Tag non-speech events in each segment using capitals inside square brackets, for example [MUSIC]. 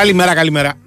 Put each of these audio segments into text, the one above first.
in the south. Καλημέρα, καλημέρα.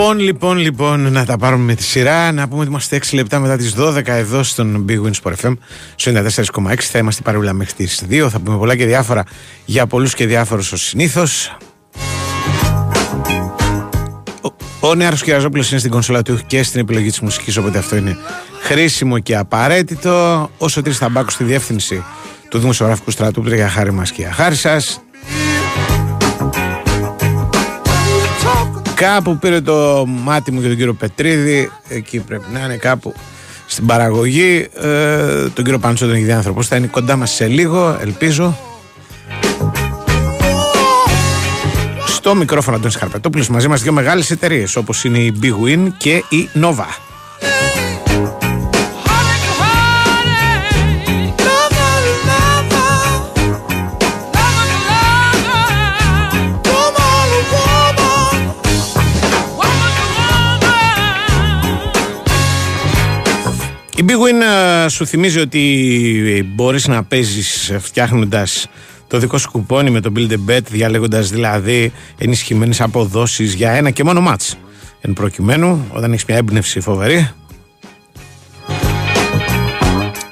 Λοιπόν, λοιπόν, λοιπόν, να τα πάρουμε με τη σειρά. Να πούμε ότι είμαστε 6 λεπτά μετά τις 12 εδώ στον Big Wins Sport FM, στο 94,6. Θα είμαστε παρούλα μέχρι τις 2. Θα πούμε πολλά και διάφορα για πολλούς και διάφορους ως συνήθως. Ο, ο Νέαρος Κυραζόπουλος είναι στην κονσόλα του και στην επιλογή της μουσικής οπότε αυτό είναι χρήσιμο και απαραίτητο. Ο Σωτήρης Θαμπάκου στη διεύθυνση του Δημοσιογραφικού Στρατού για χάρη μας και για χάρη σας. Κάπου πήρε το μάτι μου για τον κύριο Πετρίδη. Εκεί πρέπει να είναι κάπου στην παραγωγή. Ε, τον κύριο Παντσό τον έχει άνθρωπος. Θα είναι κοντά μας σε λίγο, ελπίζω. Στο μικρόφωνο Αντώνης Χαρπετόπουλος μαζί μας δύο μεγάλες εταιρείες όπως είναι η Big Win και η Nova. Η Big Win ε, σου θυμίζει ότι μπορείς να παίζεις φτιάχνοντας το δικό σου κουπόνι με το Build a Bet, διαλέγοντας δηλαδή ενισχυμένες αποδόσεις για ένα και μόνο μάτς. Εν προκειμένου, όταν έχεις μια έμπνευση φοβερή,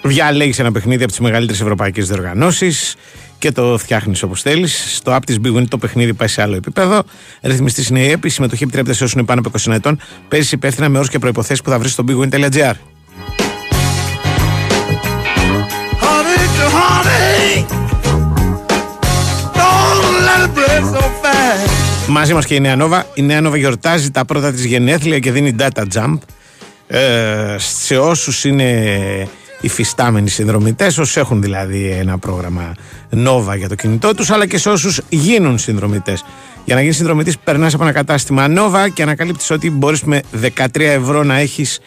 διαλέγεις ένα παιχνίδι από τις μεγαλύτερες ευρωπαϊκές διοργανώσεις και το φτιάχνεις όπως θέλεις. Στο app της Big Win το παιχνίδι πάει σε άλλο επίπεδο. Ρυθμιστής είναι η ΕΠ. Η συμμετοχή επιτρέπεται σε όσους είναι πάνω από 20 ετών. Παίζει υπεύθυνα με όρους και προποθέσει που θα βρεις στο bigwin.gr. Μαζί μας και η Νέα Νόβα. Η Νέα Νόβα γιορτάζει τα πρώτα της γενέθλια και δίνει data jump ε, σε όσους είναι υφιστάμενοι συνδρομητές, όσους έχουν δηλαδή ένα πρόγραμμα Nova για το κινητό τους, αλλά και σε όσους γίνουν συνδρομητές. Για να γίνεις συνδρομητής, περνάς από ένα κατάστημα Nova και ανακαλύπτεις ότι μπορείς με 13 ευρώ να έχεις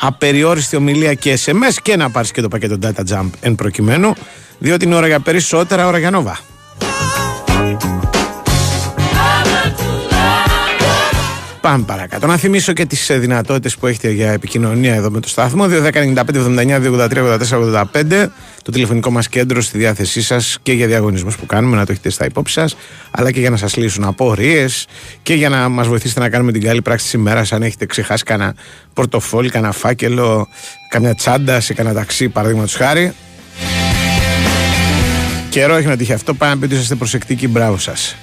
απεριόριστη ομιλία και SMS και να πάρεις και το πακέτο Data Jump εν προκειμένου, διότι είναι ώρα για περισσότερα, ώρα για Nova. Πάμε παρακάτω. Να θυμίσω και τις δυνατότητες που έχετε για επικοινωνία εδώ με το σταθμό. 2.195.79.283.84.85 το τηλεφωνικό μας κέντρο στη διάθεσή σας και για διαγωνισμούς που κάνουμε, να το έχετε στα υπόψη σας, αλλά και για να σας λύσουν απορίες και για να μας βοηθήσετε να κάνουμε την καλή πράξη της ημέρας. Αν έχετε ξεχάσει κανένα πορτοφόλι, κανένα φάκελο, καμιά τσάντα σε κανένα ταξί, παραδείγματος χάρη. Καιρό έχει να τύχει αυτό. Πάμε να πείτε ότι είστε προσεκτικοί. Μπράβο σας.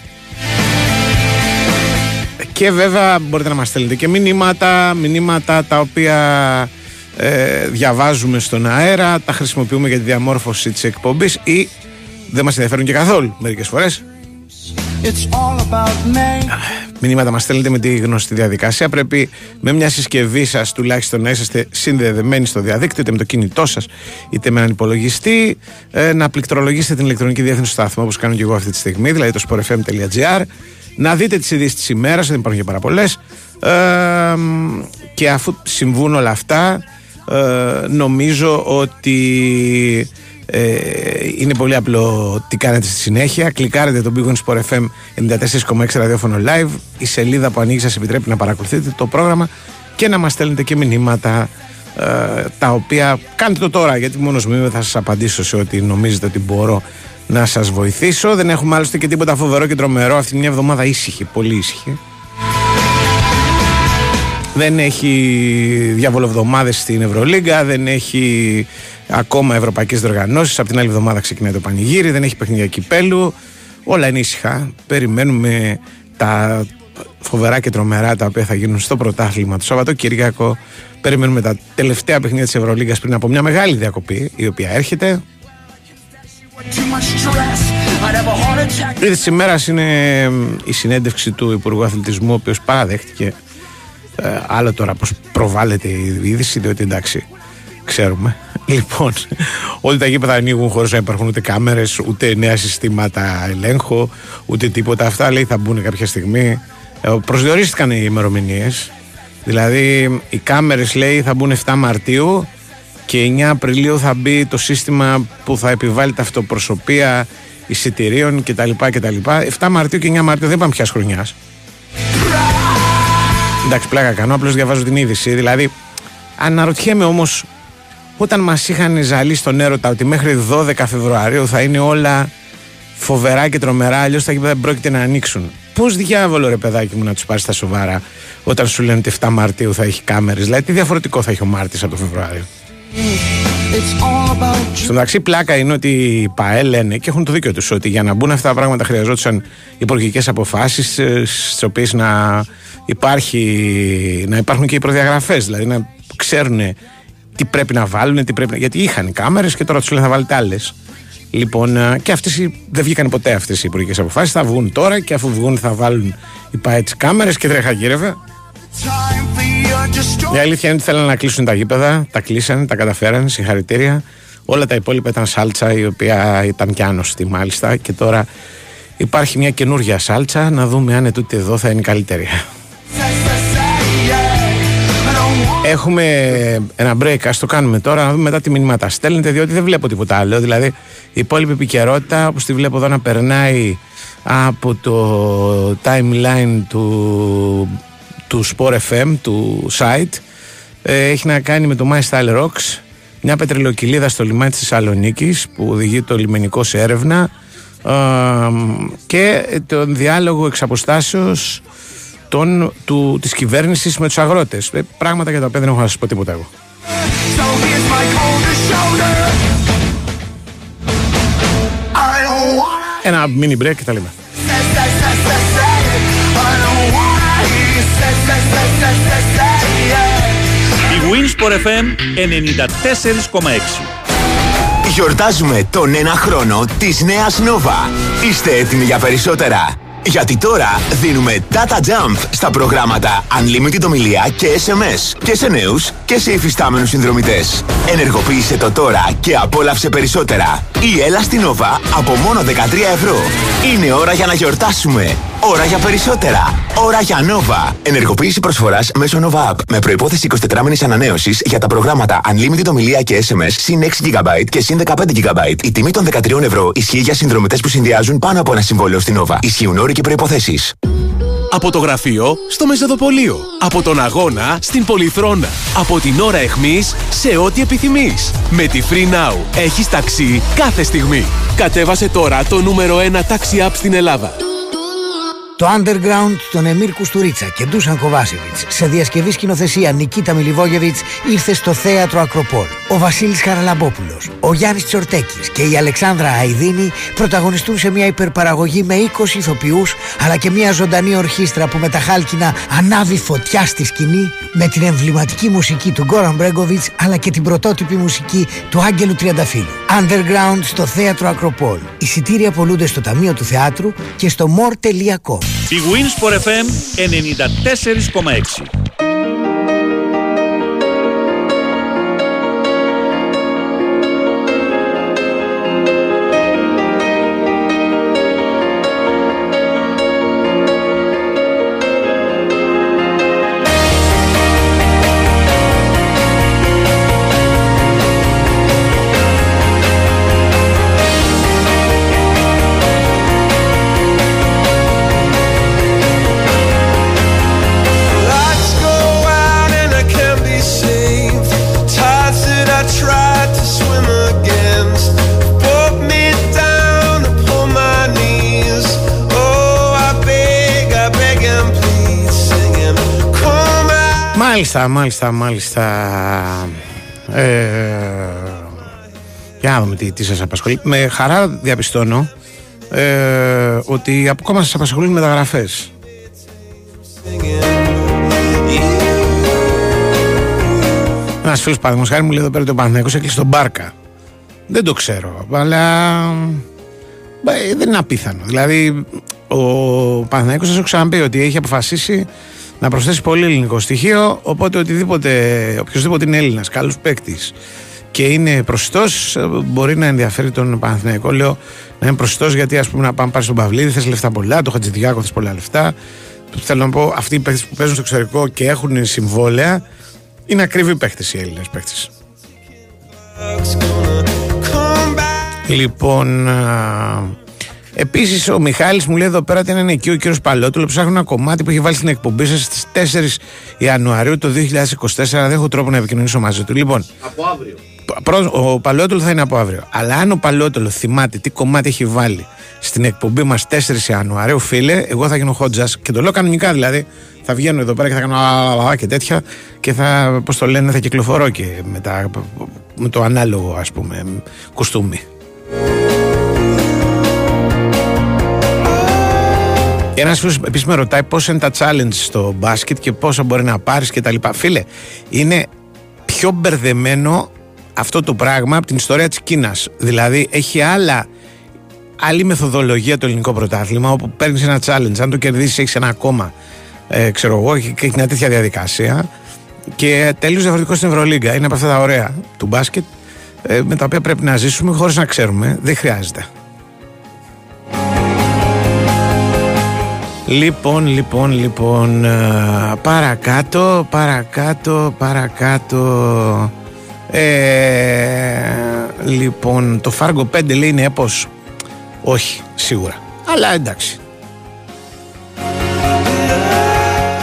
Και βέβαια μπορείτε να μας στέλνετε και μηνύματα, μηνύματα τα οποία ε, διαβάζουμε στον αέρα, τα χρησιμοποιούμε για τη διαμόρφωση της εκπομπής ή δεν μας ενδιαφέρουν και καθόλου μερικές φορές. It's all about me. Μηνύματα μας στέλνετε με τη γνωστή διαδικασία. Πρέπει με μια συσκευή σας τουλάχιστον να είσαστε συνδεδεμένοι στο διαδίκτυο, είτε με το κινητό σας είτε με έναν υπολογιστή, ε, να πληκτρολογήσετε την ηλεκτρονική διεύθυνση του σταθμού όπως κάνω και εγώ αυτή τη στιγμή, δηλαδή το sportfm.gr να δείτε τις ειδήσεις της ημέρας, δεν υπάρχουν και πάρα πολλές. Ε, και αφού συμβούν όλα αυτά ε, νομίζω ότι ε, είναι πολύ απλό τι κάνετε στη συνέχεια. Κλικάρετε τον Big Win Sport FM 94,6 ραδιόφωνο live. Η σελίδα που ανοίγει σας επιτρέπει να παρακολουθείτε το πρόγραμμα και να μας στέλνετε και μηνύματα ε, τα οποία κάντε το τώρα γιατί μόνος μου είμαι, θα σας απαντήσω σε ό,τι νομίζετε ότι μπορώ να σας βοηθήσω. Δεν έχουμε άλλωστε και τίποτα φοβερό και τρομερό. Αυτή μια εβδομάδα ήσυχη, πολύ ήσυχη. Δεν έχει διαβολοβδομάδες στην Ευρωλίγκα, δεν έχει ακόμα ευρωπαϊκές διοργανώσεις. Από την άλλη εβδομάδα ξεκινάει το πανηγύρι, δεν έχει παιχνίδια κυπέλου. Όλα είναι ήσυχα. Περιμένουμε τα φοβερά και τρομερά τα οποία θα γίνουν στο πρωτάθλημα το Σαββατοκύριακο. Περιμένουμε τα τελευταία παιχνίδια της Ευρωλίγκας πριν από μια μεγάλη διακοπή η οποία έρχεται. Too much stress. I'd have a heart attack. Η της ημέρας είναι η συνέντευξη του Υπουργού Αθλητισμού, ο οποίος παραδέχτηκε ε, άλλο τώρα πώς προβάλλεται η είδηση, διότι εντάξει, ξέρουμε. [LAUGHS] Λοιπόν, όλοι τα γήπεδα ανοίγουν χωρίς να υπάρχουν ούτε κάμερες, ούτε νέα συστήματα ελέγχου, ούτε τίποτα. Αυτά λέει θα μπουν κάποια στιγμή. Ε, προσδιορίστηκαν οι ημερομηνίες. Δηλαδή, οι κάμερες λέει θα μπουν 7 Μαρτίου και 9 Απριλίου θα μπει το σύστημα που θα επιβάλλει τα αυτοπροσωπεία εισιτηρίων κτλ. κτλ. 7 Μαρτίου και 9 Μαρτίου δεν είπαμε ποια χρονιάς. Εντάξει, πλάκα κάνω, απλώς διαβάζω την είδηση. Δηλαδή, αναρωτιέμαι όμως, όταν μας είχαν ζαλίσει στον έρωτα ότι μέχρι 12 Φεβρουαρίου θα είναι όλα φοβερά και τρομερά, αλλιώς τα γήπεδα δεν πρόκειται να ανοίξουν. Πώς διάβολο ρε παιδάκι μου να τους πάρεις στα σοβαρά όταν σου λένε ότι 7 Μαρτίου θα έχει κάμερες. Δηλαδή, τι διαφορετικό θα έχει ο Μάρτη από το Φεβρουάριο. Στο μεταξύ, πλάκα είναι ότι οι ΠαΕ λένε και έχουν το δίκιο τους ότι για να μπουν αυτά τα πράγματα χρειαζόντουσαν υπουργικές αποφάσεις, στις οποίες να, υπάρχει, να υπάρχουν και οι προδιαγραφές. Δηλαδή να ξέρουν τι πρέπει να βάλουν, τι πρέπει να... γιατί είχαν κάμερες και τώρα τους λένε θα βάλετε άλλες. Λοιπόν, ε, και αυτές οι, δεν βγήκαν ποτέ αυτές οι υπουργικές αποφάσεις. Θα βγουν τώρα και αφού βγουν θα βάλουν οι ΠαΕ τις κάμερες και τρέχα γύρευε. Η αλήθεια είναι ότι θέλανε να κλείσουν τα γήπεδα, τα κλείσανε, τα καταφέρανε, συγχαρητήρια. Όλα τα υπόλοιπα ήταν σάλτσα η οποία ήταν κι άνοστη μάλιστα και τώρα υπάρχει μια καινούργια σάλτσα να δούμε αν ετούτη εδώ θα είναι καλύτερη. Έχουμε ένα break, ας το κάνουμε τώρα, να δούμε μετά τι μηνύματα στέλνετε, διότι δεν βλέπω τίποτα άλλο. Δηλαδή, η υπόλοιπη επικαιρότητα, όπως τη βλέπω εδώ να περνάει από το timeline του, του Sport FM, του site, ε, έχει να κάνει με το My Style Rocks, μια πετρελοκυλίδα στο λιμάνι της Θεσσαλονίκης που οδηγεί το λιμενικό σε έρευνα ε, και τον διάλογο εξ αποστάσεως των, του, της κυβέρνησης με τους αγρότες. Ε, πράγματα για τα οποία δεν έχω να σας πω τίποτα εγώ. Ένα mini break και τα λέμε. Η Winsport FM 94,6 Γιορτάζουμε τον ένα χρόνο της νέας Nova. Είστε έτοιμοι για περισσότερα; Γιατί τώρα δίνουμε data jump στα προγράμματα Unlimited ομιλία και SMS και σε νέους και σε υφιστάμενους συνδρομητές. Ενεργοποίησε το τώρα και απόλαυσε περισσότερα. Ή έλα στην Nova από μόνο 13 ευρώ. Είναι ώρα για να γιορτάσουμε. Ώρα για περισσότερα. Ώρα για Nova. Ενεργοποίηση προσφοράς μέσω Nova App με προϋπόθεση 24 μήνες ανανέωσης για τα προγράμματα Unlimited ομιλία και SMS συν 6 GB και συν 15 GB. Η τιμή των 13 ευρώ ισχύει για συνδρομητές που συνδυάζουν πάνω από ένα συμβόλαιο στην Nova. Ισχύουν όροι και προϋποθέσεις. Από το γραφείο στο Μεζοδοπολείο. Από τον αγώνα στην Πολυθρόνα. Από την ώρα εχμής σε ό,τι επιθυμείς. Με τη Free Now έχεις ταξί κάθε στιγμή. Κατέβασε τώρα το νούμερο 1 ταξί app στην Ελλάδα. Το Underground των Εμίρ Κουστουρίτσα και Ντούσαν Κοβάσεβιτς σε διασκευή σκηνοθεσία Νικίτα Μιλιβόγεβιτς ήρθε στο θέατρο Ακροπόλ. Ο Βασίλης Χαραλαμπόπουλος, ο Γιάννης Τσορτέκης και η Αλεξάνδρα Αϊδίνη πρωταγωνιστούν σε μια υπερπαραγωγή με 20 ηθοποιούς αλλά και μια ζωντανή ορχήστρα που με τα χάλκινα ανάβει φωτιά στη σκηνή με την εμβληματική μουσική του Γκόραν Μπρέγκοβιτς αλλά και την πρωτότυπη μουσική του Άγγελου Τριανταφύλου. Underground στο θέατρο Ακροπόλ. Εισιτήρια πολλούνται στο Ταμείο του Θεάτρου και στο more.com. Η Winsport FM 94,6 Μάλιστα, μάλιστα, μάλιστα. Ε, για να δούμε τι, τι σας απασχολεί. Με χαρά διαπιστώνω ε, ότι ακόμα σας απασχολούν οι μεταγραφές. Ένας φίλος παραδείγματο χάρη μου λέει εδώ πέρα ότι ο Παναθηναϊκός έκλεισε τον Μπάρκα. Δεν το ξέρω, αλλά ε, δεν είναι απίθανο. Δηλαδή, ο Παναθηναϊκός σας έχω ξαναπεί ότι έχει αποφασίσει να προσθέσει πολύ ελληνικό στοιχείο. Οπότε οτιδήποτε, οποιοδήποτε είναι Έλληνας, καλός παίκτης και είναι προσιτός, μπορεί να ενδιαφέρει τον Παναθηναϊκό. Λέω να είναι προσιτός γιατί ας πούμε να πάμε πάρει στον Παυλίδη, θες λεφτά πολλά, το Χατζηδιάκο θες πολλά λεφτά. Θέλω να πω, αυτοί οι παίχτε που παίζουν στο εξωτερικό και έχουν συμβόλαια είναι ακριβοί παίχτε οι Έλληνες παίχτε. Λοιπόν, επίσης ο Μιχάλης μου λέει εδώ πέρα ότι είναι εκεί ο κύριος Παλότουλο. Ψάχνω ένα κομμάτι που έχει βάλει στην εκπομπή σας στις 4 Ιανουαρίου του 2024. Δεν έχω τρόπο να επικοινωνήσω μαζί του. Λοιπόν, Από αύριο. Πρό- ο Παλαιότολο θα είναι από αύριο. Αλλά αν ο Παλαιότολο θυμάται τι κομμάτι έχει βάλει στην εκπομπή μας 4 Ιανουαρίου, φίλε, εγώ θα γίνω hot jazz. Και το λέω κανονικά δηλαδή. Θα βγαίνω εδώ πέρα και θα κάνω α, α, α, και τέτοια και θα, πώς το λένε, θα κυκλοφορώ και με, τα, με το ανάλογο, ας πούμε, κουστούμι. Ένας φίλος επίσης με ρωτάει πώς είναι τα challenge στο μπάσκετ και πόσα μπορεί να πάρεις κτλ. Φίλε, είναι πιο μπερδεμένο αυτό το πράγμα από την ιστορία της Κίνας. Δηλαδή, έχει άλλα, άλλη μεθοδολογία το ελληνικό πρωτάθλημα όπου παίρνεις ένα challenge. Αν το κερδίσεις, έχεις ένα ακόμα. Ε, ξέρω εγώ, έχει, έχει μια τέτοια διαδικασία. Και τελείως διαφορετικό στην Ευρωλίγκα. Είναι από αυτά τα ωραία του μπάσκετ ε, με τα οποία πρέπει να ζήσουμε χωρίς να ξέρουμε. Δεν χρειάζεται. Λοιπόν, λοιπόν, λοιπόν, ε, παρακάτω, παρακάτω, παρακάτω. Ε, λοιπόν, το Fargo 5 λέει είναι έπος. Όχι, σίγουρα. Αλλά εντάξει.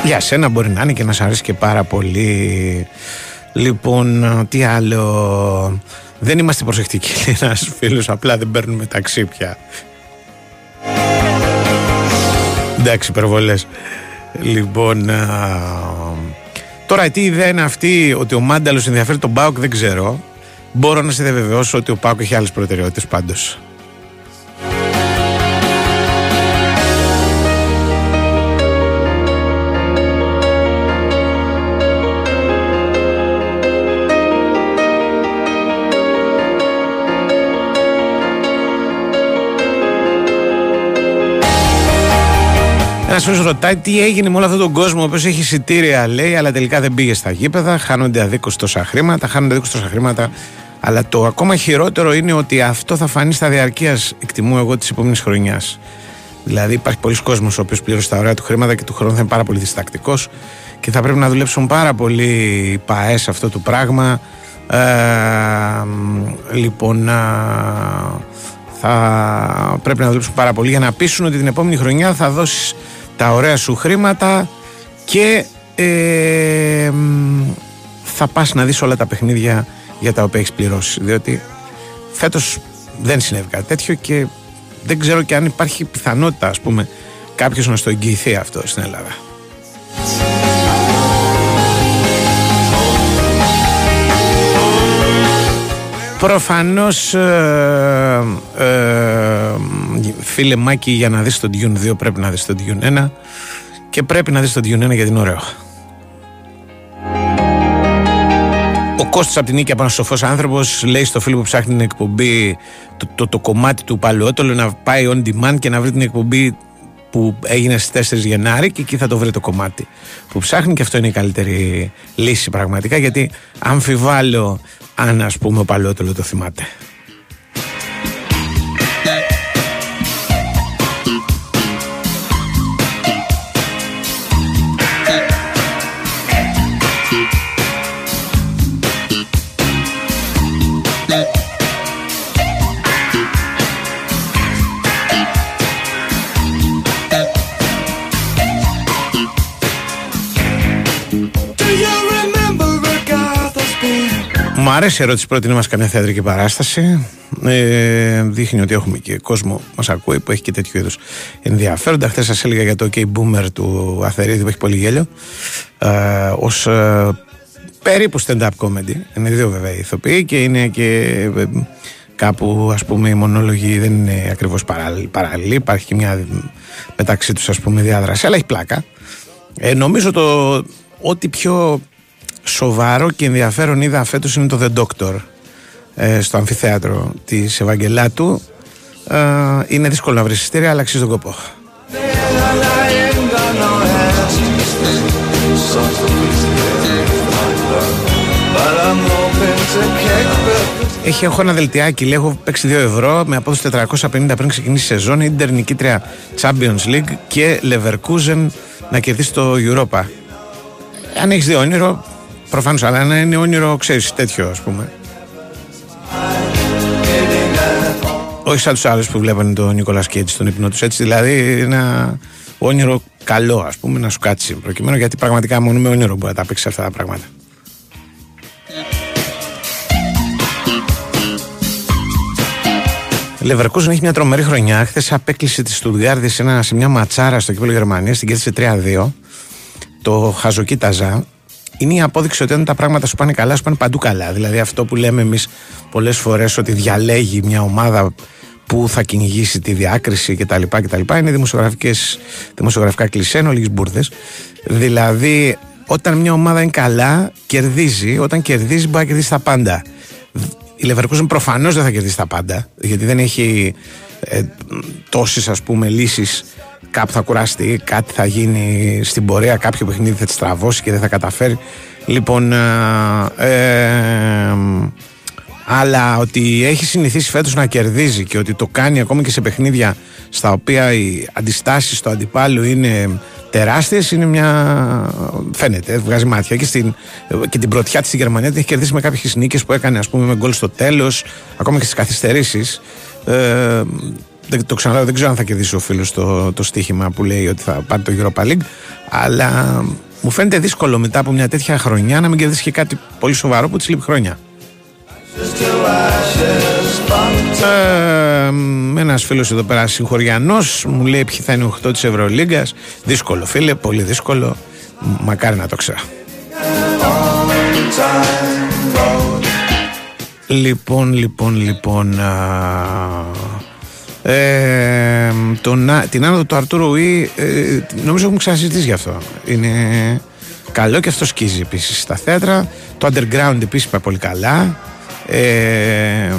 Για σένα μπορεί να είναι και να σ' αρέσει και πάρα πολύ. Λοιπόν, ε, τι άλλο. Δεν είμαστε προσεκτικοί, λέει ένας φίλος, απλά δεν παίρνουμε ταξί πια. Εντάξει, υπερβολές. Λοιπόν. α, τώρα, τι ιδέα είναι αυτή ότι ο Μάνταλος ενδιαφέρει τον Πάοκ, δεν ξέρω. Μπορώ να σε διαβεβαιώσω ότι ο Πάοκ έχει άλλες προτεραιότητες πάντως. Ένας φίλος ρωτάει τι έγινε με όλο αυτόν τον κόσμο, ο οποίος έχει εισιτήρια, λέει, αλλά τελικά δεν πήγε στα γήπεδα. Χάνονται αδίκως τόσα χρήματα, χάνονται αδίκως τόσα χρήματα. Αλλά το ακόμα χειρότερο είναι ότι αυτό θα φανεί στα διαρκείας, εκτιμώ εγώ, της επόμενης χρονιάς. Δηλαδή, υπάρχει πολλοί κόσμος ο οποίος πληρώσει τα ωραία του χρήματα και του χρόνου θα είναι πάρα πολύ διστακτικός και θα πρέπει να δουλέψουν πάρα πολύ οι ΠαΕ σε αυτό το πράγμα. Ε, λοιπόν, α, θα πρέπει να δουλέψουν πάρα πολύ για να πείσουν ότι την επόμενη χρονιά θα δώσεις τα ωραία σου χρήματα και ε, μ, θα πας να δεις όλα τα παιχνίδια για τα οποία έχεις πληρώσει. Διότι φέτος δεν συνέβη κάτι τέτοιο και δεν ξέρω και αν υπάρχει πιθανότητα ας πούμε κάποιος να στο εγγυηθεί αυτό στην Ελλάδα Προφανώς ε, ε, φίλε Μάκη για να δεις τον Dune 2 πρέπει να δεις τον Dune 1 και πρέπει να δεις τον Dune 1 γιατί είναι ωραίο. Ο Κώστας από την Νίκη από ένας σοφός άνθρωπος λέει στο φίλο που ψάχνει την εκπομπή το, το, το κομμάτι του Παλαιότολου να πάει on demand και να βρει την εκπομπή που έγινε στις 4 Γενάρη και εκεί θα το βρει το κομμάτι που ψάχνει και αυτό είναι η καλύτερη λύση πραγματικά γιατί αμφιβάλλω αν ας πούμε ο Παλαιότολο το θυμάται. Αρέσει η ερώτηση πρώτη είναι μας καμιά θεατρική παράσταση. Ε, δείχνει ότι έχουμε και κόσμο μας ακούει που έχει και τέτοιο είδους ενδιαφέροντα. Χθες σας έλεγα για το OK Boomer του Αθερίδη που έχει πολύ γέλιο. Ε, ως ε, περίπου stand-up comedy. Είναι δύο βέβαια οι ηθοποιοί και είναι και ε, κάπου ας πούμε οι μονόλογοι δεν είναι ακριβώς παράλληλοι. παράλληλοι. Υπάρχει και μια μεταξύ τους ας πούμε διάδραση αλλά έχει πλάκα. Ε, νομίζω το ό,τι πιο σοβαρό και ενδιαφέρον είδα φέτος είναι το The Doctor ε, στο αμφιθέατρο της Ευαγγελάτου ε, είναι δύσκολο να βρεις εισιτήρια αλλά αξίζει τον κόπο But I'm hoping Έχει, έχω ένα δελτιάκι, λέει, έχω παίξει 2 ευρώ με απόδοση 450 πριν ξεκινήσει η σεζόν. Ιντερ νικήτρια Champions League και Leverkusen να κερδίσει το Europa. Αν έχεις δει όνειρο, προφανώς, αλλά να είναι όνειρο, ξέρεις, τέτοιο ας πούμε. Όχι σαν τους άλλους που βλέπανε τον Νίκολα Κέντζ στον ύπνο τους. Έτσι δηλαδή ένα όνειρο καλό, ας πούμε, να σου κάτσει προκειμένου γιατί πραγματικά μόνο με όνειρο μπορεί να τα παίξεις αυτά τα πράγματα. Λεβερκούζεν έχει μια τρομερή χρονιά. Χθες απέκλεισε τη Στουτγκάρδη σε, ένα- σε μια ματσάρα στο κύπελο Γερμανίας. Την κέρδισε 3-2. Το χαζοκοίταζα. Είναι η απόδειξη ότι όταν τα πράγματα σου πάνε καλά, σου πάνε παντού καλά. Δηλαδή αυτό που λέμε εμείς πολλές φορές ότι διαλέγει μια ομάδα που θα κυνηγήσει τη διάκριση κτλ. κτλ είναι δημοσιογραφικές, δημοσιογραφικά κλισέ, ενώ λίγε μπουρδες. Δηλαδή, όταν μια ομάδα είναι καλά, κερδίζει. Όταν κερδίζει, μπορεί να κερδίσει τα πάντα. Η Leverkusen προφανώς δεν θα κερδίσει τα πάντα, γιατί δεν έχει ε, τόσες ας πούμε λύσεις. Κάπου θα κουραστεί, κάτι θα γίνει στην πορεία, κάποιο παιχνίδι θα τη στραβώσει και δεν θα καταφέρει. Λοιπόν, ε, ε, αλλά ότι έχει συνηθίσει φέτος να κερδίζει και ότι το κάνει ακόμη και σε παιχνίδια στα οποία οι αντιστάσεις του αντιπάλου είναι τεράστιες είναι μια... φαίνεται, βγάζει μάτια και, στην... και την πρωτιά της στη Γερμανία την έχει κερδίσει με κάποιες νίκες που έκανε ας πούμε με γκολ στο τέλος ακόμα και στις καθυστερήσεις ε, δεν, το ξαναλέω, δεν ξέρω αν θα κερδίσει ο φίλος το, το στοίχημα που λέει ότι θα πάρει το Europa League αλλά μου φαίνεται δύσκολο μετά από μια τέτοια χρονιά να μην κερδίσει και κάτι πολύ σοβαρό που της λείπει χρόνια. Ε, Ένας φίλος εδώ πέρα, συγχωριανός, μου λέει ποιοι θα είναι 8 της Ευρωλίγκας. Δύσκολο, φίλε, πολύ δύσκολο. Μ- Μακάρι να το ξέρω. Λοιπόν, λοιπόν, λοιπόν. α, ε, τον, Α- την άνοδο του Αρτούρου Ουή, ε, νομίζω έχουμε ξανασυζητήσει γι' αυτό. Είναι καλό και αυτό σκίζει επίσης στα θέατρα. Το underground επίσης πάει πολύ καλά. Ε,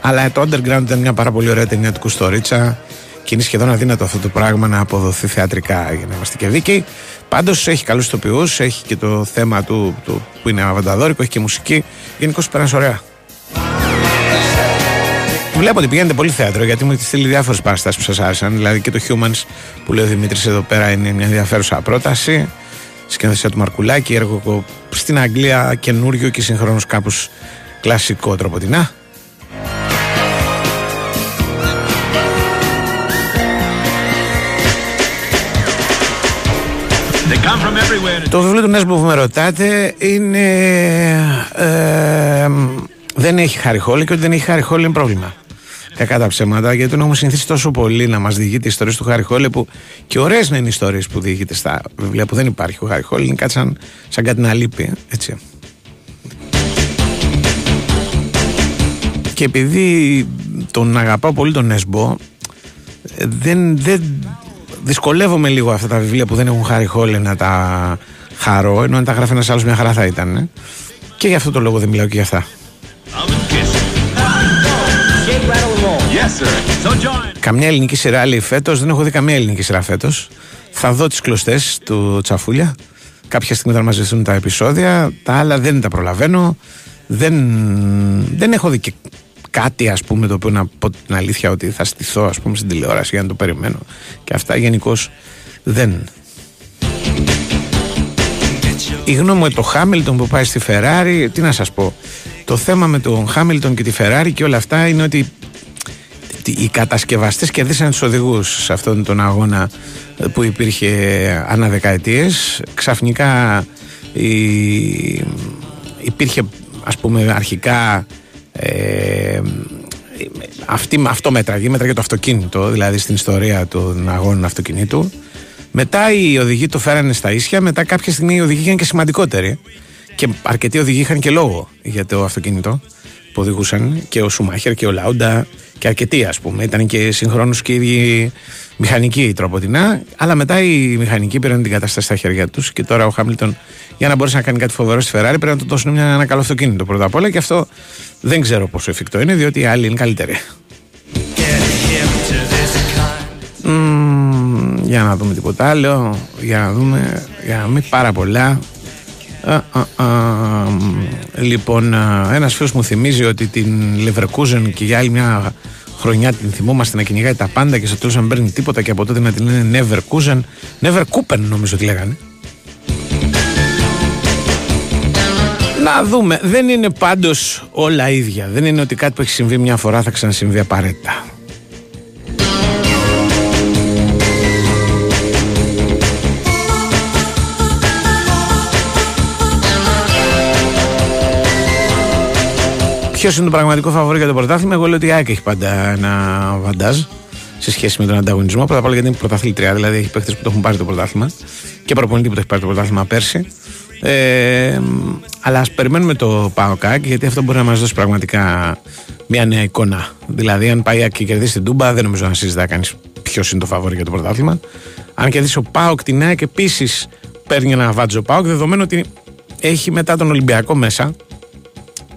αλλά το underground ήταν μια πάρα πολύ ωραία ταινία του Κουστορίτσα και είναι σχεδόν αδύνατο αυτό το πράγμα να αποδοθεί θεατρικά για να είμαστε και δίκαιοι. Πάντως έχει καλούς ηθοποιού, έχει και το θέμα του, του που είναι αβανταδόρικο, έχει και μουσική. Γενικώς περάσει ωραία. Βλέπω ότι πηγαίνετε πολύ θέατρο γιατί μου έχετε στείλει διάφορες παραστάσεις που σας άρεσαν. Δηλαδή και το Humans που λέει ο Δημήτρης εδώ πέρα είναι μια ενδιαφέρουσα πρόταση. Σκηνοθεσία του Μαρκουλάκη, έργο στην Αγγλία καινούριο και συγχρόνως κάπως κλασικό τροποτινά. Το βιβλίο του Νέσμπο που με ρωτάτε είναι. ε, δεν έχει χαριχόλη και ότι δεν έχει χαριχόλη είναι πρόβλημα. Κακά τα ψέματα, γιατί τον έχουμε συνηθίσει τόσο πολύ να μας διηγείται ιστορίες του Χάρη Χόλε που και ωραίες να είναι ιστορίες που διηγείται στα βιβλία που δεν υπάρχει. Ο Χάρη Χόλε είναι κάτι σαν, σαν κάτι να λείπει. Έτσι. Και επειδή τον αγαπάω πολύ τον Νέσμπο, ε, δεν, δεν δυσκολεύομαι λίγο αυτά τα βιβλία που δεν έχουν Χάρη Χόλε να τα χαρώ, ενώ αν τα γράφει ένας άλλος μια χαρά θα ήταν. ε. Και γι' αυτό το λόγο δεν μιλάω και για αυτά. Καμιά ελληνική σειρά λέει φέτος. Δεν έχω δει καμία ελληνική σειρά φέτος. Θα δω τις κλωστές του Τσαφούλια. Κάποια στιγμή θα μαζευτούν τα επεισόδια. Τα άλλα δεν τα προλαβαίνω. Δεν, δεν έχω δει και κάτι ας πούμε το οποίο να πω την αλήθεια ότι θα στηθώ ας πούμε στην τηλεόραση για να το περιμένω και αυτά γενικώς δεν η γνώμη μου για το Χάμιλτον που πάει στη Φεράρι τι να σας πω το θέμα με τον Χάμιλτον και τη Φεράρι και όλα αυτά είναι ότι οι κατασκευαστές κερδίσαν τους οδηγούς σε αυτόν τον αγώνα που υπήρχε ανά δεκαετίες. Ξαφνικά η- υπήρχε ας πούμε αρχικά ε, αυτή, αυτό μέτραγε, μέτραγε το αυτοκίνητο δηλαδή στην ιστορία των αγώνων αυτοκινήτου. Μετά οι οδηγοί το φέρανε στα ίσια μετά κάποια στιγμή οι οδηγοί είχαν και σημαντικότεροι και αρκετοί οδηγοί είχαν και λόγο για το αυτοκίνητο που οδηγούσαν και ο Σουμάχερ και ο Λάουντα και αρκετοί ας πούμε. Ήταν και συγχρόνως και οι ίδιοι μηχανικοί τροποτινά. Αλλά μετά οι μηχανικοί πήραν την κατάσταση στα χέρια τους και τώρα ο Χάμιλτον για να μπορέσει να κάνει κάτι φοβερό στη Ferrari πρέπει να του δώσουν μια, ένα καλό αυτοκίνητο πρώτα απ' όλα και αυτό δεν ξέρω πόσο εφικτό είναι διότι οι άλλοι είναι καλύτεροι. Μμμ, για να δούμε τίποτα άλλο. Για να δούμε. Για να μην πάρα πολλά. Α, α, α, μ, λοιπόν, α, ένας φίλος μου θυμίζει ότι την Leverkusen και για άλλη μια χρονιά την θυμόμαστε να κυνηγάει τα πάντα και στο τέλος να μην παίρνει τίποτα και από τότε να την λένε Neverkusen. Neverkupen νομίζω ότι λέγανε. Να δούμε. Δεν είναι πάντως όλα ίδια. Δεν είναι ότι κάτι που έχει συμβεί μια φορά θα ξανασυμβεί απαραίτητα. Ποιος είναι το πραγματικό φαβορή για το πρωτάθλημα, Εγώ λέω ότι η ΑΕΚ έχει πάντα ένα βαντάζ σε σχέση με τον ανταγωνισμό. Πρώτα απ' όλα γιατί είναι πρωταθλήτρια, δηλαδή έχει παίχτε που το έχουν πάρει το πρωτάθλημα και προπονητή που το έχει πάρει το πρωτάθλημα πέρσι. Ε, αλλά ας περιμένουμε το ΠΑΟΚΑΚ γιατί αυτό μπορεί να μας δώσει πραγματικά μια νέα εικόνα. Δηλαδή, αν πάει η ΑΕΚ και κερδίσει την Τούμπα, δεν νομίζω να συζητά κανείς ποιος είναι το φαβορή για το πρωτάθλημα. Αν κερδίσει ο ΠΑΟΚ την ΑΕΚ, επίσης παίρνει ένα βάτζο ΠΑΟΚ, δεδομένου ότι έχει μετά τον Ολυμπιακό μέσα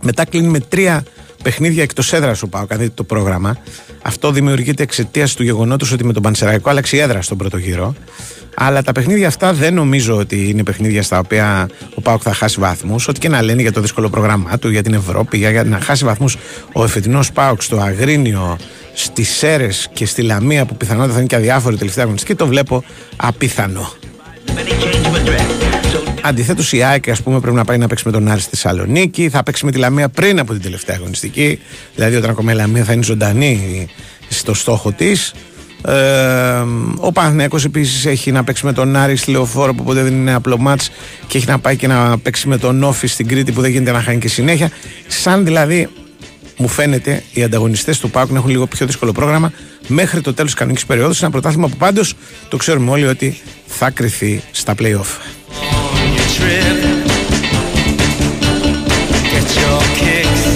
μετά κλείνει με τρία παιχνίδια εκτός έδρας ο Πάο, δείτε το πρόγραμμα. Αυτό δημιουργείται εξαιτίας του γεγονότος ότι με τον Πανσεραϊκό άλλαξε η έδρα στον πρώτο γύρο. Αλλά τα παιχνίδια αυτά δεν νομίζω ότι είναι παιχνίδια στα οποία ο Πάοκ θα χάσει βαθμούς. Ό,τι και να λένε για το δύσκολο πρόγραμμά του, για την Ευρώπη, για, για να χάσει βαθμούς ο εφετινός Πάοκ στο Αγρίνιο, στις Σέρες και στη Λαμία, που πιθανότατα θα είναι και αδιάφορη τελευταία αγωνιστική, το βλέπω απίθανο. Αντιθέτως, η ΑΕΚ ας πούμε, πρέπει να πάει να παίξει με τον Άρης στη Θεσσαλονίκη. Θα παίξει με τη Λαμία πριν από την τελευταία αγωνιστική. Δηλαδή, όταν ακόμα η Λαμία θα είναι ζωντανή στο στόχο της. Ε, ο Παναθηναϊκός επίσης έχει να παίξει με τον Άρη στη Λεωφόρο που ποτέ δεν είναι απλό μάτς και έχει να πάει και να παίξει με τον Όφη στην Κρήτη που δεν γίνεται να χάνει και συνέχεια. Σαν δηλαδή μου φαίνεται οι ανταγωνιστές του ΠΑΟΚ να έχουν λίγο πιο δύσκολο πρόγραμμα μέχρι το τέλος της κανονικής περίοδου. Ένα πρωτάθλημα που πάντως το ξέρουμε όλοι ότι θα κρυθεί στα playoff.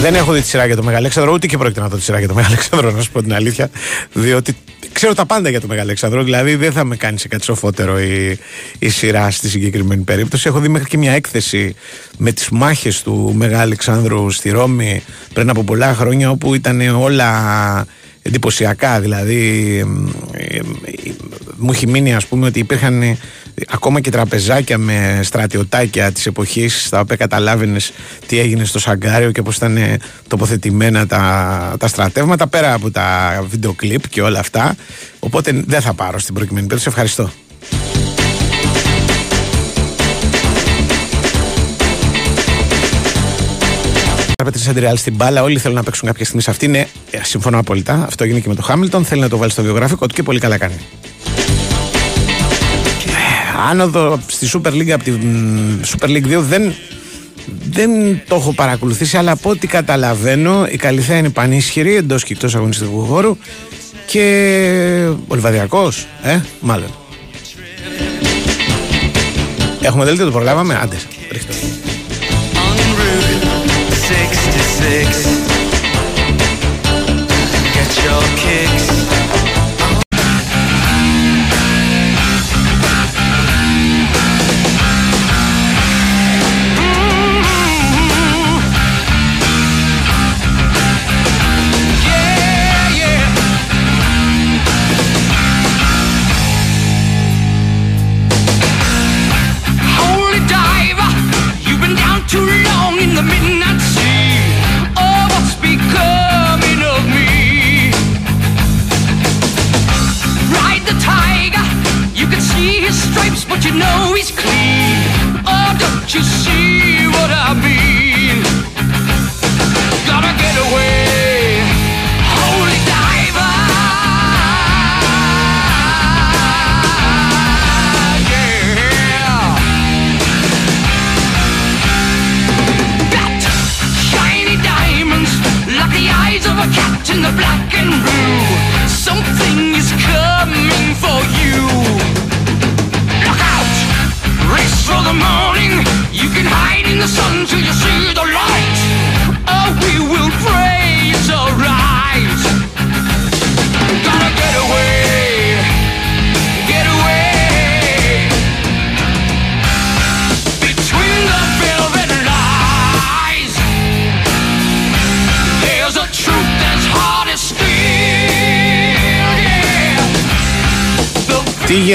Δεν έχω δει τη σειρά για το Μεγαλέξανδρο, ούτε και πρόκειται να δω τη σειρά για το Μεγαλέξανδρο, να σου πω την αλήθεια. Διότι ξέρω τα πάντα για το Μεγαλέξανδρο, δηλαδή δεν θα με κάνει σε κάτι σοφότερο η, η σειρά στη συγκεκριμένη περίπτωση. Έχω δει μέχρι και μια έκθεση με τις μάχες του Μεγαλέξανδρου στη Ρώμη πριν από πολλά χρόνια, όπου ήταν όλα εντυπωσιακά. Δηλαδή, ε, ε, μου έχει μείνει, ας πούμε, ότι υπήρχαν ε, ακόμα και τραπεζάκια με στρατιωτάκια της εποχής, στα οποία καταλάβαινες τι έγινε στο Σαγκάριο και πώς ήταν ε, τοποθετημένα τα, τα στρατεύματα πέρα από τα βίντεο κλιπ και όλα αυτά. Οπότε δεν θα πάρω στην προκειμένη περίπτωση. Ευχαριστώ. Πέτρη Αντριάλ στην μπάλα. Όλοι θέλουν να παίξουν κάποια στιγμή σε αυτή. Ναι, ε, συμφωνώ απόλυτα. Αυτό έγινε και με το Χάμιλτον. Θέλει να το βάλει στο βιογραφικό του και πολύ καλά κάνει. Ε, Άνοδο στη Super League από την Super League 2 δεν, δεν το έχω παρακολουθήσει, αλλά από ό,τι καταλαβαίνω η Καλυθέα είναι πανίσχυρη εντός και εκτός αγωνιστικού χώρου και ο Λιβαδιακός, ε, μάλλον. Έχουμε δέλτιο, το προλάβαμε; Άντε, ρίχτω. But you know he's clean. Oh, don't you see what I mean?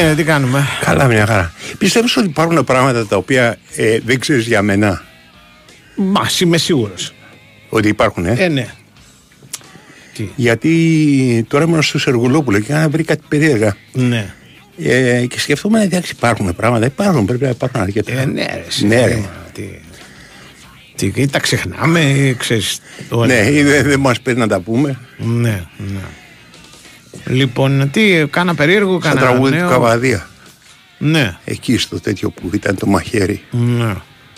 Γίνεται, τι κάνουμε; Καλά, μια χαρά. Πιστεύεις ότι υπάρχουν πράγματα τα οποία ε, δεν ξέρεις για μένα; Μα είμαι σίγουρος. Ότι υπάρχουν, ε; Ε, ναι. Γιατί τώρα ήμουν στο Σεργουλόπουλο και είχα βρει κάτι περίεργα. Ναι. Ε, και σκεφτόμουν, εντάξει, υπάρχουν πράγματα. Υπάρχουν, πρέπει να υπάρχουν αρκετά. Ε, ναι, ρε. εσύ, Ναι, ρε. περίμενα, Τι, τι, ή τα ξεχνάμε, ή ξέρεις. όλα. Ναι, ή δεν δεν μας παίρνει να τα πούμε. Ναι, ναι. Λοιπόν, τι, κάνα περίεργο, Σαν κάνα τραγούδι νέο. του Καβαδία. Ναι, Εκεί στο τέτοιο που ήταν το μαχαίρι. ναι.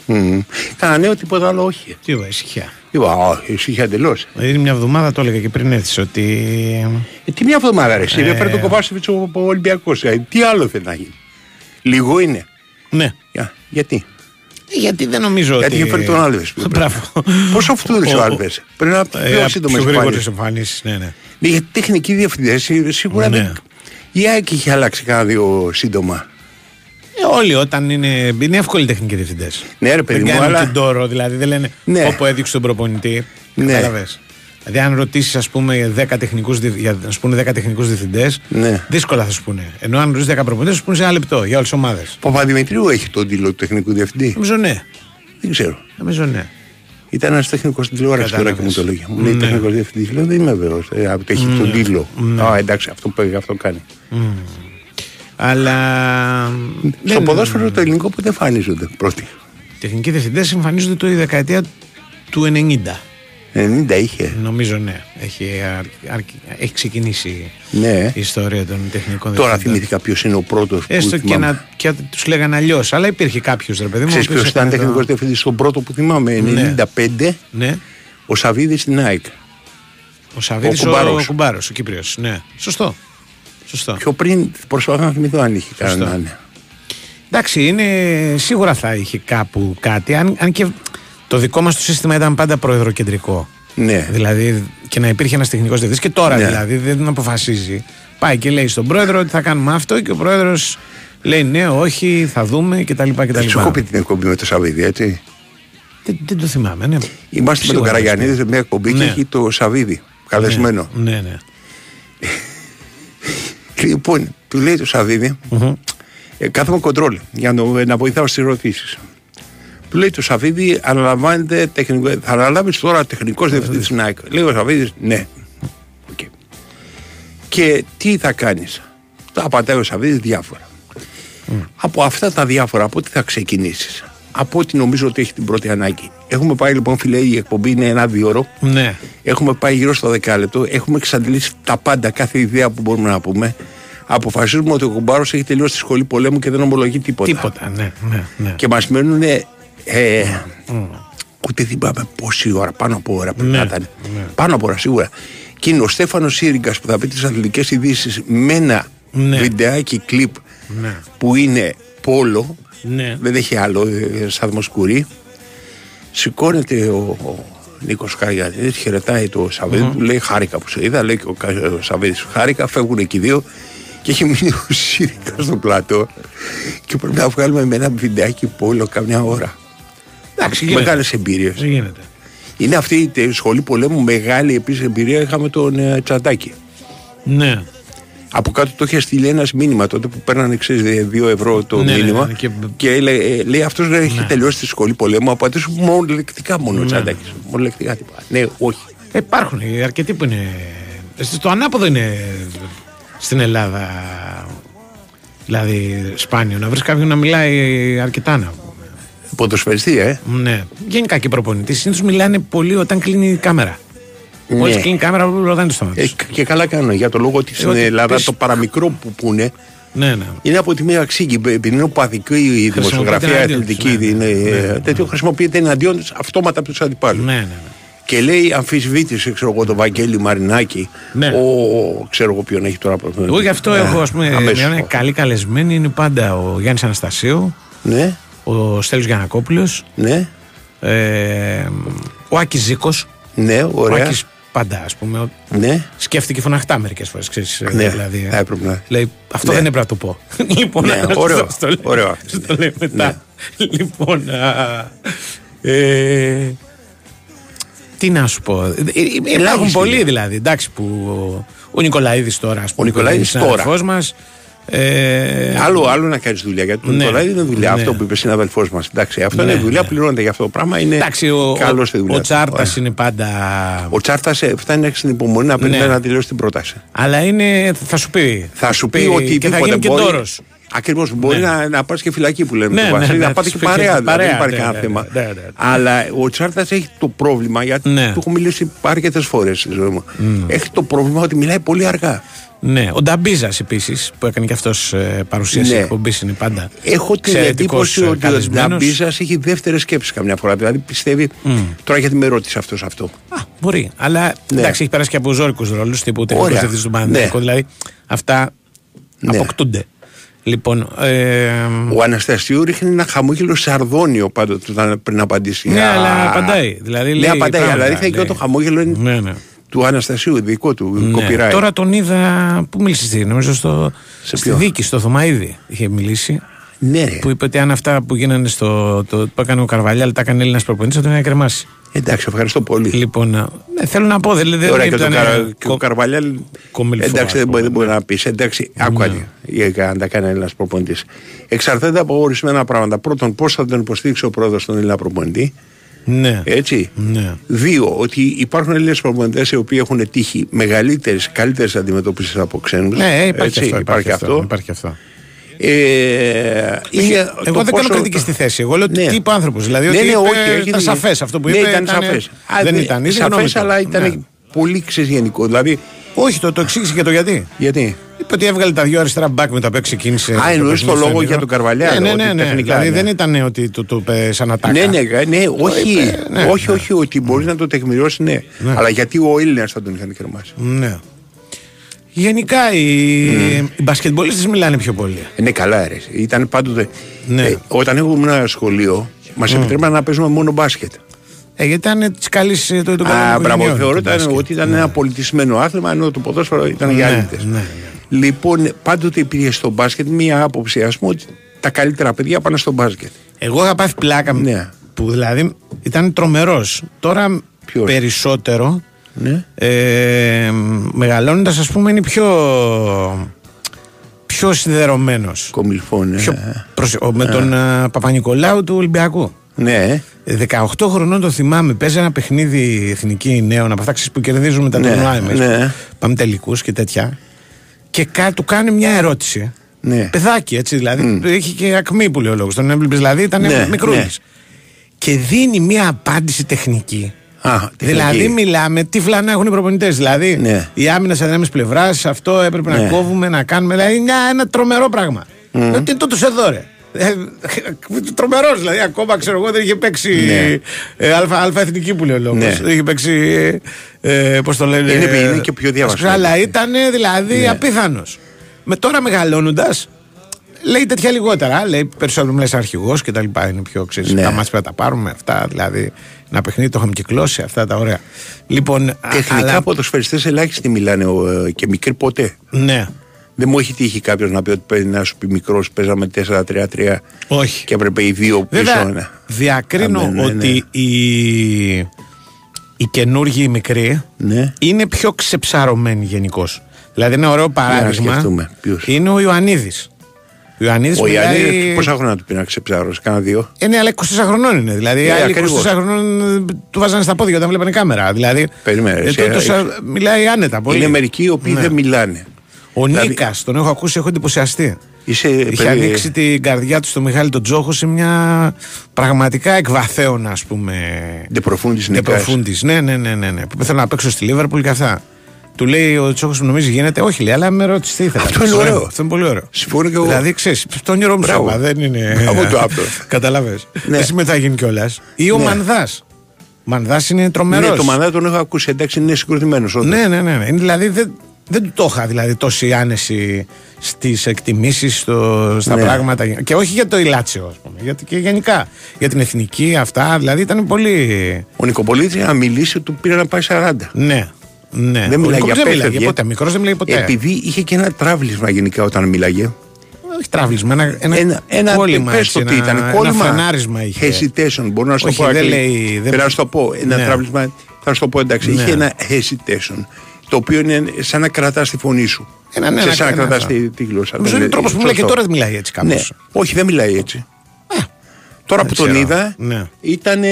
Μμμ. Κάνα νέο τίποτα άλλο, όχι. Τι είπα, ησυχία. Είπα, όχι, εσύ είχε εντελώς. Δηλαδή μια εβδομάδα το έλεγα και πριν έρθεις ότι... Ε, τι μια εβδομάδα ρε, εσύ Ε. δεν φέρει τον Κοβάσεβιτ ο, ο Ολυμπιακός. τι άλλο θέλει να γίνει. Λίγο είναι. Ναι. Για, γιατί; Γιατί δεν νομίζω Γιατί ότι... είχε φέρει τον Άλβες. Μπράβο. Πόσο φτούρησε ο Άλβες; Πριν από Ε, πιο απ' σύντομες πιο γρήγορες εμφανίσεις. εμφανίσεις, ναι, ναι. Γιατί τεχνικοί διευθυντές σίγουρα Ναι. δεν. Η ΑΕΚ είχε αλλάξει κάνα δύο σύντομα. Ε, όλοι όταν είναι. Είναι εύκολοι οι τεχνικοί διευθυντές. Ναι, ρε παιδί δεν μου, κάνουν αλλά- την τόρο, δηλαδή δεν λένε Ναι. όπου έδειξε τον προπονητή. Ναι. Καταλαβες. Δηλαδή, αν ρωτήσεις, ας πούμε, 10 τεχνικούς, διε- για να σου πούνε 10 τεχνικούς διευθυντές, Ναι. δύσκολα θα σου πούνε. Ενώ αν ρωτήσεις 10 προπονητές, θα σου πούνε σε ένα λεπτό για όλες τις ομάδες. Παπαδημητρίου έχει τον τίτλο του τεχνικού διευθυντή; Νομίζω ναι. Δεν ξέρω. Νομίζω ναι. Ήταν ένας τεχνικός στην τηλεόραση τώρα και μου το λέγε. Μου λέει Ναι. τεχνικός διευθυντής. Λέω δεν είμαι βέβαιος. Ε, που έχει τον τίτλο. Α, εντάξει, αυτό που αυτό κάνει. Αλλά. Στο δεν- ποδόσφαιρο το ελληνικό που δεν εμφανίζονται πρώτοι. Τεχνικοί διευθυντές εμφανίζονται το η δεκαετία του 90. 90 είχε. Νομίζω ναι. Έχει, αρ- αρ- έχει ξεκινήσει Ναι. η ιστορία των τεχνικών Τώρα διευθυντών. θυμήθηκα ποιος είναι ο πρώτος που Έστω και, θυμάμαι. να, και τους λέγανε αλλιώς. Αλλά υπήρχε κάποιος ρε παιδί μου. ο Ξέρεις οποίος ποιος ήταν έκανε το- τεχνικός διευθυντής στον πρώτο που θυμάμαι, 95, Ναι. ο Σαββίδης στην ΑΕΚ. Ο Σαββίδης Ο ο, Κουμπάρος. ο Κουμπάρος, ο Κύπριος. Ναι. Σωστό. Σωστό. Πιο πριν προσπαθώ να θυμηθώ αν είχε Σωστό. κανένα. ναι. Εντάξει, είναι, σίγουρα θα είχε κάπου κάτι. Αν, αν και το δικό μας το σύστημα ήταν πάντα προεδροκεντρικό. Ναι. Δηλαδή και να υπήρχε ένας τεχνικός διευθυντής και τώρα Ναι. δηλαδή δεν αποφασίζει. Πάει και λέει στον πρόεδρο ότι θα κάνουμε αυτό και ο πρόεδρος λέει ναι, όχι, θα δούμε κτλ. κτλ. Σου έχω πει την εκπομπή με το Σαββίδη, έτσι. Δεν, δεν το θυμάμαι, ναι. Είμαστε με τον Σίγουρα Καραγιανίδη σε μια εκπομπή και Ναι. έχει το Σαββίδη καλεσμένο. Ναι, ναι. Λοιπόν, του λέει το Σαββίδη, ε, κάθομαι κοντρόλ για να, να βοηθάω στις ερωτήσεις. Του λέει το Σαββίδη, αναλαμβάνεται τεχνικό, θα αναλάβεις τώρα τεχνικός διευθυντής στην ΑΕΚ. Λέει ο Σαββίδης, ναι. Οκ. Και τι θα κάνεις; Τα απαντάει ο Σαββίδης διάφορα. Από αυτά τα διάφορα, από τι θα ξεκινήσεις; Από ό,τι νομίζω ότι έχει την πρώτη ανάγκη. Έχουμε πάει λοιπόν, φίλε, η εκπομπή είναι ένα δίωρο. ναι. Έχουμε πάει γύρω στο δεκάλεπτο. Έχουμε εξαντλήσει τα πάντα, κάθε ιδέα που μπορούμε να πούμε. Αποφασίζουμε ότι ο κουμπάρος έχει τελειώσει τη σχολή πολέμου και δεν ομολογεί τίποτα. Τίποτα, ναι, ναι, ναι. Και μας μένουν. Ε, Ούτε θυμάμαι πόση ώρα, πάνω από ώρα πρέπει Ναι, να ήταν. Πάνω από ώρα σίγουρα. Και είναι ο Στέφανος Σύριγκα που θα πει τις αθλητικές ειδήσεις με ένα Ναι. βιντεάκι κλιπ Ναι. που είναι πόλο. Ναι. Δεν έχει άλλο, ε, σαν δημοσκουρί. Σηκώνεται ο, ο Νίκος Καριανίδη, χαιρετάει το σαββιδη του λέει Χάρηκα που σε είδα. Λέει και ο, Κα- ο Σαββίδης Χάρηκα, φεύγουν εκεί οι δύο και έχει μείνει ο Σύριγκα στο πλατό. Και πρέπει να βγάλουμε με ένα βιντεάκι πόλο καμιά ώρα. Εντάξει, γίνεται. Μεγάλες εμπειρίες. Δεν γίνεται. Είναι αυτή η τε- σχολή πολέμου, μεγάλη επίσης εμπειρία. Είχαμε τον ε, Τσαντάκη. Ναι. Από κάτω το είχε στείλει ένας μήνυμα τότε που παίρνανε ξέρεις, δύο ευρώ το Ναι, ναι, μήνυμα. ναι, και- και, λέει, ε, λέει αυτός δεν έχει τελειώσει τη σχολή πολέμου. Απαντήσω μονολεκτικά μόνο ο Ναι. Τσαντάκης. Μονολεκτικά τίποτα. Ναι, όχι. Ε, Υπάρχουν οι αρκετοί που είναι. Στο ανάποδο είναι στην Ελλάδα. Δηλαδή, σπάνιο να βρεις κάποιον να μιλάει αρκετά να πούμε. Ποδοσφαιριστή, ε. Ναι. Γενικά και προπονητή. Συνήθως μιλάνε πολύ όταν κλείνει η κάμερα. Μόλις Ναι. κλείνει η κάμερα, ρωτάνε το στόμα Ε, τους. και καλά κάνουν για το λόγο ότι στην ότι Ελλάδα πες- το παραμικρό που πούνε Ναι, ναι. είναι από τη μία ξύγκη. Επειδή είναι οπαδική η δημοσιογραφία, η εναντίον αθλητική, τους, ναι, είναι, ναι, ε, ναι, ναι. τέτοιο χρησιμοποιείται εναντίον τους αυτόματα από τους αντιπάλους. Ναι, ναι, ναι. Και λέει, αμφισβήτησε, ξέρω εγώ, τον Βαγγέλη Μαρινάκη. Ναι. Ο, ξέρω εγώ ποιον έχει τώρα προφανώς. Εγώ γι' αυτό Ε, έχω, ας πούμε, αμέσως. μια καλή καλεσμένη είναι πάντα ο Γιάννης Αναστασίου, Ναι, ο Στέλιος Γιανακόπουλος, ναι, ε, ο Άκης Ζήκος. ναι, Ο ωραία. Άκης πάντα, ας πούμε. ο- Ναι, Σκέφτηκε φωναχτά μερικές φορές. Ναι, δηλαδή, θα έπρεπε να. Λέει, αυτό Ναι. δεν έπρεπε να το πω. [LAUGHS] λοιπόν, Ναι, στο- ωραίο, στο λέω- ωραίο. Στο λέω μετά. Ναι. Λοιπόν. α, ε, τι να σου πω. Ε, ε, Υπάρχουν είναι. πολλοί δηλαδή. Εντάξει που ο- ο Νικολαίδης τώρα. Ας πούμε, Νικολαίδης που είναι τώρα. συνάδελφός μας, Ε, Άλλο, άλλο να κάνεις δουλειά. Γιατί Ναι. τώρα δεν είναι δουλειά Ναι. αυτό που είπε συναδελφός μας. Εντάξει, αυτό Ναι, είναι δουλειά, ναι. πληρώνεται για αυτό το πράγμα. Είναι εντάξει, ο, καλός στη ο, δουλειά. ο του. Τσάρτας Ωραία. είναι πάντα. Ο Τσάρτας φτάνει να έχει την υπομονή να περιμένει Ναι. να τελειώσει την πρόταση. Αλλά είναι, θα σου πει. Θα σου πει ότι και θα γίνει και τόρος. Ακριβώς. Μπορεί Ναι. να, να πας και φυλακή που λέμε. Ναι, του ναι, Βασίλη, ναι, να πάτε θα και σου πει και παρέα. δηλαδή, παρέα, δεν υπάρχει ναι, κανένα ναι, θέμα. ναι, ναι, ναι. Αλλά ο Τσάρτας έχει το πρόβλημα, γιατί Ναι. του έχω μιλήσει αρκετές φορές στη ζωή μου. Έχει το πρόβλημα ότι μιλάει πολύ αργά. Ναι, ο Νταμπίζας επίσης που έκανε και αυτός παρουσίαση Ναι. εκπομπής είναι πάντα. Έχω την εξαιρετικός, εντύπωση ε, ότι ο καλεσμένος. Νταμπίζας έχει δεύτερε σκέψει καμιά φορά. Δηλαδή πιστεύει. Τώρα γιατί με ρώτησε αυτός αυτό; Α, μπορεί. Αλλά Ναι. εντάξει, έχει περάσει και από ζώρικους ρόλους τύπου τεχνικό Ωραία. διευθυντή του Παναθηναϊκού. Ναι. Δηλαδή αυτά Ναι. αποκτούνται. Λοιπόν, ε, Ο Αναστασίου ρίχνει ένα χαμόγελο σαρδόνιο πάντοτε όταν πριν απαντήσει. Ναι, Α, αλλά απαντάει. Δηλαδή, ναι, λέει απαντάει, πράγματα, αλλά ρίχνει και λέει. το χαμόγελο είναι ναι, ναι. Του Αναστασίου, δικό του, Ναι. copyright. Τώρα τον είδα. Πού μίλησες στη, νομίζω στο, Σε στη ποιο; δίκη, στο Θωμαίδη είχε μιλήσει. Ναι, ρε. Που είπε ότι αν αυτά που γίνανε στο. Το, που έκανε ο Καρβαλιάλ τα έκανε Έλληνας προπονητής, θα τον είχε κρεμάσει. εντάξει, ευχαριστώ πολύ. Λοιπόν, ναι, θέλω να πω, δεν, δεν Ωραία, και, το ήταν, Καρα... ε, και ο Καρβαλιάλ. κομμελιφό, Εντάξει, δεν ας μπορεί, πούμε, δεν μπορεί να πεις. Εντάξει, άκουγα Ναι. για να τα κάνει ένα προπονητής. Εξαρτάται από ορισμένα πράγματα. Πρώτον, πώς θα τον υποστήριξει ο πρόεδρος τον Έλληνα προπονητή. Ναι. Έτσι; Ναι. Δύο, ότι υπάρχουν Έλληνες προπονητές οι οποίοι έχουν τύχει μεγαλύτερες, καλύτερες αντιμετωπίσει από ξένους. Ναι, υπάρχει αυτό. Υπάρχει αυτό. Υπάρχει αυτό. Ε, είχε Εγώ το δεν κάνω πόσο- κριτική στη θέση. Εγώ λέω Ναι. τι είπε ο άνθρωπος. Δηλαδή Ναι, ότι ναι, είπε, όχι, έχει ήταν δίκιο. σαφές αυτό που Ναι, είπε. ήταν σαφές. Α, Δεν δε- ήταν. Είναι σαφές, γνώμης του. αλλά ήταν Ναι. πολύ ξεγενικό. Δηλαδή, Όχι, το, το εξήγησε και το γιατί. γιατί; Είπε ότι έβγαλε τα δύο αριστερά μπακ με τα οποία ξεκίνησε. Α, εννοείς παιχνίδι το στο λόγο Ενίγμα. για τον Καρβαλιάλ, Ναι, ναι, ότι ναι. ναι. τεχνικά, Δηλαδή ναι. δεν ήταν ότι το, το είπε σαν ατάκα. Ναι, ναι, ναι, όχι. είπε, ναι. όχι, όχι, ότι μπορείς να το τεκμηριώσεις, ναι. Ναι. Αλλά γιατί ο Έλληνας θα τον είχαν κρεμάσει. Ναι. Γενικά οι, οι μπασκετμπολίστες μιλάνε πιο πολύ. Ε, Ναι, καλά, ρε. Ήταν πάντοτε. Ναι. Ε, όταν εγώ ήμουν ένα σχολείο, μας επιτρέπαν να παίζουμε μόνο μπάσκετ. Ε, γιατί ήταν της καλής το, το Α, μπράβο, θεωρώ ήταν ότι ήταν ένα πολιτισμένο άθλημα, ενώ το ποδόσφαιρο ήταν για Ναι, άλυτες. ναι, ναι. Λοιπόν, πάντοτε υπήρχε στο μπάσκετ μία άποψη, ας πούμε, ότι τα καλύτερα παιδιά πάνε στο μπάσκετ. Εγώ είχα πάθει πλάκα Ναι. που δηλαδή ήταν τρομερός. Τώρα Ποιος; περισσότερο Ναι. ε, μεγαλώνοντας ας πούμε είναι πιο πιο σιδερωμένος Κομιλφό, ναι. πιο προσε- ο- με τον ε, Παπα-Νικολάου του Ολυμπιακού Ναι, Ε, 18 χρονών το θυμάμαι, παίζει ένα παιχνίδι εθνική νέων από αυτά ξέρεις, που κερδίζουμε τα Ναι, τουρνουά εμείς. ναι. Πάμε τελικούς και τέτοια. Και κα, του κάνει μια ερώτηση. ναι. Παιδάκι έτσι δηλαδή. Έχει και ακμή που λέει ο λόγος. Τον έβλεπε δηλαδή, ήταν Ναι, μικρούλης. ναι. Και δίνει μια απάντηση τεχνική. Α, τεχνική. Δηλαδή, μιλάμε τι φλανά έχουν οι προπονητές. Δηλαδή, Ναι. η άμυνα σε δυνάμεις πλευράς, αυτό έπρεπε να Ναι. κόβουμε, να κάνουμε. Δηλαδή, μια, ένα τρομερό πράγμα. Mm. Τι το του εδώ, ρε; Ε, Τρομερός δηλαδή. Ακόμα ξέρω εγώ δεν είχε παίξει Ναι. ε, αλφα, αλφα εθνική που λέει ο λόγος. Ναι. Δεν είχε παίξει. Ε, Πώς το λένε. Είναι- ε, είναι και πιο διαβασμένο. Αλλά ήταν δηλαδή Ναι. απίθανος. Με τώρα μεγαλώνοντας, λέει τέτοια λιγότερα. Λέει περισσότερο μιλάει αρχηγός και τα λοιπά. Είναι πιο ξέρεις. Ναι. Τα μάτια πρέπει να τα πάρουμε αυτά. Δηλαδή, ένα παιχνίδι το είχαμε κυκλώσει. Αυτά τα ωραία. Λοιπόν, α- Τεχνικά αλλά- ποδοσφαιριστές ελάχιστοι μιλάνε ο, ε, και μικροί ποτέ. Ναι, Δεν μου έχει τύχει κάποιος να πει ότι παίζει να σου πει μικρός, παίζαμε 4-3-3 όχι. και έπρεπε οι δύο πίσω. Βέβαια, να- διακρίνω να μένουν, ναι, ότι οι, οι καινούργοι οι μικροί Ναι. είναι πιο ξεψαρωμένοι γενικώς. Δηλαδή, ένα ωραίο παράδειγμα σκεφτούμε. Ποιος; είναι ο Ιωαννίδης. Ο Ιωαννίδης Ο μιλάει... Ιάννη, πόσα χρόνια του πει να ξεψάρωσε, κάνα δύο. Ε, ναι, αλλά 24 χρονών είναι. Δηλαδή, Ε, άλλοι ακριβώς. 24 χρονών ε, του βάζανε στα πόδια όταν βλέπανε κάμερα. Δηλαδή, Περίμενε, ε, εσύ, τούτος, ε, α, μιλάει άνετα πολύ. Είναι μερικοί οι οποίοι Ναι. δεν μιλάνε. Ο δηλαδή- Νίκας, τον έχω ακούσει, έχω εντυπωσιαστεί. Είσαι, Είχε παιδί- ανοίξει την καρδιά του στο Μιχάλη τον Τζόχο σε μια πραγματικά εκβαθέων, ας πούμε. De profundis De νικάς. profundis. Ναι, ναι, ναι, ναι, ναι. Που θέλω να παίξω στη Λίβερπουλ και αυτά. Του λέει ο Τσόχο που νομίζεις γίνεται; Όχι, λέει, αλλά με ρώτησε τι ήθελα. Αυτό είναι Ξέρω, ωραίο. Αυτό είναι πολύ ωραίο. Συμφωνώ και εγώ. Δηλαδή, ξέρεις, το όνειρό μου Μπράβο. σώμα δεν είναι. Μπράβο του αυτό. [LAUGHS] Καταλαβέ. Ναι. Δεν σημαίνει ότι θα γίνει κιόλας. Ή ο Ναι. Μανδάς. Μανδάς είναι τρομερός. Ναι, το μανδά τον έχω ακούσει, εντάξει, είναι συγκροτημένος. Ναι, ναι, ναι. ναι. Είναι, δηλαδή, δεν, δεν του το είχα δηλαδή, τόση άνεση στις εκτιμήσεις, στα Ναι. πράγματα. Και όχι για το Ιλάτσιο, ας πούμε. Γιατί και γενικά. Για την εθνική, αυτά. Δηλαδή ήταν πολύ. Ο Νικοπολίτης να μιλήσει, του πήρε να πάει 40. Ναι. ναι. Δεν Ο μιλάει Νικόπης για δεν μιλάει πέφευγε. ποτέ. Μικρός δεν μιλάει ποτέ. Επειδή είχε και ένα τράβλισμα γενικά όταν μίλαγε. Όχι τράβλισμα. Ένα, ένα, Ένα, ένα κόλλημα. πες έτσι, το τι ένα, ήταν, ένα κόλλημα. φρενάρισμα είχε. Hesitation, μπορώ να σου Όχι, το πω. δεν Ακλή. λέει- δεν- Πρέπει να σου το πω. Ένα Ναι. τράβλισμα, θα σου το πω εντάξει. Ναι. Είχε ένα hesitation, το οποίο είναι σαν να κρατάς τη φωνή σου. Ένα, ναι, Ξέρεις ένα- να ένα- κρατάς ένα. τη, τη γλώσσα. Νομίζω είναι ο τρόπος που μιλάει και Σωστό. τώρα μιλάει έτσι κάπω. Ναι. Όχι, δεν μιλάει έτσι. Τώρα που δεν τον ξέρω. είδα, Ναι. ήταν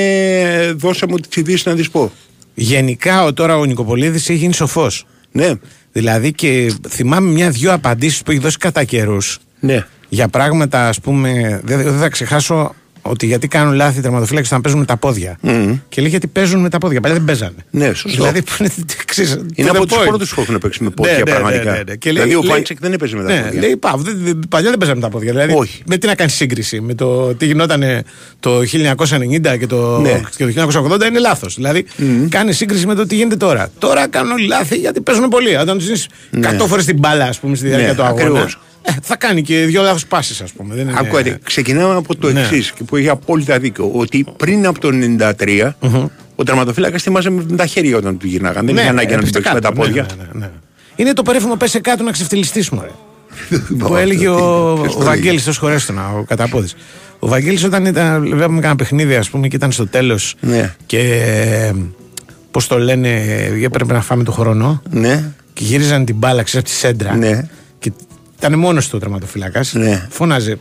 δώσε μου τις ειδήσεις να τις πω. Γενικά ο, τώρα ο Νικοπολίδης έχει γίνει σοφός. Ναι, Δηλαδή και θυμάμαι μια-δυο απαντήσεις που έχει δώσει κατά καιρούς ναι. για πράγματα, ας πούμε. Δεν, δεν θα ξεχάσω ότι γιατί κάνουν λάθη οι τερματοφύλακες όταν παίζουν με τα πόδια. Και λέει γιατί παίζουν με τα πόδια. Παλιά δεν παίζανε. Ναι, σωστό. Δηλαδή που είναι, ξέρεις, to Είναι the από τους point. πρώτους που έχουν παίξει με πόδια Ναι, ναι, πραγματικά. ναι, ναι, ναι. Και λέει- δηλαδή ο λέει- Βάντσεκ δεν έπαιζε με τα ναι, πόδια. Λέει Παύ, δεν- δεν- παλιά δεν παίζαμε με τα πόδια. Δηλαδή, Όχι. Με τι να κάνεις σύγκριση; Με το τι γινόταν το 1990 και το, Ναι. και το 1980 είναι λάθος. Δηλαδή κάνεις σύγκριση με το τι γίνεται τώρα. Τώρα κάνουν όλοι λάθη γιατί παίζουν πολύ. Όταν του δίνει 100 φορές την μπάλα, ας πούμε, στη διάρκεια Ναι, του αγώνα. Ακριβώς. ε, θα κάνει και δύο λάθος πάσει, ας πούμε. Δεν είναι... Ακούτε, ξεκινάμε από το Ναι. εξής και που έχει απόλυτα δίκιο. Ότι πριν από το 93 ο τερματοφύλακας θυμάσαι με τα χέρια όταν του γυρνάγαν. Δεν είχε ανάγκη να του έπεσε παίξει με τα κάτω. Ναι, πόδια. ναι, ναι, ναι. Είναι το περίφημο πέσε κάτω να ξεφτυλιστείς μου, ρε. [LAUGHS] που Αυτό, έλεγε ο, ποιος ο το Βαγγέλης το σχολέστονα, ο Καταπόδης. Ο Βαγγέλης όταν ήταν, βλέπαμε κάνα παιχνίδι ας πούμε και ήταν στο τέλος Ναι. και πώς το λένε, έπρεπε να φάμε το χρόνο Ναι, και γύριζαν την μπάλα ξέρεις από τη σέντρα Ναι. Και ήταν μόνος του ο τερματοφυλάκας Ναι. φώναζε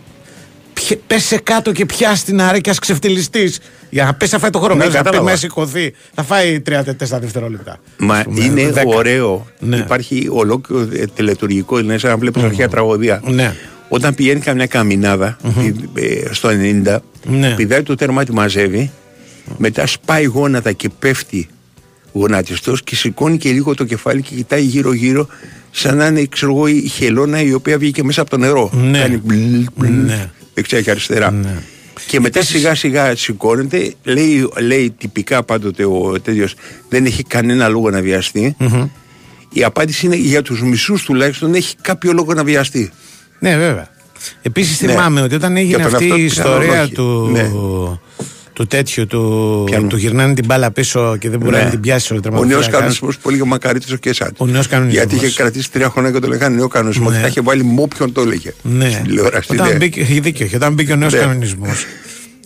«Πιε- πέσε κάτω και πιάσει την αρέ και ας ξεφτυλιστείς για να πέσει να φάει το χρόνο Ναι, μέσα, κατάλαβα. μέσα σηκωθεί θα φάει 3-4 δευτερόλεπτα Μα Ας πούμε, είναι 10. ωραίο. Ναι. Υπάρχει ολόκληρο ε, τελετουργικό, είναι σαν να βλέπεις αρχαία τραγωδία. Ναι. Όταν πηγαίνει καμιά καμινάδα, ε, στο 90, Ναι. πηδάει το τέρμα, τη μαζεύει, μετά σπάει γόνατα και πέφτει γονατιστός και σηκώνει και λίγο το κεφάλι και κοιτάει γύρω-γύρω σαν να είναι ξέρω εγώ, η χελώνα η οποία βγήκε μέσα από το νερό. Ναι. Κάνει μπλ, μπλ, Ναι. δεξιά και αριστερά. Ναι. Και μετά σιγά σιγά σηκώνεται, λέει, λέει τυπικά πάντοτε ο τέτοιος δεν έχει κανένα λόγο να βιαστει Η απάντηση είναι για τους μισούς τουλάχιστον έχει κάποιο λόγο να βιαστεί. Ναι, βέβαια. Επίσης Ναι. θυμάμαι ότι όταν έγινε Για τον αυτή αυτό η ιστορία πιθανόν όχι. του, Ναι. Του τέτοιου, του, Ποιανού; του γυρνάνε την μπάλα πίσω και δεν μπορεί Ναι. να την πιάσει ο Ο νέος τερματοφύλακας. κανονισμός που έλεγε ο Μακαρίτης ο Κέσσατ. Ο νέος κανονισμός. Γιατί είχε κρατήσει τρία χρόνια και το λέγανε νέο κανονισμός Ναι. και τα είχε βάλει με όποιον το έλεγε. Ναι. Στην τηλεόραση. Όταν ναι. μπήκε, έχει δίκιο, και όταν μπήκε ο νέος Ναι. κανονισμός,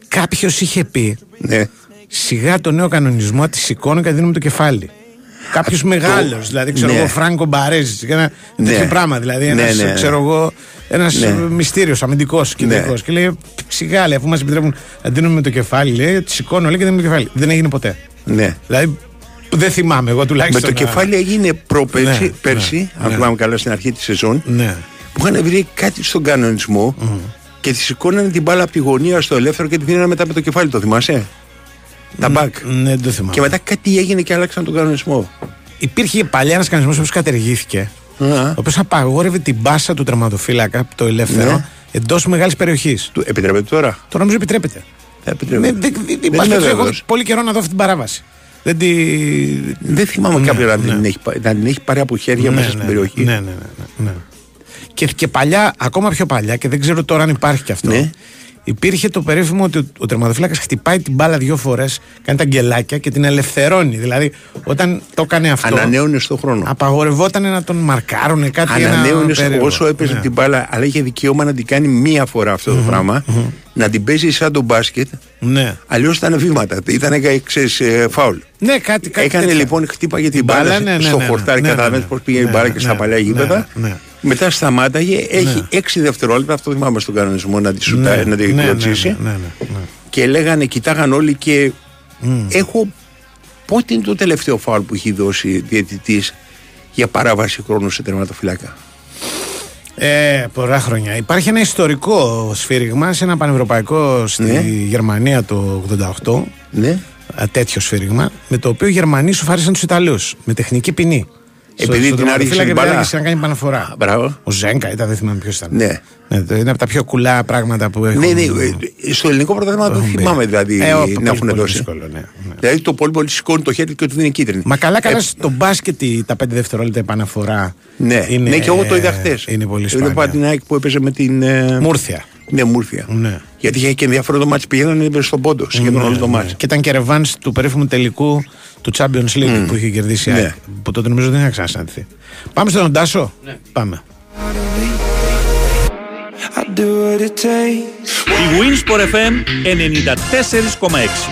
κάποιος είχε πει Ναι. σιγά το νέο κανονισμό τη σηκώνω και δίνουμε το κεφάλι. Κάποιος μεγάλος, δηλαδή ξέρω ναι. εγώ, Φράγκο Μπαρέζης. Ένα Ναι. τέτοιο πράγμα. Δηλαδή, Ναι, ένας ναι, ναι. ξέρω εγώ, ένας Ναι. μυστήριος αμυντικός κεντρικός. Ναι. Και λέει, σιγά λέει, αφού μας επιτρέπουν να δίνουμε το κεφάλι, λέει, τη σηκώνω λέει, και δίνουμε το κεφάλι. Δεν έγινε ποτέ. ναι. Δηλαδή, δεν θυμάμαι εγώ Με τουλάχιστον. το να- κεφάλι έγινε προπέρσι, Ναι, πέρσι, ναι, αν ναι. θυμάμαι καλά στην αρχή της σεζόν, Ναι. που είχαν βρει κάτι στον κανονισμό και τη σηκώνανε την μπάλα από τη γωνία στο ελεύθερο και τη δίνανε μετά με το κεφάλι. Το θυμάσαι; Τα μπακ. Ναι, δεν το θυμάμαι. Και μετά κάτι έγινε και άλλαξαν τον κανονισμό. Υπήρχε παλιά ένας κανονισμός που κατεργήθηκε, Α. ο οποίος απαγόρευε την πάσα του τερματοφύλακα, το ελεύθερο, Ναι. εντός μεγάλης περιοχής. Του επιτρέπεται τώρα; Τώρα νομίζω επιτρέπεται. Ε, επιτρέπεται. Ναι, δεν, δεν, δεν, Δεν πας είμαι πίσω, έχω βέβαιος. πολύ καιρό να δω αυτή την παράβαση. Δεν τη... Δεν θυμάμαι Ναι, κάποιον να, ναι. την έχει, πα- να την έχει πάρει από χέρια Ναι, μέσα ναι, στην ναι, περιοχή. Ναι, ναι, ναι, ναι, ναι. Και, και παλιά, ακόμα πιο παλιά, και δεν ξέρω τώρα αν υπάρχει και αυτό. Ναι. Υπήρχε το περίφημο ότι ο, ο τερματοφύλακας χτυπάει την μπάλα δύο φορές, κάνει τα γκελάκια και την ελευθερώνει. Δηλαδή, όταν το έκανε αυτό. Ανανέωνε στον χρόνο. Απαγορευόταν να τον μαρκάρουν κάτι ένα Ανανέωνε περίεργο. όσο έπαιζε Ναι. την μπάλα, αλλά είχε δικαίωμα να την κάνει μία φορά αυτό το πράγμα. Να την παίζει σαν το μπάσκετ. Ναι. Αλλιώς ήταν βήματα. Ήταν ξέρεις, ε, φάουλ. Ναι, κάτι, κάτι Έκανε τέτοια. λοιπόν, χτύπαγε την μπάλα, μπάλα, ναι, ναι, στο ναι, ναι. χορτάρι. Ναι, ναι, Καταλαβαίνετε ναι. πώς πήγαινε η Ναι, μπάλα ναι, και στα ναι, παλιά ναι, γήπεδα. Ναι, ναι. Μετά σταμάταγε, έχει 6 δευτερόλεπτα, αυτό θυμάμαι στον κανονισμό να τη σουτάρει, Ναι, να την ναι, ναι, κλωτσίσει. ναι, ναι, ναι, ναι. Και λέγανε, κοιτάγαν όλοι και έχω. Πότε είναι το τελευταίο φάουλ που έχει δώσει διαιτητής για παράβαση χρόνου σε τερματοφυλάκα; Ε, πολλά χρόνια. Υπάρχει ένα ιστορικό σφύριγμα σε ένα πανευρωπαϊκό στη Ναι. Γερμανία το 88. Ναι. ε, τέτοιο σφύριγμα, με το οποίο οι Γερμανοί σοφάρισαν τους Ιταλούς με τεχνική ποινή. Επειδή την άργησε τερματοφύλακα την επειδή μπάλα. άργησε να κάνει παναφορά. Μπράβο. Ο Ζέγκα ήταν, δεν θυμάμαι ποιος ήταν. Ναι. το- είναι από τα πιο κουλά πράγματα που έχουν. Ναι, ναι, ε, στο ελληνικό πρωτάθλημα δεν έχουν μπει. θυμάμαι δηλαδή Ε, ο- να πολύ, έχουν πολύ δώσει. δύσκολο, ναι, ναι. Δηλαδή το πολύ πολύ σηκώνει το χέρι και του δίνει κίτρινη. Μα καλά, καλά Ε, στο μπάσκετ η- τα 5 δευτερόλεπτα επαναφορά. Ναι, είναι, ναι, και εγώ το είδα χθες. Είναι πολύ Είδα σπάνια. την ΑΕΚ που έπαιζε με την. ε, Μούρθια. Ναι, Μούρθια. Ναι. Γιατί είχε και ενδιαφέρον το μάτι πηγαίνανε στον πόντο, σχεδόν όλο το μάτι. Και ήταν και ρεβάνς του περίφημου τελικού του Champions League που είχε κερδίσει η Ναι. ΑΕΚ, Που τότε νομίζω δεν είχα ξανασυναντηθεί. Πάμε στον Τάσο. Πάμε. I do what it takes. Η Winsport FM 94,6.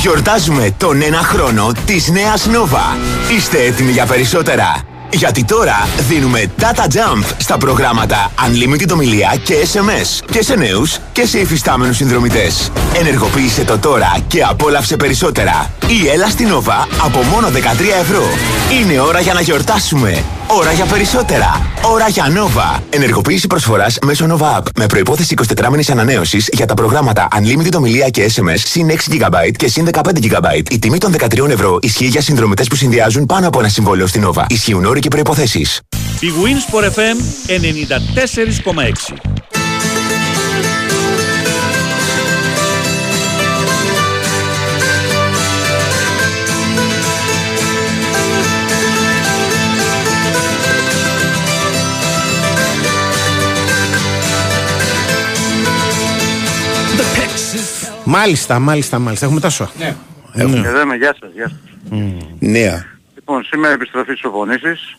Γιορτάζουμε τον ένα χρόνο της νέας Nova. Είστε έτοιμοι για περισσότερα; Γιατί τώρα δίνουμε Data Jump στα προγράμματα Unlimited ομιλία και SMS και σε νέους και σε υφιστάμενους συνδρομητές. Ενεργοποίησε το τώρα και απόλαυσε περισσότερα. Η έλα στην Nova από μόνο 13 ευρώ. Είναι ώρα για να γιορτάσουμε. Ώρα για περισσότερα. Ώρα για Nova. Ενεργοποίηση προσφοράς μέσω Nova App με προϋπόθεση 24 μήνες ανανέωσης για τα προγράμματα Unlimited ομιλία και SMS συν 6 GB και συν 15 GB. Η τιμή των 13 ευρώ ισχύει για συνδρομητές που συνδυάζουν πάνω από ένα συμβόλαιο στην Nova. Ισχύουν όροι και προϋποθέσεις. Η Winsport FM 94,6. Μάλιστα, μάλιστα, μάλιστα. Έχουμε τα σώα. Ναι. Εδώ είμαι, γεια σας, γεια σας. Νέα. Λοιπόν, σήμερα επιστροφή στις οπονήσεις,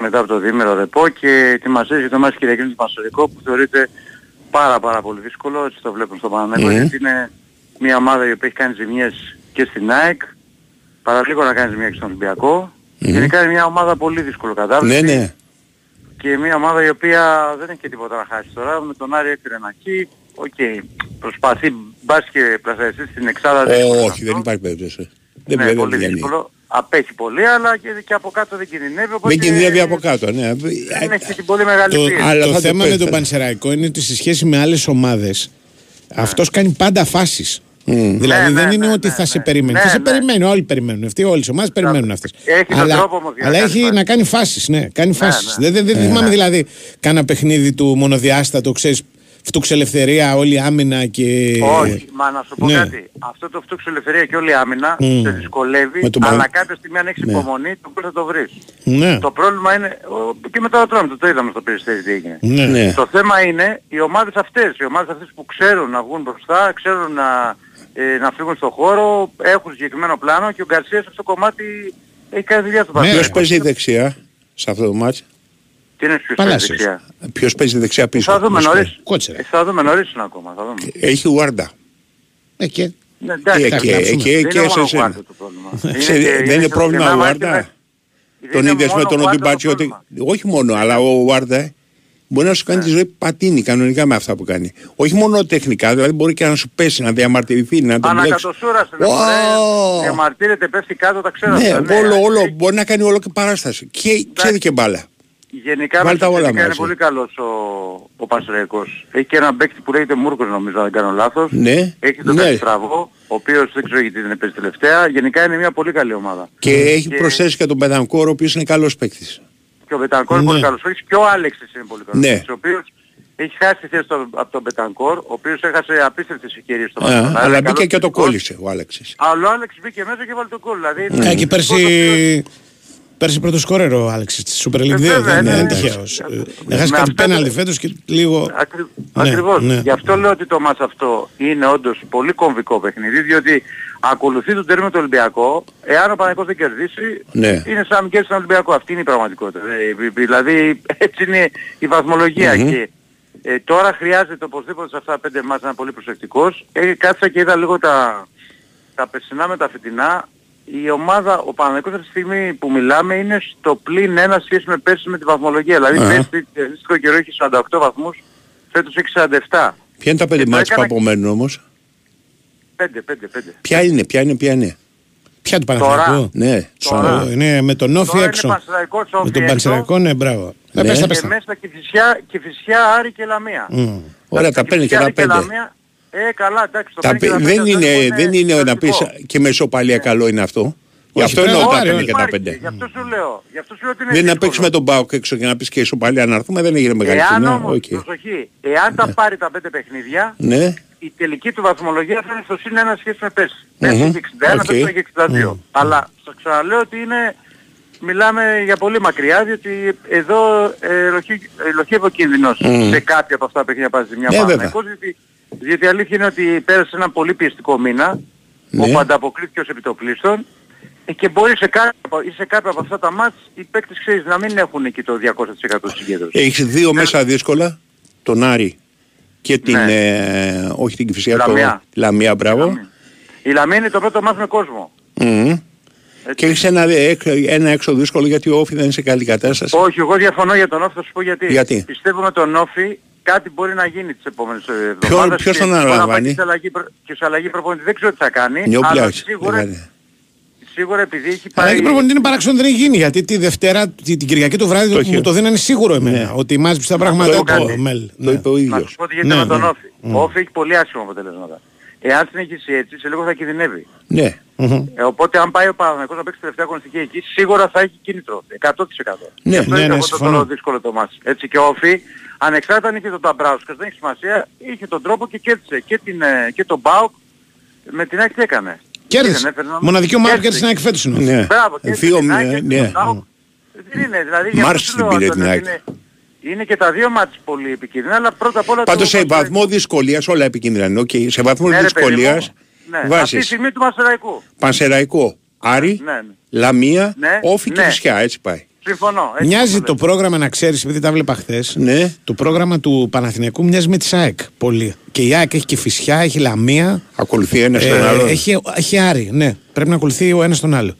μετά από το διήμερο ρεπό και ετοιμασίες για το μάτς Κυριακής του Πασορικό που θεωρείται πάρα πάρα πολύ δύσκολο, έτσι το βλέπουν στο Παναμαϊκό, γιατί είναι μια ομάδα η οποία έχει κάνει ζημιές και στην ΑΕΚ, παραλίγο να κάνει ζημιά και στον Ολυμπιακό. Γενικά είναι μια ομάδα πολύ δύσκολο Ναι, κατάρτιση ναι. και μια ομάδα η οποία δεν έχει και τίποτα να χάσει τώρα. Με τον Άρη έφερε ένα εκεί. Οκ, προσπαθεί μπας και πλασιαστεί στην εξάδα. Ε, δύσκολο όχι, αυτό. δεν υπάρχει περίπτωση. Δεν ναι, δεν πολύ βγαίνει. δύσκολο. Απέχει πολύ, αλλά και, και από κάτω δεν κινδυνεύει. Οπότε Δεν κινδυνεύει από κάτω, ναι. Δεν έχει την πολύ μεγάλη Το, πίεση. Αλλά το θα το θέμα με πες, τον θα- Πανσεραϊκό είναι ότι σε σχέση με άλλες ομάδες αυτός κάνει πάντα φάσεις. Δηλαδή Ναι, δεν ναι, είναι ναι, ότι ναι, θα σε ναι. περιμένει. Ναι, θα σε ναι. περιμένει, όλοι περιμένουν. Αυτοί, όλες οι ομάδες περιμένουν αυτές. Έχει τον αλλά, τρόπο όμως για να αλλά κάνει έχει φάσεις. να κάνει φάσεις. Ναι, κάνει φάσεις. ναι. Δεν, δεν, δεν θυμάμαι δηλαδή κάνα παιχνίδι του μονοδιάστατο, ξέρεις, φτούξε ελευθερία, όλη η άμυνα και. Όχι, μα να σου πω ναι. κάτι. Αυτό το φτούξο ελευθερία και όλη η άμυνα Μμ. σε δυσκολεύει, Με τον αλλά Πα- κάποια στιγμή αν έχεις Ναι. υπομονή, το πώς θα το βρεις. Ναι. Το πρόβλημα είναι, ο- και μετά το τρόμο, το είδαμε στο περιστέρι τι έγινε. Ναι. Ναι. Το θέμα είναι οι ομάδες αυτές, οι ομάδες αυτές που ξέρουν να βγουν μπροστά, ξέρουν να, ε, να φύγουν στον χώρο, έχουν συγκεκριμένο πλάνο και ο Γκαρσίας σε αυτό το κομμάτι έχει κάνει δουλειά στο Ναι, Ποιος Παναθηναϊκό. παίζει δεξιά σε αυτό το μάτς; Τι είναι ποιος Παλάσιος. παίζει δεξιά; Ποιος παίζει δεξιά πίσω. Θα δούμε Μες νωρίς. Κότσερα. Ε, Θα δούμε νωρίς είναι ακόμα, θα δούμε. Έχει Ουάρντα. Ε, και Ναι, εντάξει, Εκεί, εντάξει, γράψουμε. εκεί, δεν εκεί [LAUGHS] είναι σε μόνο ο εσένα. Γουάρντα το πρόβλημα. Ξέρει, Είναι και- Δεν είναι και- πρόβλημα και- ο και- Ουάρντα; δεν Τον είναι είδες με μόνο τον ο Γουάρντα το Οντιμπάτσι ότι... πρόβλημα. Όχι μόνο, αλλά ο Ουάρντα μπορεί να σου κάνει τη ζωή πατίνη κανονικά με αυτά που κάνει. Όχι μόνο τεχνικά, δηλαδή μπορεί και να σου πέσει, να διαμαρτυρηθεί, να τον μπλέξεις. Ανακατοσούρα στην Ω! εφορία, διαμαρτύρεται, πέφτει κάτω, τα ξέρω. Ναι, αυτά, όλο, όλο, Ε, μπορεί να κάνει όλο και παράσταση. Και ξέρει και μπάλα. Γενικά Βάλει τα μέσα όλα τελικά είναι μαζί. πολύ καλός ο, ο Πασρέκος. Έχει και έναν παίκτη που λέγεται Μούρκος νομίζω, αν δεν κάνω λάθος. Ναι, Έχει τον ναι. Καστραβό, ο οποίος δεν ξέρω γιατί δεν παίζει τελευταία. Γενικά είναι μια πολύ καλή ομάδα. Και έχει Και- προσθέσει και τον Πεδανκόρο, ο οποίος είναι καλός παίκτης. Και ο Μπετανκόρ είναι Ναι. πολύ καλός παίκτης και ο Άλεξης είναι πολύ καλός Ναι. παίκτης, ο οποίος έχει χάσει τη θέση του από τον Μπετανκόρ, ο οποίος έχασε απίστευτες ευκαιρίες στο Α, Βαρκελόνη. αλλά Είναι μπήκε καλός και το παικτικός. κόλλησε ο Άλεξης. Αλλά ο Άλεξ μπήκε μέσα και βάλει το κόλ. Δηλαδή, Ε, και πέρσι, ο οποίος- πέρσι πρώτο σκόρερ ο Άλεξ της Super League 2. βέβαια, Δεν ναι, είναι ναι. τυχαίος. Ε, Ε, με Έχασε κάτι αυτά πέναλτι το- φέτος και λίγο. Ακρι... Ναι, Ακριβώς. ναι. Γι' αυτό λέω ότι το μάτς αυτό είναι όντως πολύ κομβικό παιχνίδι, διότι ακολουθεί τον τέρμινο του Ολυμπιακό, εάν ο Παναγικός δεν κερδίσει, Ναι. είναι σαν να μην κέρδισε τον Ολυμπιακό. Αυτή είναι η πραγματικότητα. Ε, Δηλαδή [LAUGHS] έτσι είναι η βαθμολογία. Και ε, τώρα χρειάζεται οπωσδήποτε σε αυτά τα πέντε μάτς να είναι πολύ προσεκτικός. Ε, κάτσα και είδα λίγο τα, τα περσινά με τα φετινά. Η ομάδα, ο Παναγικός αυτή τη στιγμή που μιλάμε είναι στο πλήν ένα σχέση με πέρσι με τη βαθμολογία. Δηλαδή Α. πέρσι το αντίστοιχο καιρό έχει 48 βαθμούς, φέτος έχει 47. Ποια είναι τα πέντε Και το μάτς που έκανα- απομένουν όμως; 5, 5, 5. Ποια είναι, ποια είναι, ποια είναι; Ποια του Τώρα. Παναθηναϊκού; Ναι, Τώρα. Ε, Είναι με τον Όφη Τώρα είναι έξω. Πανσεραϊκός, Με Όφη τον έξω. Πανσεραϊκό, ναι, μπράβο. Ε, Ναι. πες τα, Και πες τα. μέσα και φυσιά, και φυσιά Άρη και Λαμία. Μμ. Ωραία, τα παίρνει και τα πέντε. Λαμία, ε, καλά, εντάξει. Το Τα παίρνει και πέ- τα δεν πέντε, είναι, αυτό δεν είναι να πεις θετικό. και με ισοπαλία καλό είναι αυτό. Γι' Όχι, αυτό πρέπει εννοώ να τα πάρει, παίρνει όχι. και τα Υπάρχει, πέντε. Γι' αυτό σου λέω. Γι' αυτό σου λέω ότι είναι Δεν είναι να δύσκολο. παίξεις με τον Μπάουκ έξω και να πεις και ισοπαλία να έρθουμε, δεν έγινε μεγάλη Εάν φινά. όμως, Οκ. προσοχή, εάν τα πάρει τα πέντε παιχνίδια, Ναι, η τελική του βαθμολογία θα είναι στο συν ένα σχέση με πέρσι. Μμμ. Πέρσι είχε 61, Οκ. πέρσι είχε 62. Αλλά σας ξαναλέω ότι είναι, μιλάμε για πολύ μακριά, διότι εδώ ε, ελοχεί- ελοχεύει ο κίνδυνος Μμ. σε κάποια από αυτά τα παιχνίδια πάση ζημιά Ναι, Παναθηναϊκός, διότι, διότι η αλήθεια είναι ότι πέρασε ένα πολύ πιεστικό μήνα, Ναι. όπου ανταποκρίθηκε ως επιτοπλίστων, ε, και μπορεί σε κάποια, ή σε κάποια από αυτά τα μάτς οι παίκτες ξέρεις να μην έχουν εκεί το 200% συγκέντρωσης. έχεις δύο μέσα δύσκολα, τον Άρη και την, Ναι. ε, όχι την Κηφισιά, το Λαμία. Λαμία, μπράβο. Η Λαμία είναι το πρώτο μάτς με κόσμο. Μμμ. Και έχεις ένα, έξω- ένα έξω δύσκολο γιατί ο Όφη δεν είναι σε καλή κατάσταση. Όχι, εγώ διαφωνώ για τον Όφη, θα σου πω γιατί. Γιατί; Πιστεύω με τον Όφη κάτι μπορεί να γίνει τις επόμενες ε, Ποιο- εβδομάδες. ποιος και τον μπορεί να πάει αναλαμβάνει; Και σε αλλαγή, προ- και σε αλλαγή προπονητής δεν ξέρω τι θα κάνει. αλλά Νιόπλιαξ. σίγουρα, σίγουρα επειδή έχει Αλλά πάει... και προπονητής είναι παράξενο δεν έχει γίνει γιατί τη Δευτέρα, τη- την Κυριακή το βράδυ Το μου έχει. το δίνανε σίγουρο εμένα ότι μάζεψε τα πράγματα πω το κάτι. Μελ. Το Ναι. είπε ο Να ίδιος. σου πω τι γίνεται Ναι, με τον ναι. Όφη. Ο Όφη έχει πολύ άσχημα αποτελέσματα. Εάν συνεχίσει έτσι, σε λίγο θα κινδυνεύει. Ναι. Ε, οπότε αν πάει ο Παναγενικός να παίξει τελευταία αγωνιστική εκεί, σίγουρα θα έχει κίνητρο. 100%. Ναι, Αυτό ναι, είναι ναι, αυτό συμφωνώ. το δύσκολο το μάτς. Έτσι και ο Όφη, ανεξάρτητα αν είχε τον Ταμπράουσκας, δεν έχει σημασία, είχε τον τρόπο και κέρδισε και, την, ε, και τον Μπάουκ με την ΑΕΚ τι έκανε. Κέρδισε. Δεν έφερε να- Μοναδική ομάδα που Κέρδισε. κέρδισε ένα εκφέτος είναι. Ναι. Μπράβο, κέρδισε Δύο την ΑΕΚ, μήνες, κέρδισε ναι. τον ΠΑΟΚ. Δεν είναι, δηλαδή γι' Μ' αυτό άρεσε σου την λέω, πήρε Αντώνη, την ότι ΑΕΚ. είναι- Είναι και τα δύο ματς πολύ επικίνδυνα, αλλά πρώτα απ' όλα... Πάντως το- σε βαθμό δυσκολίας όλα επικίνδυνα είναι. Οκ, Σε βαθμό Ναι, ρε, παιδί μου. δυσκολίας Ναι, αυτή τη βάζεις στιγμή του Πανσεραϊκού. Πανσεραϊκό, Άρη, Ναι, ναι. Λαμία, Ναι, ΟΦΗ και ναι. Κηφισιά. Έτσι πάει. Συμφωνώ. έτσι Μοιάζει όπως το λες. πρόγραμμα, να ξέρεις, επειδή τα 'βλεπα χθες. Ναι. Το πρόγραμμα του Παναθηναϊκού μοιάζει με τη ΑΕΚ. Πολύ. Και η ΑΕΚ έχει και Κηφισιά, έχει Λαμία. Ακολουθεί ένας ε, στον άλλο. έχει, έχει Άρη. Ναι, πρέπει να ακολουθεί ο ένας τον άλλο.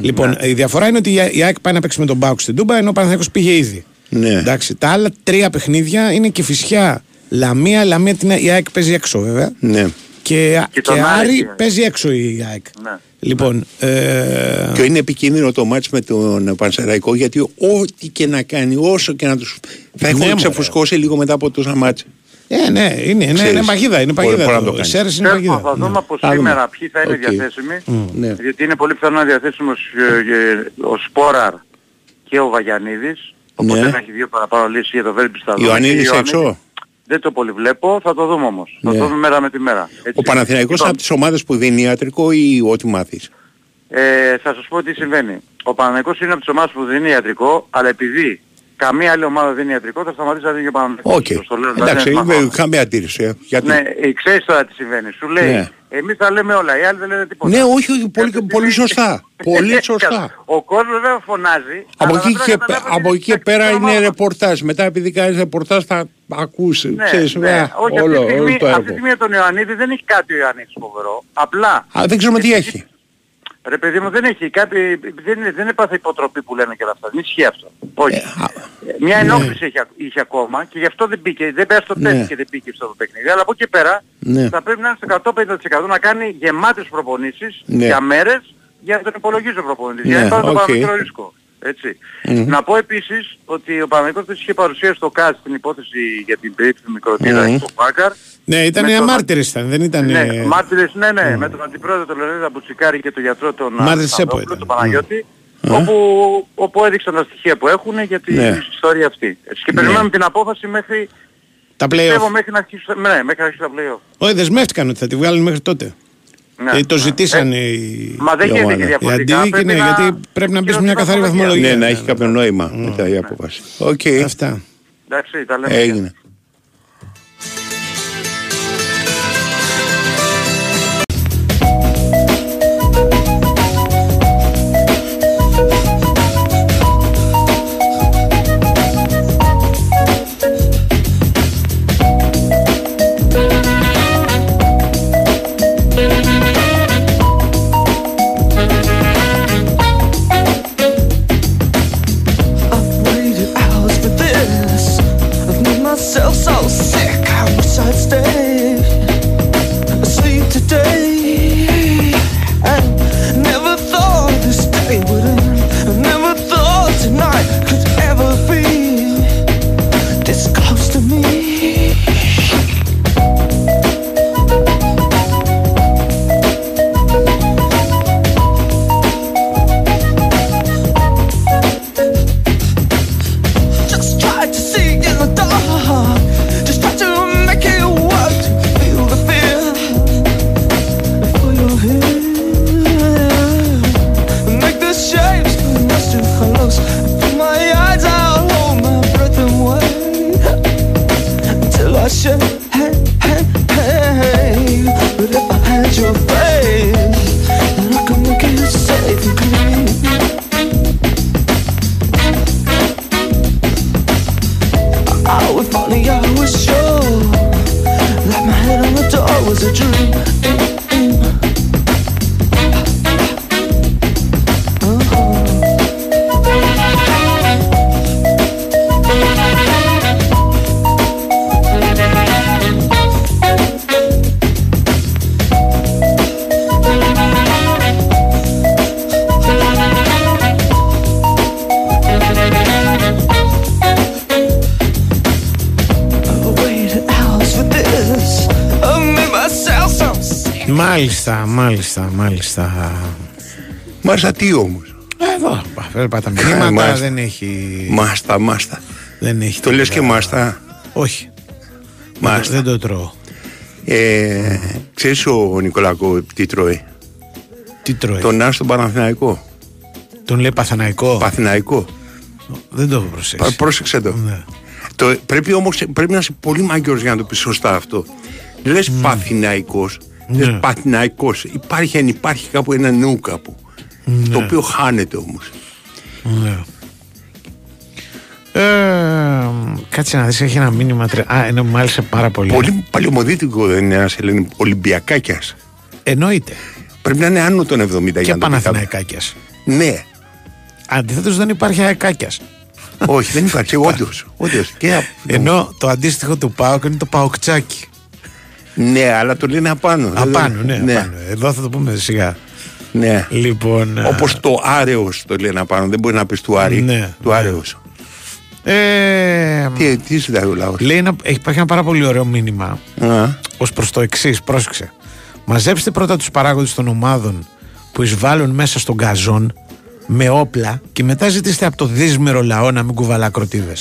Λοιπόν, Ναι. η διαφορά είναι ότι η η ΑΕΚ πάει να παίξει με τον ΠΑΟΚ στην Τούμπα, ενώ ο Παναθηναϊκός πήγε ήδη. Ναι. Εντάξει, τα άλλα τρία παιχνίδια είναι και Κηφισιά. Λαμία, Λαμία την η ΑΕΚ παίζει έξω βέβαια. Ναι. Και, Και και, τον Άρη Άρη και- παίζει έξω η ΑΕΚ. Ναι. Λοιπόν, ε, Και είναι επικίνδυνο το ματς με τον Πανσεραϊκό γιατί ό,τι και να κάνει, όσο και να τους... θα έχουν Ναι, μωρέ. ξεφουσκώσει λίγο μετά από τόσα ματς. ε, ναι, είναι, είναι, Ξέρεις, είναι παγίδα. Είναι μπορεί- παγίδα. μπορεί να το το- κάνει. Σέρες είναι Θέλουμε, παγίδα. θα δούμε Ναι. από Θα δούμε. σήμερα ποιοι θα είναι Οκ. διαθέσιμοι. Ναι. Γιατί είναι πολύ πιθανό να είναι διαθέσιμος ε, ε, ο Σπόραρ και ο Βαγιανίδης. Οπότε Ναι. να έχει δύο παραπάνω λύσεις για το ντέρμπι στα Ιωαννίδης έξω. Δεν το πολύ βλέπω, θα το δούμε όμως. Θα Ναι. το δούμε μέρα με τη μέρα. Έτσι. Ο Παναθηναϊκός Λοιπόν, είναι από τις ομάδες που δίνει ιατρικό ή ό,τι μάθεις; Ε, θα σας πω τι συμβαίνει. Ο Παναθηναϊκός είναι από τις ομάδες που δίνει ιατρικό, αλλά επειδή καμία άλλη ομάδα δίνει ιατρικό, θα σταματήσει να δίνει και ο Παναθηναϊκός. Οκ. Το- το λέω, δηλαδή, Εντάξει, είναι είμαι- μαθαίνω. είχαμε αντίρρηση. ε, Γιατί... Ναι, ε, ξέρεις τώρα τι συμβαίνει. Σου λέει, Ναι. εμείς θα λέμε όλα, οι άλλοι δεν λένε τίποτα. Ναι, όχι, όχι, πολύ, Κάποια πολύ στιγμή- σωστά. Πολύ σωστά. Ο κόσμος βέβαια φωνάζει. Από αλλά εκεί, πρέπει και, να καταλάβει από ότι εκεί και είναι πέρα τακτική είναι ομάδα. ρεπορτάζ. Μετά επειδή κάνεις ρεπορτάζ θα ακούσει. Ναι, Ξέρεις, ναι. ε, Όχι, όλο, αυτή τη στιγμή, όλο το αυτή τη έργο. στιγμή τον Ιωαννίδη δεν έχει κάτι ο Ιωαννίδης φοβερό. Απλά, Α, δεν ξέρουμε τι έχει. Ρε παιδί μου, δεν έχει κάτι, δεν, είναι- δεν έπαθε υποτροπή που λένε και όλα αυτά. Δεν ισχύει αυτό. Όχι. Ε, α, Μια ενόχληση είχε, είχε ακόμα και γι' αυτό δεν μπήκε. Δεν πέρασε το Ναι. τεστ και δεν μπήκε στο παιχνίδι. Αλλά από εκεί πέρα Ναι. θα πρέπει να είναι στο 150% να κάνει γεμάτες προπονήσεις Ναι. για μέρες για να τον υπολογίζει ο προπονητής. Ναι, για να υπάρχει το οκ. παραμικρό ρίσκο. Έτσι. Να πω επίσης ότι ο Παναγικός είχε παρουσία στο ΚΑΣ την υπόθεση για την περίπτωση μικροτήρα Μμμ. στο Πάκαρ. Ναι, ήταν Με οι τον- αμάρτυρες ήταν, δεν ήταν... Ναι, ε, μάρτυρες, ναι, ναι, με τον αντιπρόεδρο τον Λεωνίδα Μπουτσικάρη και τον γιατρό τον Μάρτυρες Αλεξανδρόπουλο, ΕΠΟ ήταν. τον Παναγιώτη, όπου, όπου έδειξαν τα στοιχεία που έχουν για την Ναι. ιστορία αυτή. Έτσι, και περιμένουμε την απόφαση μέχρι, Τα πιστεύω play-off. μέχρι να αρχίσει, ναι, μέχρι να αρχίσει τα play-off. Όχι, δεσμεύτηκαν ότι θα τη βγάλουν μέχρι τότε. Ναι, Ε, το ναι. ζητήσαν Ε, οι... Μα δεν η γίνεται ομάδα. και Η Οι διαφορετικά. αντίδικοι, ναι, γιατί πρέπει να μπεις σε μια καθαρή βαθμολογία. Ναι, να ναι, έχει ναι. κάποιο νόημα μετά η απόφαση. Οκ, Αυτά. Εντάξει, τα λέμε. έγινε. Μάλιστα τι όμως. Εδώ, πα- τα Ε, μηνύματα, μάλιστα. δεν έχει. Μάστα, μάστα. Δεν έχει Το λες τίποτα. και μάστα. Όχι. Μάστα. Δεν το τρώω. Ε, ξέρεις ο Νικολακό τι τρώει; Τι τρώει; Τον Άστο Παναθηναϊκό. Τον λέει Παθαναϊκό. Παθηναϊκό. Δεν το έχω προσέξει. Πα- Πρόσεξε το. Ναι. το πρέπει όμως πρέπει να είσαι πολύ μάγκιος για να το πεις σωστά αυτό. Λες Παθηναϊκός, λες Ναι. Παθηναϊκός. Υπάρχει αν υπάρχει κάπου ένα νου κάπου. Ναι. Το οποίο χάνεται όμως. Ναι. Ε, κάτσε να δεις, έχει ένα μήνυμα. τρε- Α, ενώ μου άρεσε πάρα πολύ. Πολύ παλαιομοδίτικο δεν είναι ένας Ελλήνη Ολυμπιακάκιας. Εννοείται. Πρέπει να είναι άνω των 70 Και για να το πει κάποιος. Παναθηναϊκάκιας. Ναι. Αντίθετο δεν υπάρχει αεκάκιας. Όχι, δεν υπάρχει. Όντως. όντως. Και απ- Ενώ το αντίστοιχο του ΠΑΟΚ είναι το ΠΑΟΚτσάκι. Ναι, αλλά το λένε απάνω. Απάνω, ναι, ναι. απάνω. Εδώ θα το πούμε σιγά. Ναι. Λοιπόν. α, Όπως το άρεος το λένε απάνω. Δεν μπορεί να πεις του Άρη. Ναι, Του ναι. άρεος. Ε, Τι, τι ζητάει ο λαός; λέει ένα, έχει- υπάρχει ένα πάρα πολύ ωραίο μήνυμα Α, ως προς το εξής. Πρόσεξε. Μαζέψτε πρώτα τους παράγοντες των ομάδων που εισβάλλουν μέσα στον καζόν με όπλα και μετά ζητήστε από το δύσμερο λαό να μην κουβαλά κροτίδε.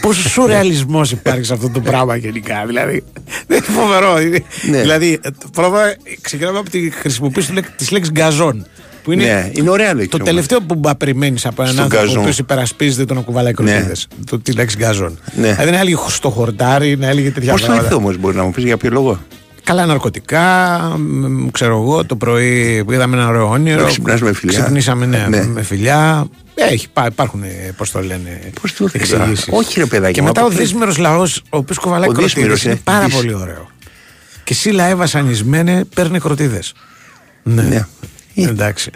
Πόσο σουρεαλισμός υπάρχει σε αυτό το πράγμα γενικά. Δηλαδή. Δεν είναι φοβερό. είναι- Ναι. Δηλαδή, ε, πρώτα ξεκινάμε από τη χρησιμοποίηση της λέξης γκαζόν. Που είναι Ναι, είναι ωραία λέξη το όμως. τελευταίο που μπα- περιμένεις από έναν Στον άνθρωπο γκαζόν. ο οποίος υπερασπίζεται το να κουβαλάει κροτίδε. Το τη λέξη γκαζόν. Ναι. Δηλαδή να έλεγε στο χορτάρι, να έλεγε τέτοια Πώς το πράγματα. ήρθε όμως μπορεί να μου πεις για ποιο λόγο; Καλά ναρκωτικά, μ, ξέρω εγώ, το πρωί που είδαμε ένα ωραίο όνειρο. Να ξυπνάς με φιλιά. Ξυπνήσαμε, ναι, Ναι. με φιλιά. Έχει, πά- υπάρχουν, πώς το λένε, Πώς το ήρθε εξηγήσεις. τώρα. Όχι, ρε παιδάκι Και μου, μετά ο από πριν. δύσμερος λαός, ο οποίος κουβαλάει Ο κροτίδες, δύσμερος, είναι ε, πάρα δυσ- πολύ ωραίο. Και εσύ λαέ βασανισμένε, παίρνει κροτίδες. Ναι. Ναι. Εντάξει.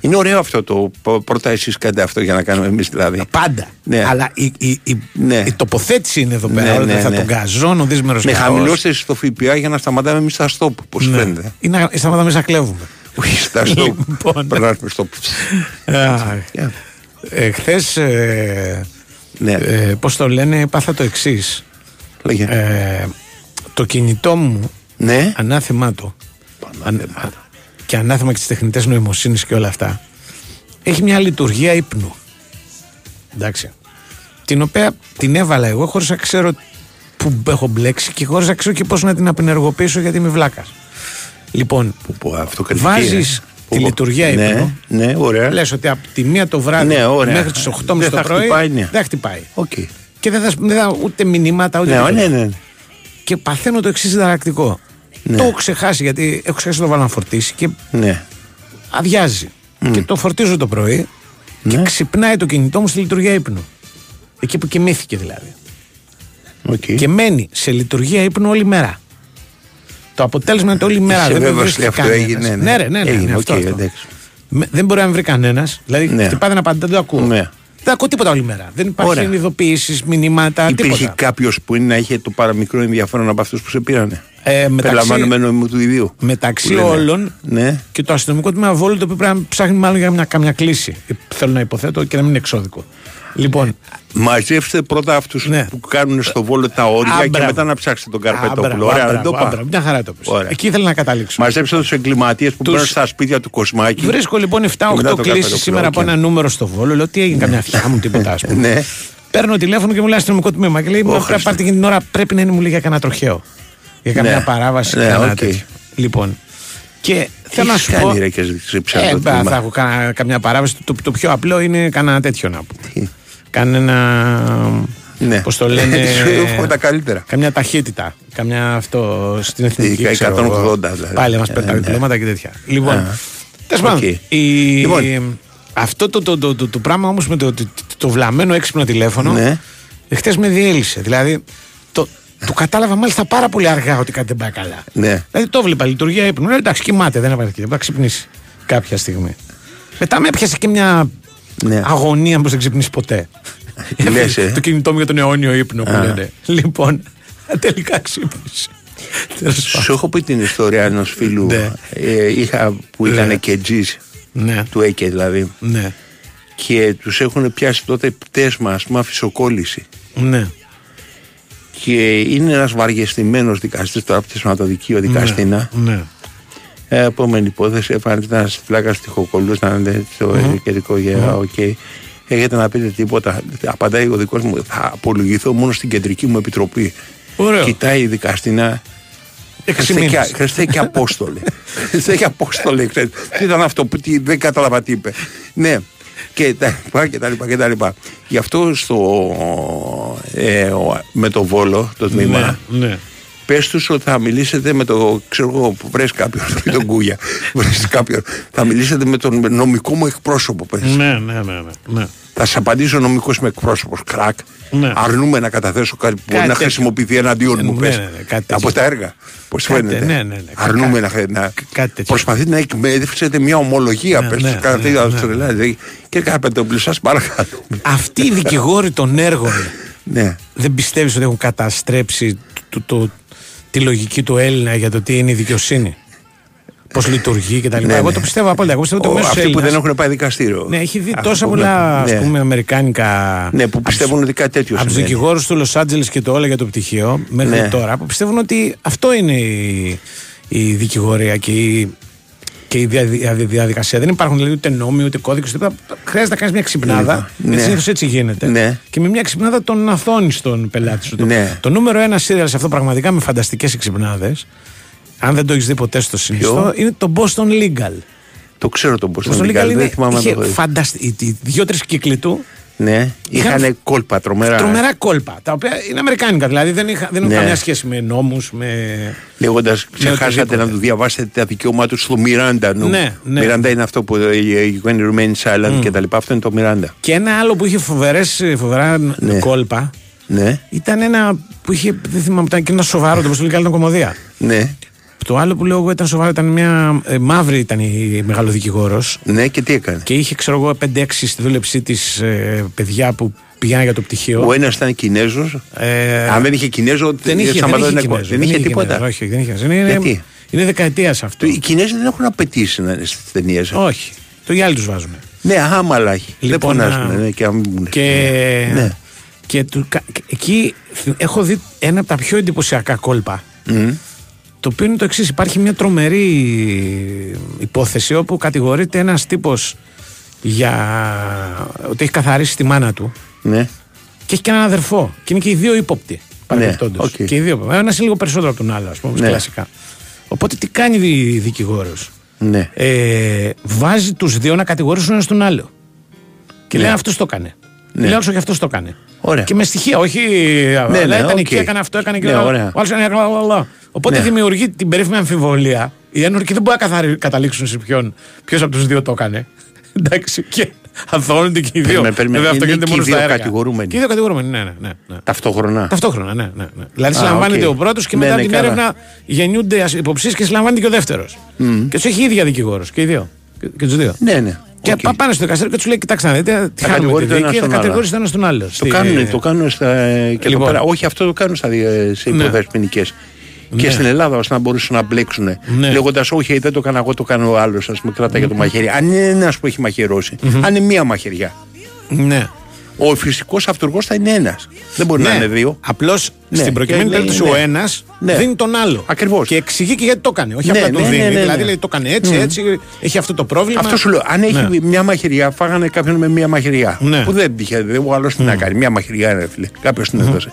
Είναι ωραίο αυτό το π- πρώτα εσείς κάντε αυτό για να κάνουμε εμείς δηλαδή. Πάντα. Ναι. Αλλά η, η, η, Ναι. η τοποθέτηση είναι εδώ Ναι, πέρα. ναι, ότι θα ναι. τον καζόν, ο δύσμερος Με λαός. χαμηλώστε στο ΦΠΑ για να σταματάμε εμείς στα στόπ, πώς Ναι. φαίνεται. Ή να σταματάμε να κλέβουμε. Όχι, στα στόπ. Λοιπόν. Περνάς με στόπ. Αχ. Ε, Χθες. Ε, Ναι. ε, Πώς το λένε, πάθα το εξής. Λέγε. Ε, το κινητό μου, Ναι. ανάθεμά το. Αν- και ανάθεμα και τις τεχνητές νοημοσύνης και όλα αυτά. Έχει μια λειτουργία ύπνου. Εντάξει. Την οποία την έβαλα εγώ χωρίς να ξέρω που έχω μπλέξει και χωρίς να ξέρω και πώς να την απενεργοποιήσω γιατί είμαι βλάκας. Λοιπόν, Που- που αυτοκριτική, βάζεις ε. τη Που- λειτουργία Ναι, ύπνου. Ναι, ωραία. Λες ότι από τη μία το βράδυ Ναι, ωραία. μέχρι τις 8.30 Δεν το θα πρωί χτυπάει, ναι. δεν χτυπάει. Οκ. Και δεν θα, δεν θα ούτε μηνύματα ούτε. Ναι, τίποτα. ναι, ναι. Και παθαίνω το εξής συνταρακτικό. Ναι. Το έχω ξεχάσει γιατί έχω ξεχάσει να το βάλω να φορτίσει και Ναι. αδειάζει. Και το φορτίζω το πρωί και Ναι. ξυπνάει το κινητό μου στη λειτουργία ύπνου. Εκεί που κοιμήθηκε δηλαδή. Οκ. Και μένει σε λειτουργία ύπνου όλη μέρα. Το αποτέλεσμα είναι ότι όλη μέρα Είσαι δεν με βέβαιος βρίσκει ότι αυτό κανένας. έγινε, ναι. Ναι, ρε, ναι, ναι, Έγινε, ναι, αυτό, οκ, αυτό. εντάξει. Με- δεν μπορεί να με βρει κανένας. Δηλαδή, Ναι. χτυπάει ένα πάντα, δεν το ακούω. Ναι. Δεν ακούω τίποτα όλη μέρα. Δεν υπάρχει Ωραία. ειδοποιήσει, μηνύματα, Υπήρχε τίποτα. κάποιος που είναι να είχε το παραμικρό ενδιαφέρον από αυτούς που σε πήρανε; Ε, μεταξύ, Περιλαμβανομένου μου του ιδίου. μεταξύ Που λένε. όλων Ναι. και το αστυνομικό τμήμα Βόλου το οποίο πρέπει να ψάχνει μάλλον για μια, καμιά κλήση. Ε, Θέλω να υποθέτω και να μην είναι εξώδικο. Λοιπόν, Μαζεύστε πρώτα αυτούς Ναι. που κάνουν στο βόλο τα όρια Α, και μπράβο. μετά να ψάξετε τον α, Καρπετόπουλο. μπράβο, Ωραία, α, δεν το μπράβο, α, πάω. μπράβο, Μια χαρά το πες. Ωραία. Εκεί ήθελα να καταλήξω. Μαζέψτε τους εγκληματίες που Τους- μπαίνουν στα σπίτια του Κοσμάκη. Βρίσκω λοιπόν Και μετά 7-8 το κλήσεις Καρπετόπουλο, σήμερα από οκ. ένα νούμερο στο Βόλο. Λέω τι έγινε, καμιά θιά μου, τίποτα ας πούμε. [LAUGHS] Ναι. Παίρνω τηλέφωνο και μου λέει αστυνομικό τμήμα και λέει: Μα πρέπει να Χριστέ. πάρετε εκείνη την ώρα πρέπει να είναι μου λέει για κανένα τροχαίο. Για καμιά Ναι. παράβαση. Ναι, κανένα οκ. τέτοιο. Λοιπόν. Και Τι θέλω να έχεις σου πω. κάνει ρε και ζήτησε Ε, το μπα, τμήμα. θα έχω κανένα- καμιά παράβαση. Το, το πιο απλό είναι κανένα τέτοιο να πούμε. Τι; Κανένα. Ναι. Πώς το λένε. [LAUGHS] Σου εύχομαι τα καλύτερα. Καμιά ταχύτητα. Καμιά αυτό στην εθνική. Η ξέρω 180 εγώ. δηλαδή. Πάλι μα Ε, πετάνε ναι. κιλώματα και τέτοια. Λοιπόν. Α. Τέλος πάντων. Οκ. η- Λοιπόν. Αυτό το, το, το, το, το πράγμα όμως με το, το, το, το βλαμμένο έξυπνο τηλέφωνο. Ναι. Χθε με διέλυσε. Δηλαδή. Το, το κατάλαβα μάλιστα πάρα πολύ αργά ότι κάτι δεν πάει καλά. Ναι. Δηλαδή το βλέπα λειτουργία ύπνου. Λέω, εντάξει, κοιμάται, δεν έβαλε και θα ξυπνήσει κάποια στιγμή. Μετά με έπιασε και μια Ναι. αγωνία που δεν ξυπνήσει ποτέ. [LAUGHS] Λες, ε. το κινητό μου για τον αιώνιο ύπνο που Α. λένε. Λοιπόν, [LAUGHS] τελικά ξύπνησε. Τέλος πάντων. Σου έχω πει την ιστορία ενός φίλου Ναι. ε, είχα, που Ναι. ήταν και τζις Ναι, του ΕΚΕ δηλαδή ναι, και τους έχουν πιάσει τότε πτέσμα, α πούμε, αφισοκόλληση. ναι. Και είναι ένας βαριεστημένος δικαστής τώρα από τη σωματοδικείο δικαστήνα. Ναι. Ε, επόμενη υπόθεση, εμφανίζεται ένας φλάκα τυχοκολλού να είναι στο ειδικό γέα, οκ. Έχετε να πείτε τίποτα. Απαντάει ο δικός μου, θα απολογηθώ μόνο στην κεντρική μου επιτροπή. Ωραίο. Κοιτάει η δικαστήνα. Έξι Χριστέ και, μήνες. Χριστέ και Απόστολε. [LAUGHS] Χριστέ και Απόστολε. ξέρεις. Τι ήταν αυτό που τι, δεν κατάλαβα τι είπε. Ναι. Και τα λοιπά και τα λοιπά και τα λοιπά. Γι' αυτό στο, ε, ο- με το Βόλο, το τμήμα, Ναι, ναι. Πες τους ότι θα μιλήσετε με το, ξέρω εγώ, που βρες κάποιον, με τον Κούγια, [LAUGHS] βρες κάποιον, θα μιλήσετε με τον νομικό μου εκπρόσωπο, πες. Ναι, ναι, ναι, ναι, ναι. Θα σα απαντήσει ο νομικός με εκπρόσωπος. Κρακ. Ναι. Αρνούμε να καταθέσω κάτι που μπορεί να τέτοιο. χρησιμοποιηθεί εναντίον μου. Ναι, πες. ναι, ναι, κάτι τέτοιο. Από τα έργα. Πώς Κάτι, φαίνεται. ναι, ναι, ναι. Αρνούμε Κα- να, να κάτι τέτοιο. προσπαθείτε να εκμεταλλευτείτε μια ομολογία. Ναι, πες, ναι, στους καταθέτες ναι, από ναι, τις Ελλάδες. Δηλαδή, Κύριε Καρπετόπουλο, σα παρακαλώ. Αυτοί οι δικηγόροι των έργων ναι. δεν πιστεύεις ότι έχουν καταστρέψει το, το- τη λογική του Έλληνα για το τι είναι η δικαιοσύνη; Πώς λειτουργεί κτλ. Ναι, Εγώ ναι. το πιστεύω απόλυτα. Εγώ πιστεύω ότι ο Ο- μέσος Αυτοί που Έλληνας- δεν έχουν πάει δικαστήριο. Ναι, έχει δει Αυτοί τόσα που πολλά δεν- ας ναι. πούμε, αμερικάνικα. Ναι, που πιστεύουν ότι κάτι τέτοιο Από τους συμβαίνει. δικηγόρους του Λο Άντζελε και το όλα για το πτυχίο μέχρι Ναι. τώρα που πιστεύουν ότι αυτό είναι η, η δικηγορία και η, και η δια- δια- διαδικασία. Δεν υπάρχουν δηλαδή ούτε νόμοι ούτε κώδικες. Χρειάζεται να κάνεις μια ξυπνάδα. Ναι. Γιατί συνήθως έτσι γίνεται. Ναι. Και με μια ξυπνάδα τον αθώνεις τον πελάτη σου. Το- Ναι. Το νούμερο ένα σύριαλ σε αυτό πραγματικά με φανταστικές εξυπνάδες. Αν δεν το έχεις δει ποτέ στο συνιστό, είναι το Boston Legal. Το ξέρω τον Το Boston Boston Legal. Legal Δεν είναι, θυμάμαι να είχε το δει. φανταστι... οι- οι Δύο-τρει κύκλοι του Ναι, Είχαν είχαν κόλπα τρομερά. τρομερά κόλπα. Τα οποία είναι αμερικάνικα. Δηλαδή δεν, είχα, δεν έχουν Ναι. καμιά σχέση με νόμους. Με... Λέγοντας, ξεχάσατε οτιδήποτε. να του διαβάσετε τα δικαιώματά τους στο Μιράντα. νου. Ναι, ναι. Μιράντα είναι αυτό που ε, ε, when you remain silent και τα λοιπά. Αυτό είναι το Μιράντα. Και ένα άλλο που είχε φοβερές, φοβερά Ναι. κόλπα Ναι, ήταν ένα που είχε. Δεν θυμάμαι, ήταν και ένα σοβαρό. Το πώ το λέει ήταν κομμωδία. ναι, Το άλλο που λέω εγώ ήταν σοβαρό ήταν μια. Ε, μαύρη ήταν η μεγάλο δικηγόρο. ναι, και τι έκανε; Και είχε, ξέρω εγώ, 5-6 στη δούλεψή της ε, παιδιά που πηγαίναν για το πτυχίο. Ο ένας ήταν Κινέζος. Ε, Αν δεν είχε Κινέζο, δεν είχε, δεν σταματάει είχε, να εκπο- Κινέζο, Δεν είχε Κινέζο, τίποτα. Όχι, δεν είχε. Είναι, είναι, Γιατί; είναι δεκαετίας αυτό. Οι Κινέζοι δεν έχουν απαιτήσει να είναι στις ταινίες. Όχι. Το γυάλι τους βάζουν. Ναι, άμαλαχοι. Δεν Λοιπόν, φωνάζουν. α, ναι, και, αν- Και, Ναι. και του, κα- και εκεί έχω δει ένα από τα πιο εντυπωσιακά κόλπα. Μμ. Το οποίο είναι το εξής: Υπάρχει μια τρομερή υπόθεση όπου κατηγορείται ένας τύπος για ότι έχει καθαρίσει τη μάνα του Ναι, και έχει και έναν αδερφό. Και είναι και οι δύο ύποπτοι. παρεμπιπτόντως. οκ. Και οι δύο. Ένας λίγο περισσότερο από τον άλλο, ας πούμε, Ναι. κλασικά. Οπότε τι κάνει η δικηγόρος; ναι. Ε, βάζει τους δύο να κατηγορήσουν ένας τον άλλο. Και λέει αυτός το έκανε. Ναι. Λέει άλλο, όχι αυτός το έκανε. Ωραία. Και με στοιχεία, όχι. Ναι, Ναι, ναι, ήταν οκ. εκεί, έκανε αυτό, έκανε και Ναι, το άλλο. ωραία. Ο άλλος έκανε, λα, λα, λα. Οπότε Ναι. δημιουργεί την περίφημη αμφιβολία. Οι ένορκοι δεν μπορεί να καθαρι- καταλήξουν σε ποιον ποιος από τους δύο το έκανε. [LAUGHS] Εντάξει. Και αθωώνονται και οι δύο. Περίμενε, περίμενε. Βέβαια, αυτό Είναι γίνεται και μόνο οι στα δύο έργα. κατηγορούμενοι. Και οι δύο κατηγορούμενοι, ναι, ναι. ναι, ναι. Ταυτόχρονα. Ταυτόχρονα, ναι. ναι, ναι. Δηλαδή Α, συλλαμβάνεται οκ. ο πρώτος και Ναι, μετά ναι, την καλά. έρευνα γεννιούνται υποψίες και συλλαμβάνεται και ο δεύτερος. Και τους έχει η ίδια δικηγόρος και οι δύο. Και, και τους δύο. Ναι, ναι. Και Οκ. πα- πάνε στο δικαστήριο και τους λέει: Κοιτάξτε, να δείτε, τι Θα χάνουμε τη κατηγορείται ο ένας δίκη, θα τον άλλο. κατηγορήσει ένας τον άλλο. Το Στη- κάνουν, το κάνουν στα, και Λοιπόν. εδώ πέρα. Όχι, αυτό το κάνουν στα, δι- σε Ναι. υποδέσει ποινικέ. Και Ναι. στην Ελλάδα, ώστε να μπορούσαν να μπλέξουν. Ναι. Λέγοντας, Όχι, δεν το κάνω εγώ, το κάνω ο άλλος. Ας πούμε, κρατάει για το μαχαίρι. Αν είναι ένας που έχει μαχαιρώσει, αν είναι μία μαχαιριά. Ναι. Ο φυσικός αυτούργος θα είναι ένας. Δεν μπορεί να είναι δύο. Απλώς Ναι. στην προκειμένη Και λέει, περίπτωση ο ναι. ένας Ναι. δίνει τον άλλο. Ακριβώς. Και εξηγεί και γιατί το έκανε. Όχι Ναι, απλά τον ναι, δίνει. ναι, ναι, Δηλαδή ναι. λέει το έκανε έτσι, έτσι, έχει αυτό το πρόβλημα. Αυτό σου λέω. Αν έχει Ναι. μια μαχαιριά, φάγανε κάποιον με μια μαχαιριά. Ναι. Που δεν τυχε, δεν- ο άλλος τι να κάνει. Μια μαχαιριά είναι, φίλε. Κάποιος την έδωσε.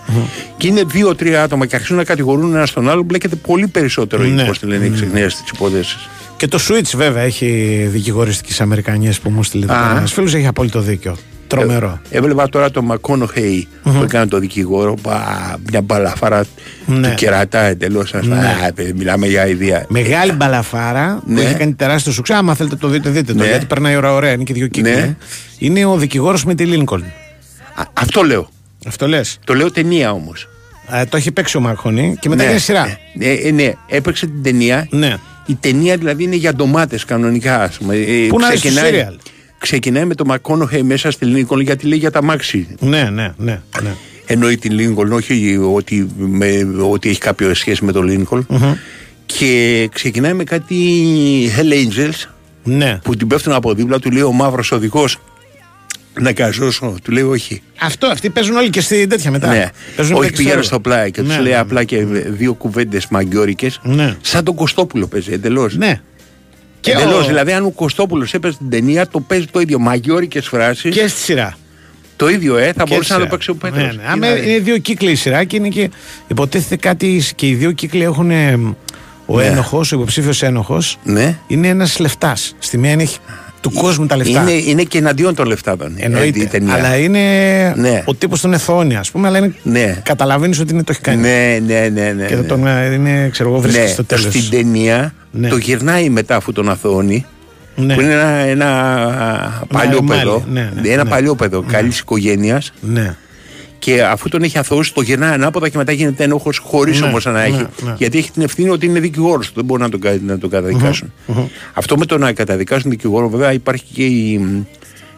Και είναι δύο-τρία άτομα και αρχίζουν να κατηγορούν ένα τον άλλο, μπλέκεται πολύ περισσότερο η Ναι. πώ τη λένε η εξυγνία της υπόθεσης. Και το Switch βέβαια έχει δικηγοριστικές Αμερικανιέ που μου στείλει. Α. Ένας φίλος έχει απόλυτο δίκιο. Τρομερό. Έβλεπα τώρα το Μακόνοχεϊ που έκανε το δικηγόρο. Πα, μια μπαλαφάρα Ναι. του κερατά εντελώς. Μιλάμε για ιδέα. Μεγάλη μπαλαφάρα που Ναι. έχει κάνει τεράστιο σουξέ. Άμα θέλετε το δείτε, δείτε το. Ναι. Γιατί περνάει ώρα ωραία, είναι και δύο κύκλοι. Ναι. Είναι ο δικηγόρος με τη Λίνκολν. Α, Αυτό λέω. Αυτό λες. Το λέω ταινία όμως. το έχει παίξει ο Μαρχονή και μετά ναι. είναι σειρά. Ναι, ε, ναι, έπαιξε την ταινία. Ναι. Η ταινία δηλαδή είναι για ντομάτες κανονικά. Ας πούμε. Ε, Πού να είναι στο σύριαλ. Ξεκινάει με το Μακόνοχε μέσα στη Λίνκολν γιατί λέει για τα μάξι. Ναι, ναι, ναι. ναι. Εννοεί τη Λίνκολν, όχι ότι, με, ότι έχει κάποιο σχέση με το λινκολν Και ξεκινάει με κάτι Hell Angels Ναι. που την πέφτουν από δίπλα του, λέει ο μαύρος οδηγός. Να καζώσω, του λέει όχι. Αυτό, αυτοί παίζουν όλοι και στην τέτοια μετά. Ναι. Παίζουν Όχι παίκτες πήγαινε όλο. στο πλάι και Ναι, του λέει ναι, απλά και δύο κουβέντες μαγκιόρικες. Ναι. Σαν τον Κωστόπουλο παίζει εντελώς. Ναι. Και Εντελώς. ο- Δηλαδή, αν ο Κωστόπουλος έπαιζε την ταινία, το παίζει το ίδιο. Μαγκιόρικε φράσει. Και στη σειρά. Το ίδιο, ε, θα Και μπορούσε στη να το σειρά. παίξει ο Πέτρο. Ναι, ναι. Άμα είναι δύο κύκλοι η σειρά και είναι και υποτίθεται κάτι και οι δύο κύκλοι έχουν ε, ο Ναι. ένοχος, ο υποψήφιος ένοχος, Ναι. είναι ένας λεφτάς. Στη μία είναι έχει του κόσμου τα λεφτά. Είναι, είναι και εναντίον των λεφτάδων. ε, η Εννοείται. ταινία. Αλλά είναι Ναι. ο τύπος των εθώνει, ας πούμε, αλλά είναι... Ναι. καταλαβαίνεις ότι είναι, το έχει κάνει. Ναι, ναι, ναι. ναι, Και ναι. τον, ε, είναι, ξέρω εγώ, βρίσκεται Ναι, στο τέλος. Στην ταινία Ναι. το γυρνάει μετά αφού τον αθώνει. Ναι. Που είναι ένα, ένα παλιό μάλι, παιδό. ναι, ναι, ένα ναι. παλιό παιδό καλής οικογένειας. Ναι. Και αφού τον έχει αθώσει, το γυρνάει ανάποδα και μετά γίνεται ένοχο χωρίς Ναι, όμως να έχει. ναι, ναι. Γιατί έχει την ευθύνη ότι είναι δικηγόρος του. Δεν μπορούν να τον, κα- να τον καταδικασουν Αυτό με το να καταδικάσουν δικηγόρο, βέβαια, υπάρχει και η,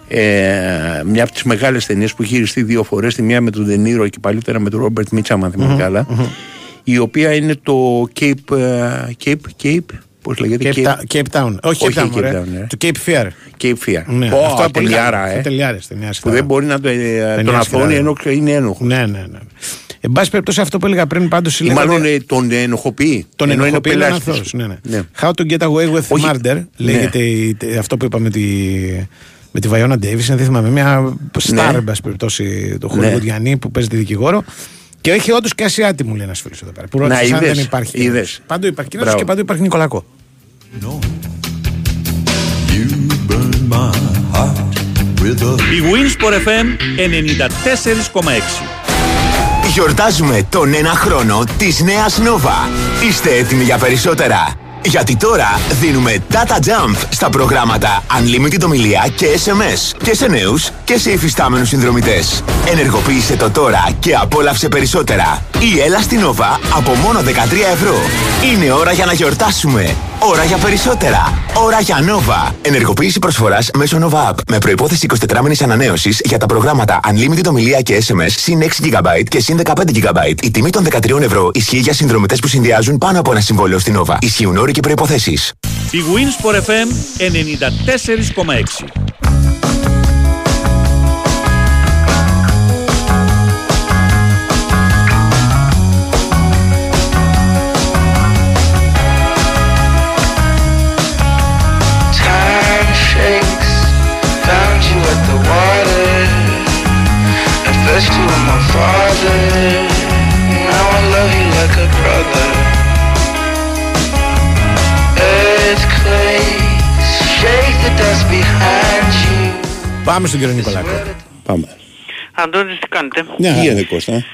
ε, μια από τις μεγάλες ταινίες που έχει γυριστεί δύο φορές. Τη μία με τον Ντενίρο και παλιότερα με τον Ρόμπερτ Μίτσαμ, αν θυμάμαι καλά. Η οποία είναι το Cape. ε, Cape, Cape Πώς λέγεται, Cape, Ta- Cape Town. Όχι, Όχι Cape Town, Cape ωραία. Town, ναι. Το Cape Fear. Cape Fear. Ναι, Πω, αυτό πολύ τελειάρα, καλό. ε. Τελειάρες, ταινιάς, Που καλά. δεν μπορεί να το, ε, τον Ταινιάς, αθώνει καλά. ενώ είναι ένοχος. Ναι, ναι, ναι. Εν πάση περιπτώσει, αυτό που έλεγα πριν, πάντως Ή μάλλον ε, τον ενοχοποιεί. Τον ενώ είναι ο ενοχοποιεί είναι πελάτης αθώος, του. ναι, ναι. Ναι. How to get away with Όχι. murder λέγεται η- τε- αυτό που είπαμε τη, με τη Βαϊόνα Ντέιβις δεν θυμάμαι μια star Ναι. εν πάση περιπτώσει το Ναι. Χολιγουδιανή που παίζει τη δικηγόρο και έχει όντως και Ασιάτη μου λέει ένα φίλο εδώ πέρα που Να, ρώτησε αν είδες, δεν υπάρχει είδες. Κινέζος. παντού υπάρχει Κινέζος Μπράβο. και παντού υπάρχει Νικολακό Η Winsport FM 94,6. Γιορτάζουμε τον ένα χρόνο της νέας Nova. Είστε έτοιμοι για περισσότερα; Γιατί τώρα δίνουμε data jump στα προγράμματα Unlimited ομιλία και SMS και σε νέους και σε υφιστάμενους συνδρομητές. Ενεργοποίησε το τώρα και απόλαυσε περισσότερα. Ή έλα στην Nova από μόνο 13 ευρώ. Είναι ώρα για να γιορτάσουμε. Ώρα για περισσότερα. Ώρα για Nova. Ενεργοποίηση προσφοράς μέσω Nova App με προϋπόθεση 24 μήνες ανανέωσης για τα προγράμματα Unlimited ομιλία και SMS συν 6 GB και συν 15 GB. Η τιμή των 13 ευρώ ισχύει για συνδρομητές που συνδυάζουν πάνω από ένα συμβόλαιο στην Nova. Ισχύουν όροι και προϋποθέσεις. Η Winsport FM 94,6. At first you were my father, now I love you like a brother. Earthquakes, shake the dust behind you. Πάμε στον κύριο Νικολακό Πάμε. Αντώνης τι κάνετε; Ναι. Τι γίνεται Κώστα.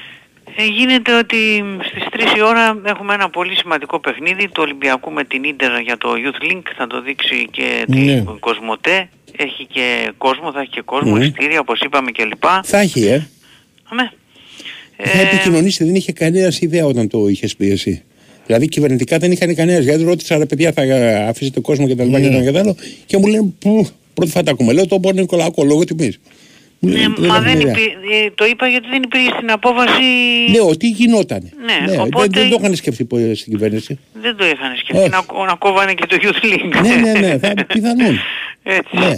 Ε, γίνεται ότι στις 3 η ώρα έχουμε ένα πολύ σημαντικό παιχνίδι του Ολυμπιακού με την Ίντερ για το Youth Link. Θα το δείξει και Ναι. την Κοσμοτέ. Έχει και κόσμο, θα έχει και κόσμο, Μμμ. εισιτήρια όπως είπαμε κλπ. Θα έχει, ε. Αμέ. Θα επικοινωνήσει, δεν είχε κανένας ιδέα όταν το είχες πει εσύ. Δηλαδή κυβερνητικά δεν είχαν κανένας. Γιατί ρώτησα ρε παιδιά, θα αφήσετε κόσμο κτλ. Ναι. Και, και, και, άλλο, και μου λένε που πρώτη φορά τα ακούμε. Λέω το μπορεί Νικολάκο λόγω τιμή. Ναι, μα δεν υπή- ε, το είπα γιατί δεν υπήρχε στην απόφαση... Ναι, ότι γινόταν. Ναι, οπότε- δεν, δεν το είχαν σκεφτεί ποτέ στην κυβέρνηση. Δεν το είχαν σκεφτεί Όχι. να, να κόβανε και το Youth Link. ναι, ναι, ναι, θα πιθανόν. Έτσι. Ναι.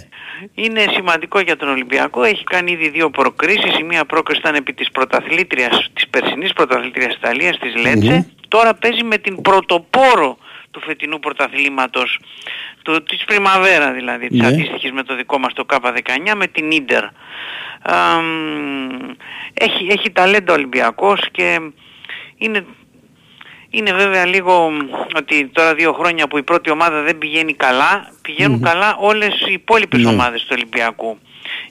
Είναι σημαντικό για τον Ολυμπιακό. Έχει κάνει ήδη δύο προκρίσεις. Η μία πρόκριση ήταν επί της πρωταθλήτριας, της περσινής πρωταθλήτριας της Ιταλίας, της λετσε Τώρα παίζει με την πρωτοπόρο του φετινού πρωταθλήματος, του, της Πριμαβέρα δηλαδή, της Ναι. αντίστοιχης με το δικό μας το K19, με την Ίντερ. έχει, έχει ταλέντο Ολυμπιακός και είναι είναι βέβαια λίγο μ, ότι τώρα δύο χρόνια που η πρώτη ομάδα δεν πηγαίνει καλά, πηγαίνουν καλά όλες οι υπόλοιπες Ναι. ομάδες του Ολυμπιακού.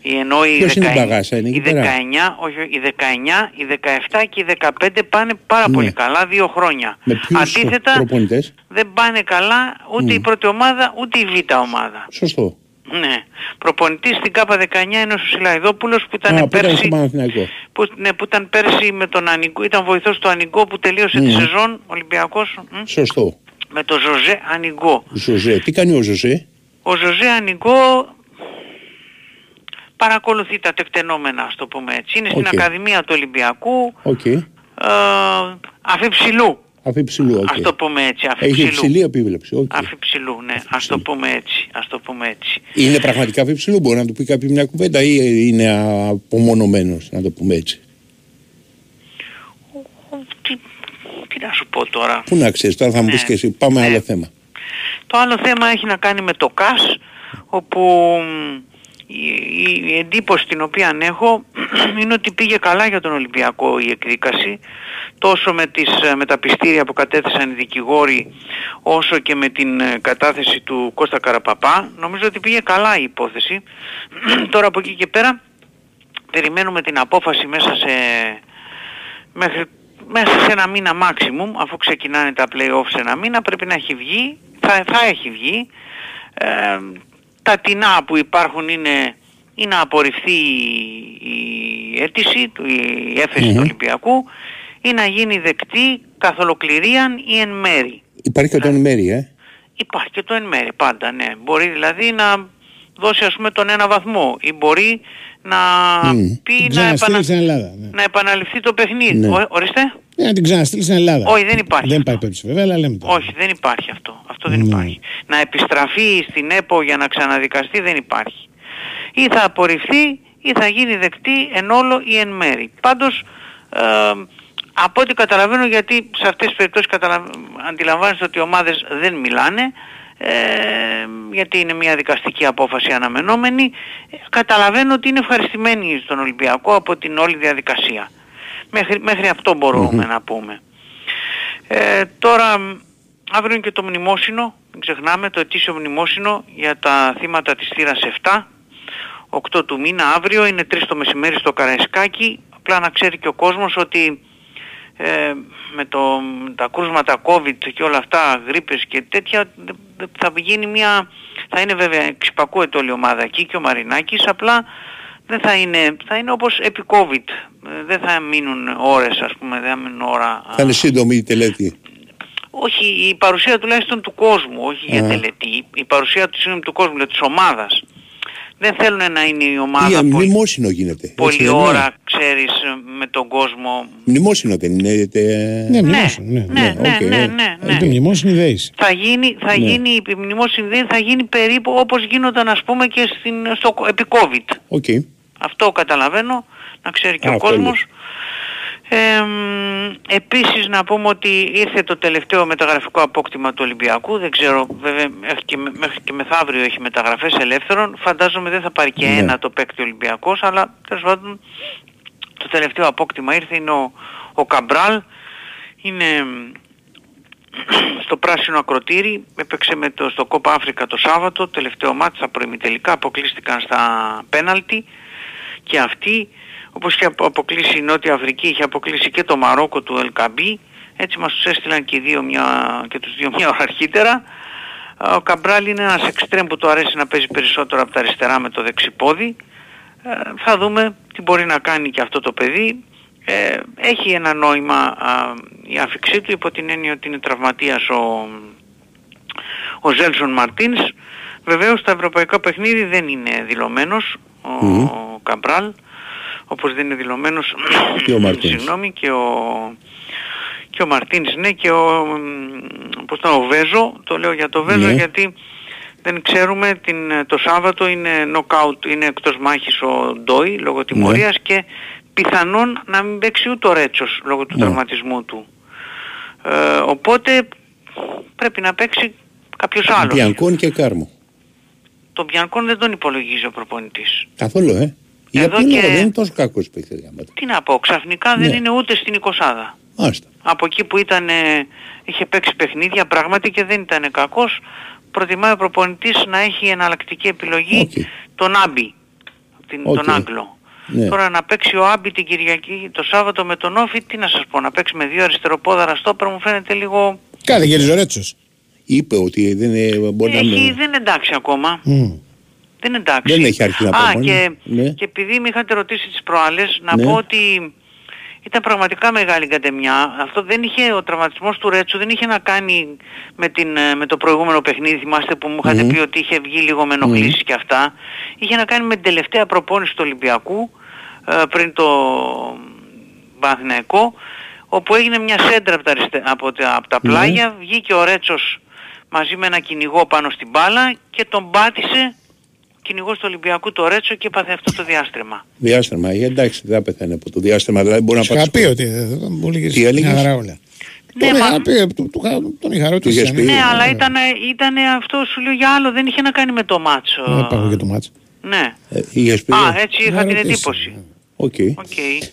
Η ενώ η, Ποιος είναι η 19 Μπαγάσα, είναι η εκεί πέρα; 19, όχι, όχι, η 19, η 17 και η 15 πάνε πάρα Ναι. πολύ καλά δύο χρόνια. Με ποιους Αντίθετα προπονητές; δεν πάνε καλά ούτε η πρώτη ομάδα ούτε η β' ομάδα. Σωστό. Ναι. Προπονητής στην Κάπα 19 είναι ο Συλαϊδόπουλος που ήταν Α, που ήταν πέρσι στο Παναθηναϊκό. που, ναι, που ήταν πέρσι με τον Ανιγκό, ήταν βοηθός του Ανιγκό που τελείωσε τη σεζόν Ολυμπιακός μ, Σωστό. με τον Ζωζέ Ανιγκό. Ζωζέ. Τι κάνει ο Ζωζέ; Ο Ζωζέ Ανιγκό παρακολουθεί τα τεκταινόμενα, ας το πούμε έτσι. Είναι στην Οκ. Ακαδημία του Ολυμπιακού, Οκ. ε, αφ' υψηλού Αφ' υψηλού, οκ. Ας το πούμε έτσι, Έχει αφ' υψηλού. υψηλή επίβλεψη. οκ. Αφ' υψηλού, ναι. Ας το πούμε έτσι. Ας το πούμε έτσι. Είναι πραγματικά αφ' υψηλού, μπορεί να του πει κάποιος μια κουβέντα ή είναι απομονωμένος, να το πούμε έτσι. Τι, τι να σου πω τώρα. Πού να ξέρεις, τώρα θα μου Ναι. πεις και εσύ, πάμε Ναι. άλλο θέμα. Το άλλο θέμα έχει να κάνει με το ΚΑΣ, όπου μ, η, η εντύπωση την οποία έχω [CLEARS THROAT] είναι ότι πήγε καλά για τον Ολυμπιακό η εκδίκαση, τόσο με, τις, ε, με τα πιστήρια που κατέθεσαν οι δικηγόροι, όσο και με την ε, κατάθεση του Κώστα Καραπαπά. Νομίζω ότι πήγε καλά η υπόθεση. [CLEARS THROAT] Τώρα από εκεί και πέρα περιμένουμε την απόφαση μέσα σε, μέχρι, μέσα σε ένα μήνα maximum, αφού ξεκινάνε τα play-off σε ένα μήνα, πρέπει να έχει βγει, θα, θα έχει βγει. Ε, τα τεινά που υπάρχουν είναι ή να απορριφθεί η, η αίτηση, του, η έφεση του Ολυμπιακού ή να γίνει δεκτή καθ' ολοκληρίαν ή εν μέρη. Υπάρχει και το εν μέρη, ε. Υπάρχει και το εν μέρη πάντα, ναι. Μπορεί δηλαδή να δώσει ας πούμε τον ένα βαθμό ή μπορεί να Μμ. πει να, Ξαναστείλει επανα... στην Ελλάδα. Ναι. να επαναληφθεί το παιχνίδι. Ναι. Ο- ορίστε. Ναι, να την ξαναστείλει στην Ελλάδα. Όχι, δεν υπάρχει Δεν αυτό. υπάρχει περίπτωση βέβαια, αλλά λέμε τώρα. Όχι, δεν υπάρχει αυτό. Αυτό δεν Ναι. υπάρχει. Να επιστραφεί στην ΕΠΟ για να ξαναδικαστεί δεν υπάρχει. Ή θα απορριφθεί ή θα γίνει δεκτή εν όλο ή εν μέρη. Πάντως, ε, από ό,τι καταλαβαίνω, γιατί σε αυτές τις περιπτώσεις καταλαβα... αντιλαμβάνεστε ότι οι ομάδες δεν μιλάνε, ε, γιατί είναι μια δικαστική απόφαση αναμενόμενη, ε, καταλαβαίνω ότι είναι ευχαριστημένοι στον Ολυμπιακό από την όλη διαδικασία. Μέχρι, μέχρι αυτό μπορούμε να πούμε. Ε, τώρα, μ, αύριο είναι και το μνημόσυνο, μην ξεχνάμε, το ετήσιο μνημόσυνο για τα θύματα της θύρας 7, 8 του μήνα αύριο, είναι 3 το μεσημέρι στο Καραϊσκάκι, απλά να ξέρει και ο κόσμος ότι ε, με το, τα κρούσματα COVID και όλα αυτά, γρίπες και τέτοια, δε- δε- θα γίνει μια, θα είναι βέβαια εξυπακούεται όλη η ομάδα εκεί και ο Μαρινάκης, απλά δεν θα είναι, θα είναι όπως επί COVID. Ε, Δεν θα μείνουν ώρες ας πούμε, δεν θα μείνουν ώρα. Θα είναι σύντομη η τελέτη. Όχι, η παρουσία τουλάχιστον του κόσμου, όχι για Α. τελετή. Η παρουσία του, συγγνώμη, του κόσμου, δηλαδή της ομάδας. Δεν θέλουν να είναι η ομάδα Ή πολύ, μνημόσυνο γίνεται. έτσι πολλή δεν είναι; ώρα, ξέρεις, με τον κόσμο. Μνημόσυνο δεν είναι. τε- Ναι, μνημόσυνο, ναι. Ναι, ναι, οκ. ναι, ναι, ναι. Επιμνημόσυνη δέηση. Θα γίνει, θα Ναι. γίνει επιμνημόσυνη δέηση, θα γίνει περίπου όπως γίνονταν ας πούμε και στην, στο, επί COVID. Οκ. Αυτό καταλαβαίνω, να ξέρει και Α, ο αυτό κόσμος. Ε, μ, επίσης να πούμε ότι ήρθε το τελευταίο μεταγραφικό απόκτημα του Ολυμπιακού, δεν ξέρω, βέβαια μέχρι και, με- μέχρι και μεθαύριο έχει μεταγραφές ελεύθερων, φαντάζομαι δεν θα πάρει και Ναι. ένα το παίκτη ο Ολυμπιακός, αλλά τέλος πάντων το τελευταίο απόκτημα ήρθε είναι ο, ο Καμπράλ, είναι μ, στο πράσινο ακροτήρι, έπαιξε με το, στο Κόπα Αφρικα το Σάββατο, τελευταίο μάτι στα προημιτελικά, αποκλείστηκαν στα πέναλτι. Και αυτοί, όπως είχε απο- αποκλείσει η Νότια Αφρική, είχε αποκλείσει και το Μαρόκο του Ελκαμπή, έτσι μας τους έστειλαν και, οι δύο μια, και τους δύο μια ώρα αρχίτερα. Ο Καμπράλ είναι ένας εξτρέμ που του αρέσει να παίζει περισσότερο από τα αριστερά με το δεξιπόδι. Ε, θα δούμε τι μπορεί να κάνει και αυτό το παιδί. Ε, έχει ένα νόημα α, η άφηξή του υπό την έννοια ότι είναι τραυματίας ο, ο Ζέλσον Μαρτίνς. Βεβαίως στα ευρωπαϊκά παιχνίδι δεν είναι δηλωμένος ο, ο Καμπράλ, όπως δεν είναι δηλωμένος Και ο [COUGHS] Μαρτίνς. συγγνώμη, και ο, και ο Μαρτίνς ναι και ο, μ, πώς το, ο Βέζο, το λέω για το Βέζο Ναι. γιατί δεν ξέρουμε την, το Σάββατο είναι knockout, είναι εκτός μάχης ο Ντόι λόγω τιμωρίας και πιθανόν να μην παίξει ούτε ο Ρέτσος λόγω του Ναι. τραυματισμού του. Ε, οπότε πρέπει να παίξει κάποιος άλλος. Μπιανκόν και Κάρμο. Τον Μπιανκόν δεν τον υπολογίζει ο προπονητής. Καθόλου, ε. Για Εδώ ποιο και- λόγο δεν είναι τόσο κακός παίκτης γάματα. Τι να πω, ξαφνικά δεν Ναι. είναι ούτε στην εικοσάδα. Άστα. Από εκεί που ήταν, ε, είχε παίξει παιχνίδια πράγματι και δεν ήταν κακός, προτιμάει ο προπονητής να έχει εναλλακτική επιλογή Οκ. τον Άμπι, την, Οκ. τον Άγγλο. Ναι. Τώρα να παίξει ο Άμπι την Κυριακή το Σάββατο με τον ΟΦΗ, τι να σας πω, να παίξει με δύο αριστεροπόδαρα στόπερ μου φαίνεται λίγο... Κάθε γεριζορέτσο. Είπε ότι δεν είναι, μπορεί να Έχει, μην... δεν είναι εντάξει ακόμα. Δεν είναι εντάξει. Δεν έχει αρχίσει να Α, προπονεί. και, Ναι. και επειδή με είχατε ρωτήσει τις προάλλες, να Ναι. πω ότι ήταν πραγματικά μεγάλη κατεμιά. Αυτό δεν είχε, ο τραυματισμός του Ρέτσου δεν είχε να κάνει με, την, ε, με το προηγούμενο παιχνίδι. Θυμάστε που μου είχατε Μμμ. πει ότι είχε βγει λίγο με ενοχλήσεις και αυτά. Είχε να κάνει με την τελευταία προπόνηση του Ολυμπιακού ε, πριν το Παναθηναϊκό όπου έγινε μια σέντρα από τα, αριστε- από τα, από τα Ναι. πλάγια, βγήκε ο Ρέτσος μαζί με ένα κυνηγό πάνω στην μπάλα και τον πάτησε ο κυνηγός του Ολυμπιακού το Ρέτσο και έπαθε αυτό το διάστρεμα. Διάστημα. Ε, εντάξει, δεν θα πεθαίνει από το διάστημα. Δηλαδή μπορεί να Σου είχα πάει. πει ότι ε, μου Τι έλεγες; έλεγες; μια χαρά όλα. Ναι, Τον μα- είχα πει, ε, του- του είχα- τον είχα ρωτήσει. είχες αν πει; είναι. Ναι, αλλά ήταν, ήταν αυτό σου λέω για άλλο, δεν είχε να κάνει με το μάτσο. Δεν πάω για το μάτσο. Ναι. Ε, είχες πει; Α, έτσι είχα Να την ρωτήσω. εντύπωση. Οκ. Οκ.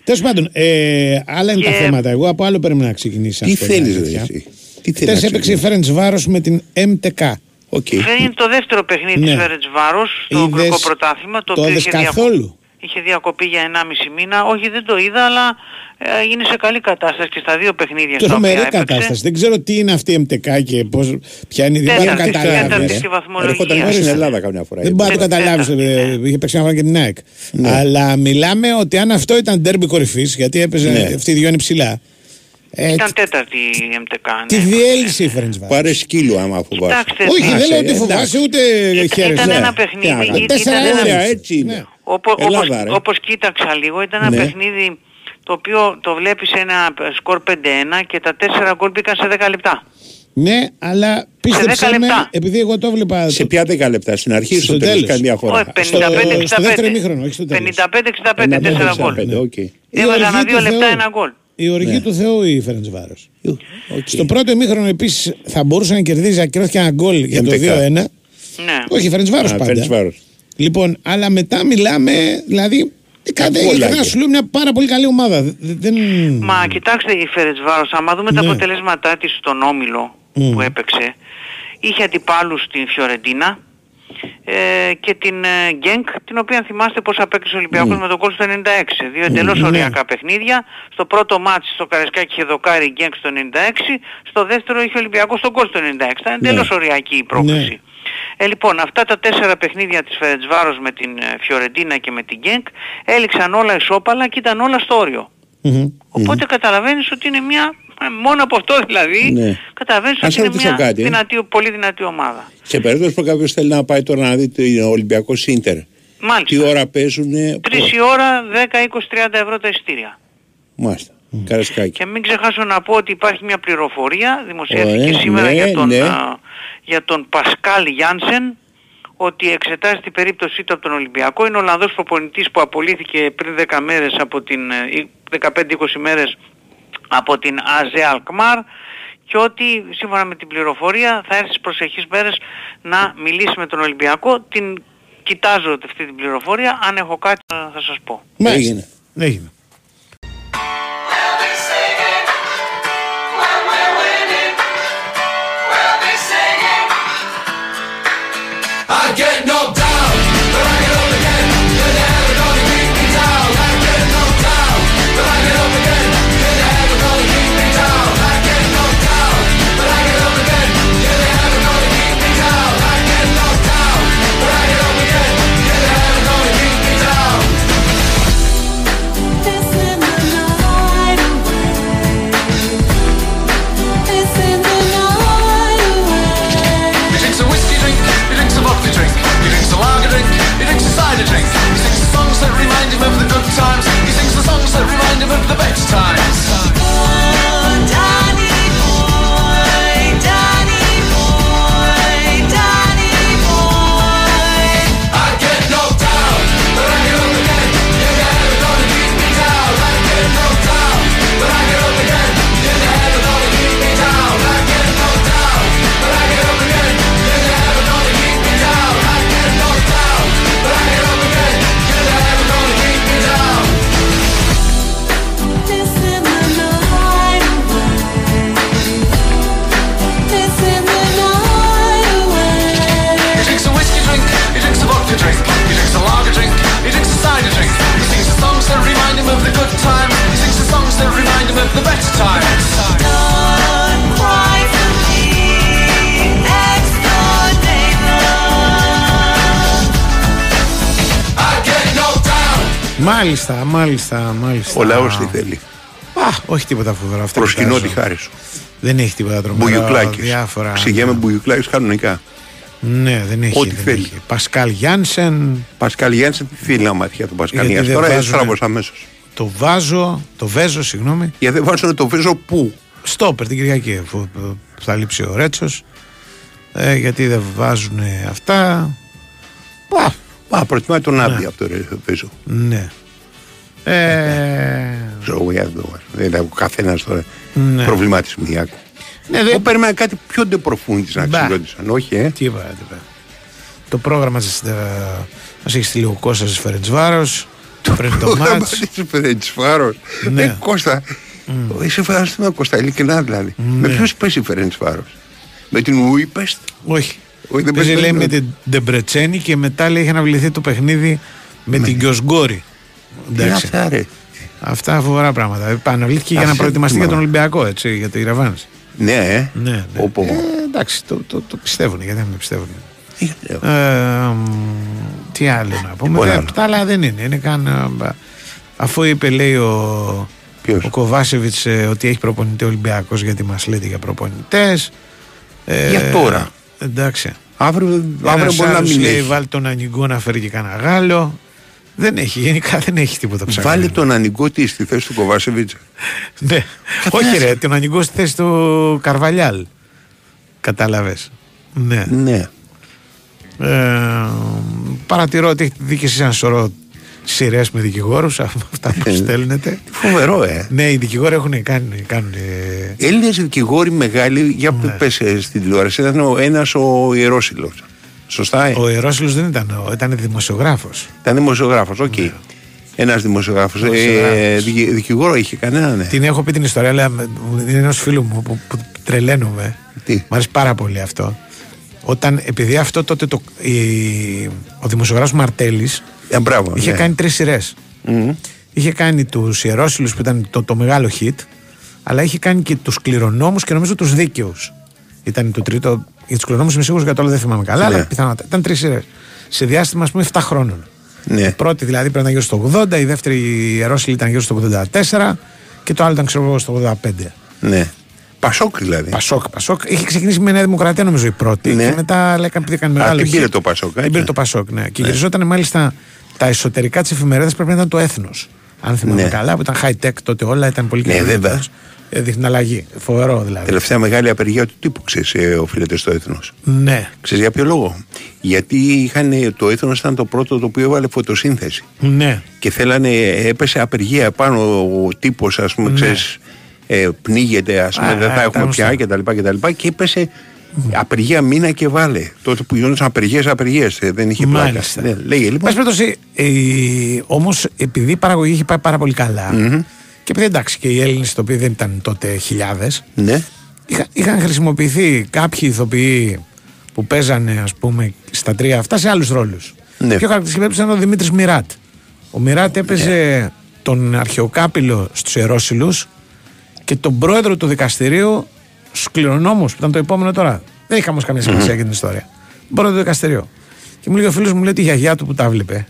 Τέλος πάντων, ε, άλλα είναι τα Και- θέματα. Εγώ από άλλο πρέπει να ξεκινήσει. Τι αυτό, θέλεις, αλήθεια. ρε, εσύ; Τι θέλεις Χθε να έπαιξε η ξεκινήσεις; Φέρεντς Βάρος με την MTK. Οκ. Δεν είναι το δεύτερο παιχνίδι Ναι. της Φέρετς Βάρος στο Είδες- Ουγγρικό Πρωτάθλημα, το το οποίο είδες είχε, διακο- καθόλου; είχε διακοπεί για 1,5 μήνα. Όχι, δεν το είδα, αλλά ε, είναι σε καλή κατάσταση και στα δύο παιχνίδια στα Τρομερή οποία έπαιξε. κατάσταση. Δεν ξέρω τι είναι αυτή η MTK και πώς, ποια είναι η δεν Τέταρτη, μπορεί να καταλάβεις. τέταρτη ρε. στη βαθμολογία. Έρχονταν και στην Ελλάδα καμιά φορά. Δεν μπορεί να το Τέταρτη. καταλάβεις. Είχε παίξει ένα χρόνο και την ΑΕΚ. Αλλά μιλάμε ότι αν αυτό ήταν ντέρμπι κορυφής, γιατί έπαιζε Ναι. αυτοί οι δυο είναι ψηλά. Ε, Ήταν τέταρτη η MTK. τη Ναι. διέλυσε η Φερεντσβάρος. Πάρε σκύλο άμα φοβάσαι. Κοιτάξτε, Όχι, δεν Άσε, λέω ότι εντάξει. φοβάσαι ούτε χαίρεσαι. ήταν Ναι. ένα Τι παιχνίδι. άλλο. ή- Τέσσερα ήταν ένα- ένα. Ωραία, έτσι είναι. Ναι. Οπο- Ελλάδα, όπως, ρε. όπως κοίταξα λίγο, ήταν ένα Ναι. παιχνίδι το οποίο το βλέπεις ένα σκορ 5-1 και τα 4 γκολ μπήκαν σε 10 λεπτά. Ναι, αλλά πίστεψε 10 με, λεπτά. επειδή εγώ το βλέπα. Σε ποια δέκα λεπτά, στην αρχή ή στο Στο τέλος τέλος. κάνει διαφορά. Όχι, 55-65. στο δεύτερο ημίχρονο, όχι στο τέλος. 55-65, 4 γκολ. 55, οκ. Η Έβαζε οργή ανά του δύο λεπτά Θεού. ένα γκολ. Η οργή Ναι. του Θεού η Φέρεντς Βάρος. Οκ. Στο πρώτο ημίχρονο επίσης θα μπορούσε να κερδίζει, ακυρώθηκε ένα γκολ για το MTK. 2-1. Ναι. Όχι, Φέρεντς Βάρος Α, πάντα. Φερεντσβάρος. Λοιπόν, αλλά μετά μιλάμε, δηλαδή. Κάθε Γκολάκι. ειλικρινά σου λέω μια πάρα πολύ καλή ομάδα. Δε- Δεν... Μα κοιτάξτε η Φερετσβάρος, άμα δούμε τα Ναι. αποτελέσματά της στον Όμιλο που έπαιξε, είχε αντιπάλους στην Φιωρεντίνα ε, και την ε, Γκένκ, την οποία θυμάστε πως απέκτησε ο Ολυμπιακός με τον γκολ στο 96. Δύο εντελώς Ναι. οριακά παιχνίδια. Στο πρώτο μάτς στο Καρεσκάκι είχε δοκάρει η Γκένκ στο 96, στο δεύτερο είχε ο Ολυμπιακός στον κόλ στο 96. Ήταν εντελώς οριακή η πρόκληση. Ναι. Ε, λοιπόν, αυτά τα τέσσερα παιχνίδια της Φερετσβάρος με την ε, Φιωρεντίνα και με την Γκένκ έληξαν όλα ισόπαλα και ήταν όλα στο όριο. Μμμ. Οπότε καταλαβαίνεις ότι είναι μια, ε, μόνο από αυτό δηλαδή, Ναι. καταλαβαίνεις Ας ότι είναι ρωτήσω μια κάτι, ε. δυνατή, πολύ δυνατή ομάδα. Σε περίπτωση που κάποιος θέλει να πάει τώρα να δει το Ολυμπιακό Σίντερ, τι Μάλιστα. ώρα παίζουνε; Τρεις η ώρα, 10, 20, 30 ευρώ τα ειστήρια. Μάλιστα. Καρασκάκι. Και μην ξεχάσω να πω ότι υπάρχει μια πληροφορία, δημοσιεύτηκε Ωραία, σήμερα ναι, για, τον, ναι. α, για τον Πασκάλ Γιάνσεν, ότι εξετάζει την περίπτωσή του από τον Ολυμπιακό. Είναι ο Ολλανδός προπονητής που απολύθηκε πριν 10 μέρες από την, ε, ή 15-20 μέρες από την ΑΖΕ Αλκμάρ και ότι σύμφωνα με την πληροφορία θα έρθει στις προσεχείς μέρες να μιλήσει με τον Ολυμπιακό. Την κοιτάζω αυτή την πληροφορία, αν έχω κάτι θα θα σας πω. Μάλιστα. Έγινε. Έγινε. Μάλιστα, μάλιστα, μάλιστα. Ο λαός τι θέλει. Α, όχι τίποτα φοβερό. Αυτό Προσκυνώ κοιτάζω. τη χάρη σου. Δεν έχει τίποτα τρομερό. Μπουγιουκλάκης. Διάφορα. Ξηγέμαι μπουγιουκλάκης κανονικά. Ναι, δεν έχει. Ό,τι δεν θέλει. έχει. Πασκάλ Γιάνσεν. Πασκάλ Γιάννησεν τι θέλει να μάθει για τον Πασκάλ Γιατί Γιάννησεν. δεν Τώρα βάζουνε- έστραβος αμέσως. το βάζω, το βέζω, συγγνώμη. Γιατί δεν βάζω το βέζω πού; Στόπερ την Κυριακή, αφού ε, θα λείψει ο Ρέτσος. Ε, γιατί δεν βάζουν αυτά. Πα, Α, προτιμάει τον Άντια Ναι. από το ρε- βέζω. ναι. Ε, Ξέρω εγώ για να το βάζω. Δεν είναι ο καθένας τώρα Ναι. προβληματισμιακό. ναι, Εγώ δεν. περίμενα κάτι πιο ντεπροφούντι να Μπα. ξυλόντουσαν. Όχι, ε. Τι είπα, τι είπα. Το πρόγραμμα σας μας έχει στείλει ο Κώστας της Φερεντσβάρος πριν το μάτς. Είσαι Φερεντσβάρος. Ναι. Ε, Κώστα. Είσαι φανταστικό Κώστα, ειλικρινά δηλαδή. Με Ναι. ποιου παίζει Φερεντσβάρος; Με την Ουίπεστ. Όχι. Όχι, δεν Παίζει παίζει λέει με- με την Ντεμπρετσένη και μετά λέει είχε αναβληθεί το παιχνίδι με την Κιοσγκόρη. Τι είναι Εντάξει. αυτά, ρε. Αυτά φοβερά πράγματα. Αναβλήθηκε για Ας να σε προετοιμαστεί για τον θυμάμαι. Ολυμπιακό, έτσι, για τη Ρεβάνς. Ναι, ε. Ναι, ναι. Όπου. Ε, εντάξει, το, το, το πιστεύουν, γιατί δεν το πιστεύουν. Ε, Ε, μ, τι άλλο να πούμε. Τίποτα Ε, άλλο. Τα άλλα δεν είναι. είναι καν, ε, μπα. αφού είπε, λέει ο, Ποιος; ο Κοβάσεβιτς ότι έχει προπονητή Ολυμπιακός, γιατί μας λέτε για προπονητές. Ε, Για τώρα. Εντάξει. Αύριο, αύριο Ένας μπορεί να άλλος μην λέει, έχει. βάλει τον Ανιγκό να φέρει και κανένα Γάλλο. Δεν έχει, γενικά δεν έχει τίποτα ψάχνει. Βάλε τον Ανιγκό τι στη θέση του Κοβάσεβιτς. [LAUGHS] Ναι. Όχι, ρε, τον Ανιγκό στη θέση του Καρβαλιάλ. Κατάλαβες. Ναι. Ναι. Ε, παρατηρώ ότι έχετε δει και εσείς ένα σωρό σειρές με δικηγόρους, [LAUGHS] αυτά που Ε, στέλνετε. Φοβερό, ε. Ναι, οι δικηγόροι έχουν κάνει. κάνουν, ε, Έλληνες δικηγόροι μεγάλοι, για Ναι. ναι. πες ε, στην τηλεόραση, ήταν ο ένας ο Ιερόσυλος. Σωστά, ε. Ο Ιερόσυλο δεν ήταν, ο- ήταν δημοσιογράφος. Ήταν δημοσιογράφος, οκ. Ναι. Ένας δημοσιογράφος. Ε, Δημοσιογράφος. δικη- δικηγόρο είχε κανένα, ναι. Την έχω πει την ιστορία, αλλά με- είναι ενό φίλου μου που, που τρελαίνομαι. Τι; Μ' αρέσει πάρα πολύ αυτό. Όταν, επειδή αυτό τότε το, η- ο δημοσιογράφος Μαρτέλης Ε, μπράβο. είχε ναι. κάνει τρεις σειρές. Μμμ. Είχε κάνει τους Ιερόσιλου που ήταν το, το μεγάλο hit, αλλά είχε κάνει και τους κληρονόμους και νομίζω τους δίκαιους. Ήταν το τρίτο. Για τους κληρονόμους είμαι σίγουρος για το άλλο δεν θυμάμαι καλά, Ναι. αλλά πιθανότατα. Ήταν τρεις σειρές. Σε διάστημα, ας πούμε, 7 χρόνων. Ναι. Η πρώτη δηλαδή πρέπει να γύρω στο 80, η δεύτερη η Ιερόσιλη ήταν γύρω στο 84 και το άλλο ήταν ξέρω εγώ στο 85. ναι. Πασόκ δηλαδή. Πασόκ, Πασόκ. Είχε ξεκινήσει με Νέα Δημοκρατία νομίζω η πρώτη. Ναι. Και μετά λέει, έκανε, έκανε Α, μεγάλο. την πήρε hit. το Πασόκ, Την έτσι. πήρε το Πασόκ, ναι. Και γυριζόταν μάλιστα τα εσωτερικά της εφημερίδας πρέπει να ήταν το έθνος. Αν θυμάμαι Ναι. καλά, που ήταν high tech τότε όλα, ήταν πολύ Ναι, καινούριο. βέβαια. Ε, Δείχνει αλλαγή. Φοβερό δηλαδή. Τελευταία μεγάλη απεργία του τύπου, ξέρεις, ε, οφείλεται στο έθνος. Ναι, Ξέρεις για ποιο λόγο; Γιατί είχαν, το έθνος ήταν το πρώτο το οποίο έβαλε φωτοσύνθεση. ναι. Και θέλανε, έπεσε απεργία πάνω ο τύπος, ας πούμε, Ναι. ξέρεις, ε, πνίγεται, ας πούμε, Α, δεν α, θα τα έχουμε γνωστά. πια κτλ. Και, και έπεσε απεργία μήνα και βάλε. Τότε που γινόταν απεργίες, απεργίες. Δεν είχε πλάκα. Μάλιστα. Ναι, λέγε λοιπόν. Πάση περιπτώσει, ε, όμως επειδή η παραγωγή είχε πάει πάρα πολύ καλά, και επειδή εντάξει και οι Έλληνες, οι οποίοι δεν ήταν τότε χιλιάδες, Ναι. είχα, είχαν χρησιμοποιηθεί κάποιοι ηθοποιοί που παίζανε ας πούμε στα τρία αυτά σε άλλους ρόλους. Ναι. Πιο χαρακτηριστική περίπτωση ήταν ο Δημήτρης Μιράτ. Ο Μιράτ έπαιζε τον αρχαιοκάπηλο στους Ιερόσιλους και τον πρόεδρο του δικαστηρίου στους κληρονόμους που ήταν το επόμενο τώρα. Δεν είχαμε όμως καμία σημασία για την ιστορία. Τον πρόεδρο του δικαστηρίου. Και μου λέει ο φίλος μου λέει ότι η γιαγιά του που τα βλέπε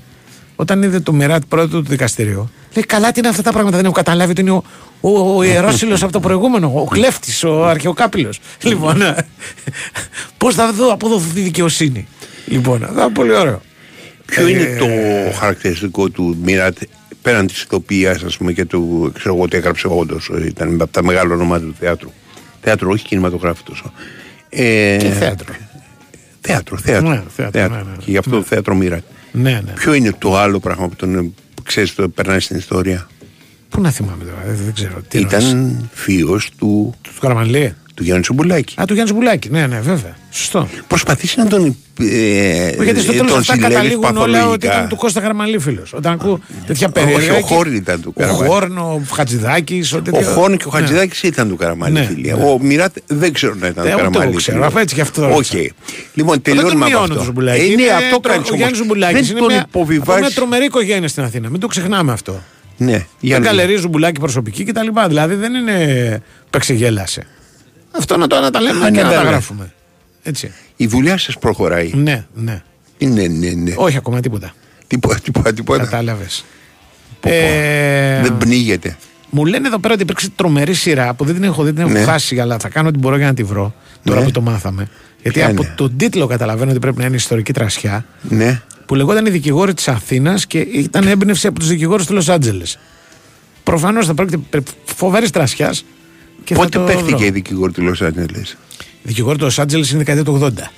όταν είδε το Μιράτ πρόεδρο του δικαστηρίου, λέει: Καλά, τι είναι αυτά τα πράγματα, δεν έχω καταλάβει ότι είναι ο, ο, ο ιερόσιλος από το προηγούμενο, ο κλέφτης, ο αρχαιοκάπηλος. λοιπόν, [LAUGHS] πώς θα δω, αποδοθεί η δικαιοσύνη. Λοιπόν, θα είναι πολύ ωραίο. Ποιο Ε, είναι το χαρακτηριστικό του Μίρατ πέραν της ηθοποιίας, ας πούμε, και του ξέρω εγώ τι έγραψε όντω. Ήταν από τα μεγάλα ονόματα του θεάτρου. Θέατρο, όχι κινηματογράφο τόσο. Ε, Και θέατρο. Θέατρο, θέατρο. Ναι, θέατρο, ναι, ναι, ναι. Και γι' αυτό το θέατρο Μίρατ. Ναι, ναι. Ποιο είναι το άλλο πράγμα που τον ξέρεις το περνάει στην ιστορία; Πού να θυμάμαι τώρα, δεν, δεν ξέρω. Τι εννοείς. Ήταν θείο του, του Καραμαλή. του Γιάννη Τσουμπουλάκη. Α, του Γιάννη Μπουλάκη. Ναι, ναι, βέβαια. Σωστό. Προσπαθήσει να τον. Ε, Γιατί στο ε, τέλος τον αυτά συλλέγεις καταλήγουν όλα ότι παθολογικά. ήταν του Κώστα Καραμαλή φίλος. Όταν ακούω τέτοια Όχι, περίεργα. ο και- Χόρν ήταν του Ο Καραμαλή. Χόρν, ο Χατζηδάκης. Ο Χόρν και ο Χατζηδάκης ήταν του Καραμαλή. Ναι, φίλε. ναι. Ο Μιράτ δεν ξέρω να ήταν Ε, του ούτε Καραμαλή. εγώ ξέρω, φίλε. αφού έτσι γι' αυτό Οκ. ρώτησα. Λοιπόν, Δεν τον τελειώνουμε από μειώνω αυτό. τον Ζουμπουλάκη. Ε, Είναι ναι, αυτό τρο- κάνεις Ο Γιάννης όμως. Ζουμπουλάκη Δεν είναι τον μια, από μια υποβιβάζεις. τρομερή οικογένεια στην Αθήνα. Μην το ξεχνάμε αυτό. Ναι, για Δεν να καλερί Ζουμπουλάκη προσωπική κτλ. Δηλαδή δεν είναι πεξεγέλασε. Αυτό να το να τα λέμε Α, και ναι, να τα βέβαια. γράφουμε. Έτσι. Η δουλειά σας προχωράει. Ναι, ναι. Ναι, ναι, ναι. Όχι ακόμα τίποτα. Τίποτα, τίποτα, τίποτα. Κατάλαβες. Πω, πω. Ε, Δεν πνίγεται. Μου λένε εδώ πέρα ότι υπήρξε τρομερή σειρά που δεν την έχω δει, την έχω Ναι. χάσει, αλλά θα κάνω ό,τι μπορώ για να τη βρω. Τώρα Ναι. που το μάθαμε. Γιατί Ποια από είναι; τον τίτλο καταλαβαίνω ότι πρέπει να είναι ιστορική τρασιά. Ναι. Που λεγόταν Οι δικηγόροι της Αθήνας και ήταν έμπνευση από τους δικηγόρους του Λος Άντζελες. Προφανώς θα πρόκειται περί φοβερής τρασιάς. Και Πότε θα το παίχτηκε βρω. η δικηγόρη του Λος Άντζελες; Δικηγόρο του Los Angeles είναι δεκαετία του 80.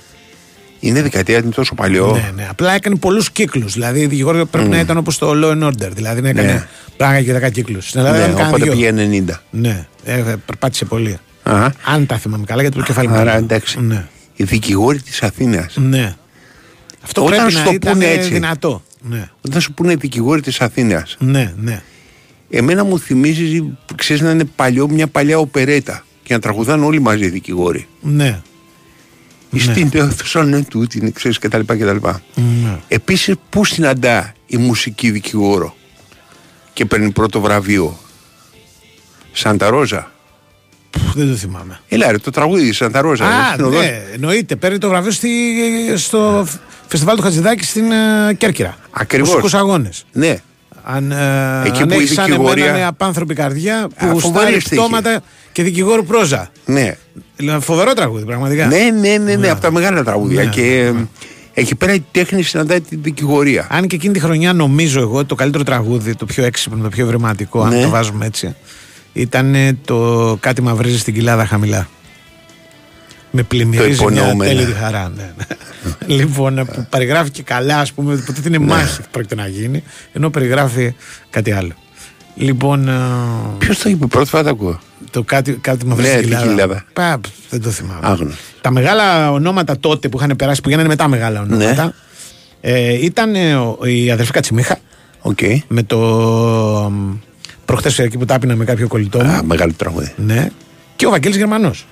Είναι δεκαετία, είναι τόσο παλιό. Ναι, ναι. Απλά έκανε πολλούς κύκλους. Δηλαδή, η δικηγόρο πρέπει να ήταν όπως το Law and Order. Δηλαδή, να έκανε Ναι. πράγμα και 10 κύκλους. Στην Ελλάδα Ναι, έκανε κανένα οπότε δυο. πήγε 90. Ναι, ε, ε, περπάτησε πολύ. Αχα. Αν τα θυμάμαι καλά, γιατί το κεφάλι μου. Άρα είναι. εντάξει. Ναι. Η δικηγόρη της Αθήνας. ναι. Αυτό Όταν πρέπει σου να το ήταν πούνε ε, έτσι. δυνατό. Ναι, Όταν σου πούνε δικηγόρη της Αθήνας. ναι, ναι. Εμένα μου θυμίζεις, ξέρεις να είναι παλιό, μια παλιά οπερέτα. Και να τραγουδάνε όλοι μαζί οι δικηγόροι. ναι. Η Στην αίθουσα είναι τούτη, ξέρεις κτλ. κτλ. ναι. Επίσης, πού συναντά η μουσική δικηγόρο και παίρνει πρώτο βραβείο; Σάντα Ρόζα. Πφ, Δεν το θυμάμαι. Έλα ρε, το τραγούδι Σάντα Ρόζα. ρε, Α, στην οδό- ναι, εννοείται. Παίρνει το βραβείο στη, στο φ- φεστιβάλ του Χατζηδάκη στην ε, Κέρκυρα. Ακριβώς. Στους αγώνες. Ναι. Αν, ε, Εκεί αν που η έχεις σαν δικηγορία- εμένα με απάνθρωπη καρδιά που Α, γουστάρει φοβερή στίχη. πτώματα και δικηγόρου πρόζα. Ναι. Δηλαδή, Φοβερό τραγούδι, πραγματικά. Ναι, ναι, ναι, ναι, από τα μεγάλα τραγούδια. Ναι, και ε, εκεί πέρα η τέχνη συναντάει τη δικηγορία. Αν και εκείνη τη χρονιά νομίζω εγώ το καλύτερο τραγούδι, το πιο έξυπνο, το πιο ευρηματικό, Ναι. αν το βάζουμε έτσι, ήταν ε, το Κάτι μαυρίζει στην κοιλάδα χαμηλά. Με πλημμυρίζει Το μια υπονοούμενο. τέλειη χαρά. Ναι, ναι. λοιπόν, ε, που περιγράφει και καλά, ας πούμε, που είναι Ναι. μάχη που πρόκειται να γίνει, ενώ περιγράφει κάτι άλλο. Λοιπόν, ε, Ποιος το είπε πρώτη φορά το ακούω. το κάτι, κάτι μαυρίζει Ναι, στην την κοιλάδα. κοιλάδα. Πα, δεν το θυμάμαι. Άγνωστο. Τα μεγάλα ονόματα τότε που είχαν περάσει, που γίνανε μετά μεγάλα ονόματα, Ναι. ε, ήταν ε, ο- η αδερφή Κατσιμίχα Οκ. με το. Προχθέ εκεί που τάπινα με κάποιο κολλητό μου. Α, μεγάλο τραγούδι. Ναι. Και ο Βαγγέλης Γερμανός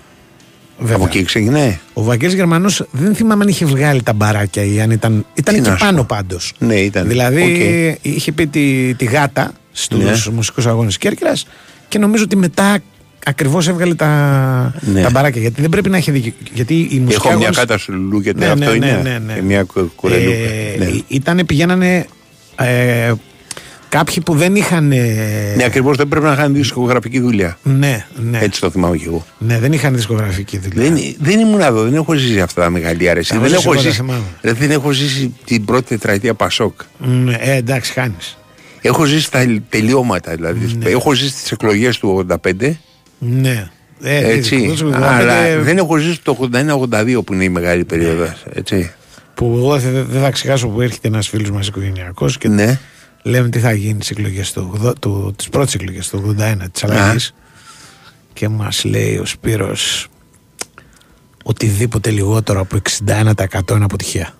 Βέβαια. Από εκεί ξεκινάει. Ο Βαγγέλης Γερμανός δεν θυμάμαι αν είχε βγάλει τα μπαράκια ή αν ήταν. Ήταν Τι εκεί να σου πάνω πω. πάντως. Ναι, ήταν. Δηλαδή Οκ. είχε πει τη, τη γάτα στους Ναι. μουσικούς αγώνες Κέρκυρας και νομίζω ότι μετά ακριβώς έβγαλε τα, Ναι. τα μπαράκια. Γιατί δεν πρέπει να έχει δίκιο. Γιατί οι μουσικοί Έχω μια αγώνες- κάτα σου λούκεται Ναι, αυτό ναι, είναι. ναι, ναι, ναι. Και μια κου- κουρελούκα. Ε, ναι. Ήτανε, πηγαίνανε ε, κάποιοι που δεν είχαν. ε, ναι, ακριβώς δεν πρέπει να κάνει δισκογραφική δουλειά. ναι, ναι, Έτσι το θυμάμαι κι εγώ. ναι, δεν είχαν δισκογραφική δουλειά. Δεν, δεν ήμουν εδώ, δεν έχω ζήσει αυτά τα μεγάλη αρέση. Τα Δεν ζήσεις έχω, εγώ, τα ζήσει, θυμάμαι. ρε, δεν έχω ζήσει την πρώτη τετραετία Πασόκ. Ναι, ε, εντάξει, χάνεις. Έχω ζήσει τα τελειώματα δηλαδή. Ναι. Έχω ζήσει τις εκλογές του 85. Ναι. Ε, Έτσι. δυστυχώς, Αλλά ε, δεν έχω ζήσει το 81-82 που είναι η μεγάλη περίοδος. Έτσι. Που εγώ δεν δεν θα ξεχάσω που έρχεται ένας φίλος μας οικογενειακός και Ναι. Λέμε τι θα γίνει στις εκλογές του, ογδο- του, τις πρώτες εκλογές του 81 της αλλαγής και μας λέει ο Σπύρος οτιδήποτε λιγότερο από 61% είναι αποτυχία.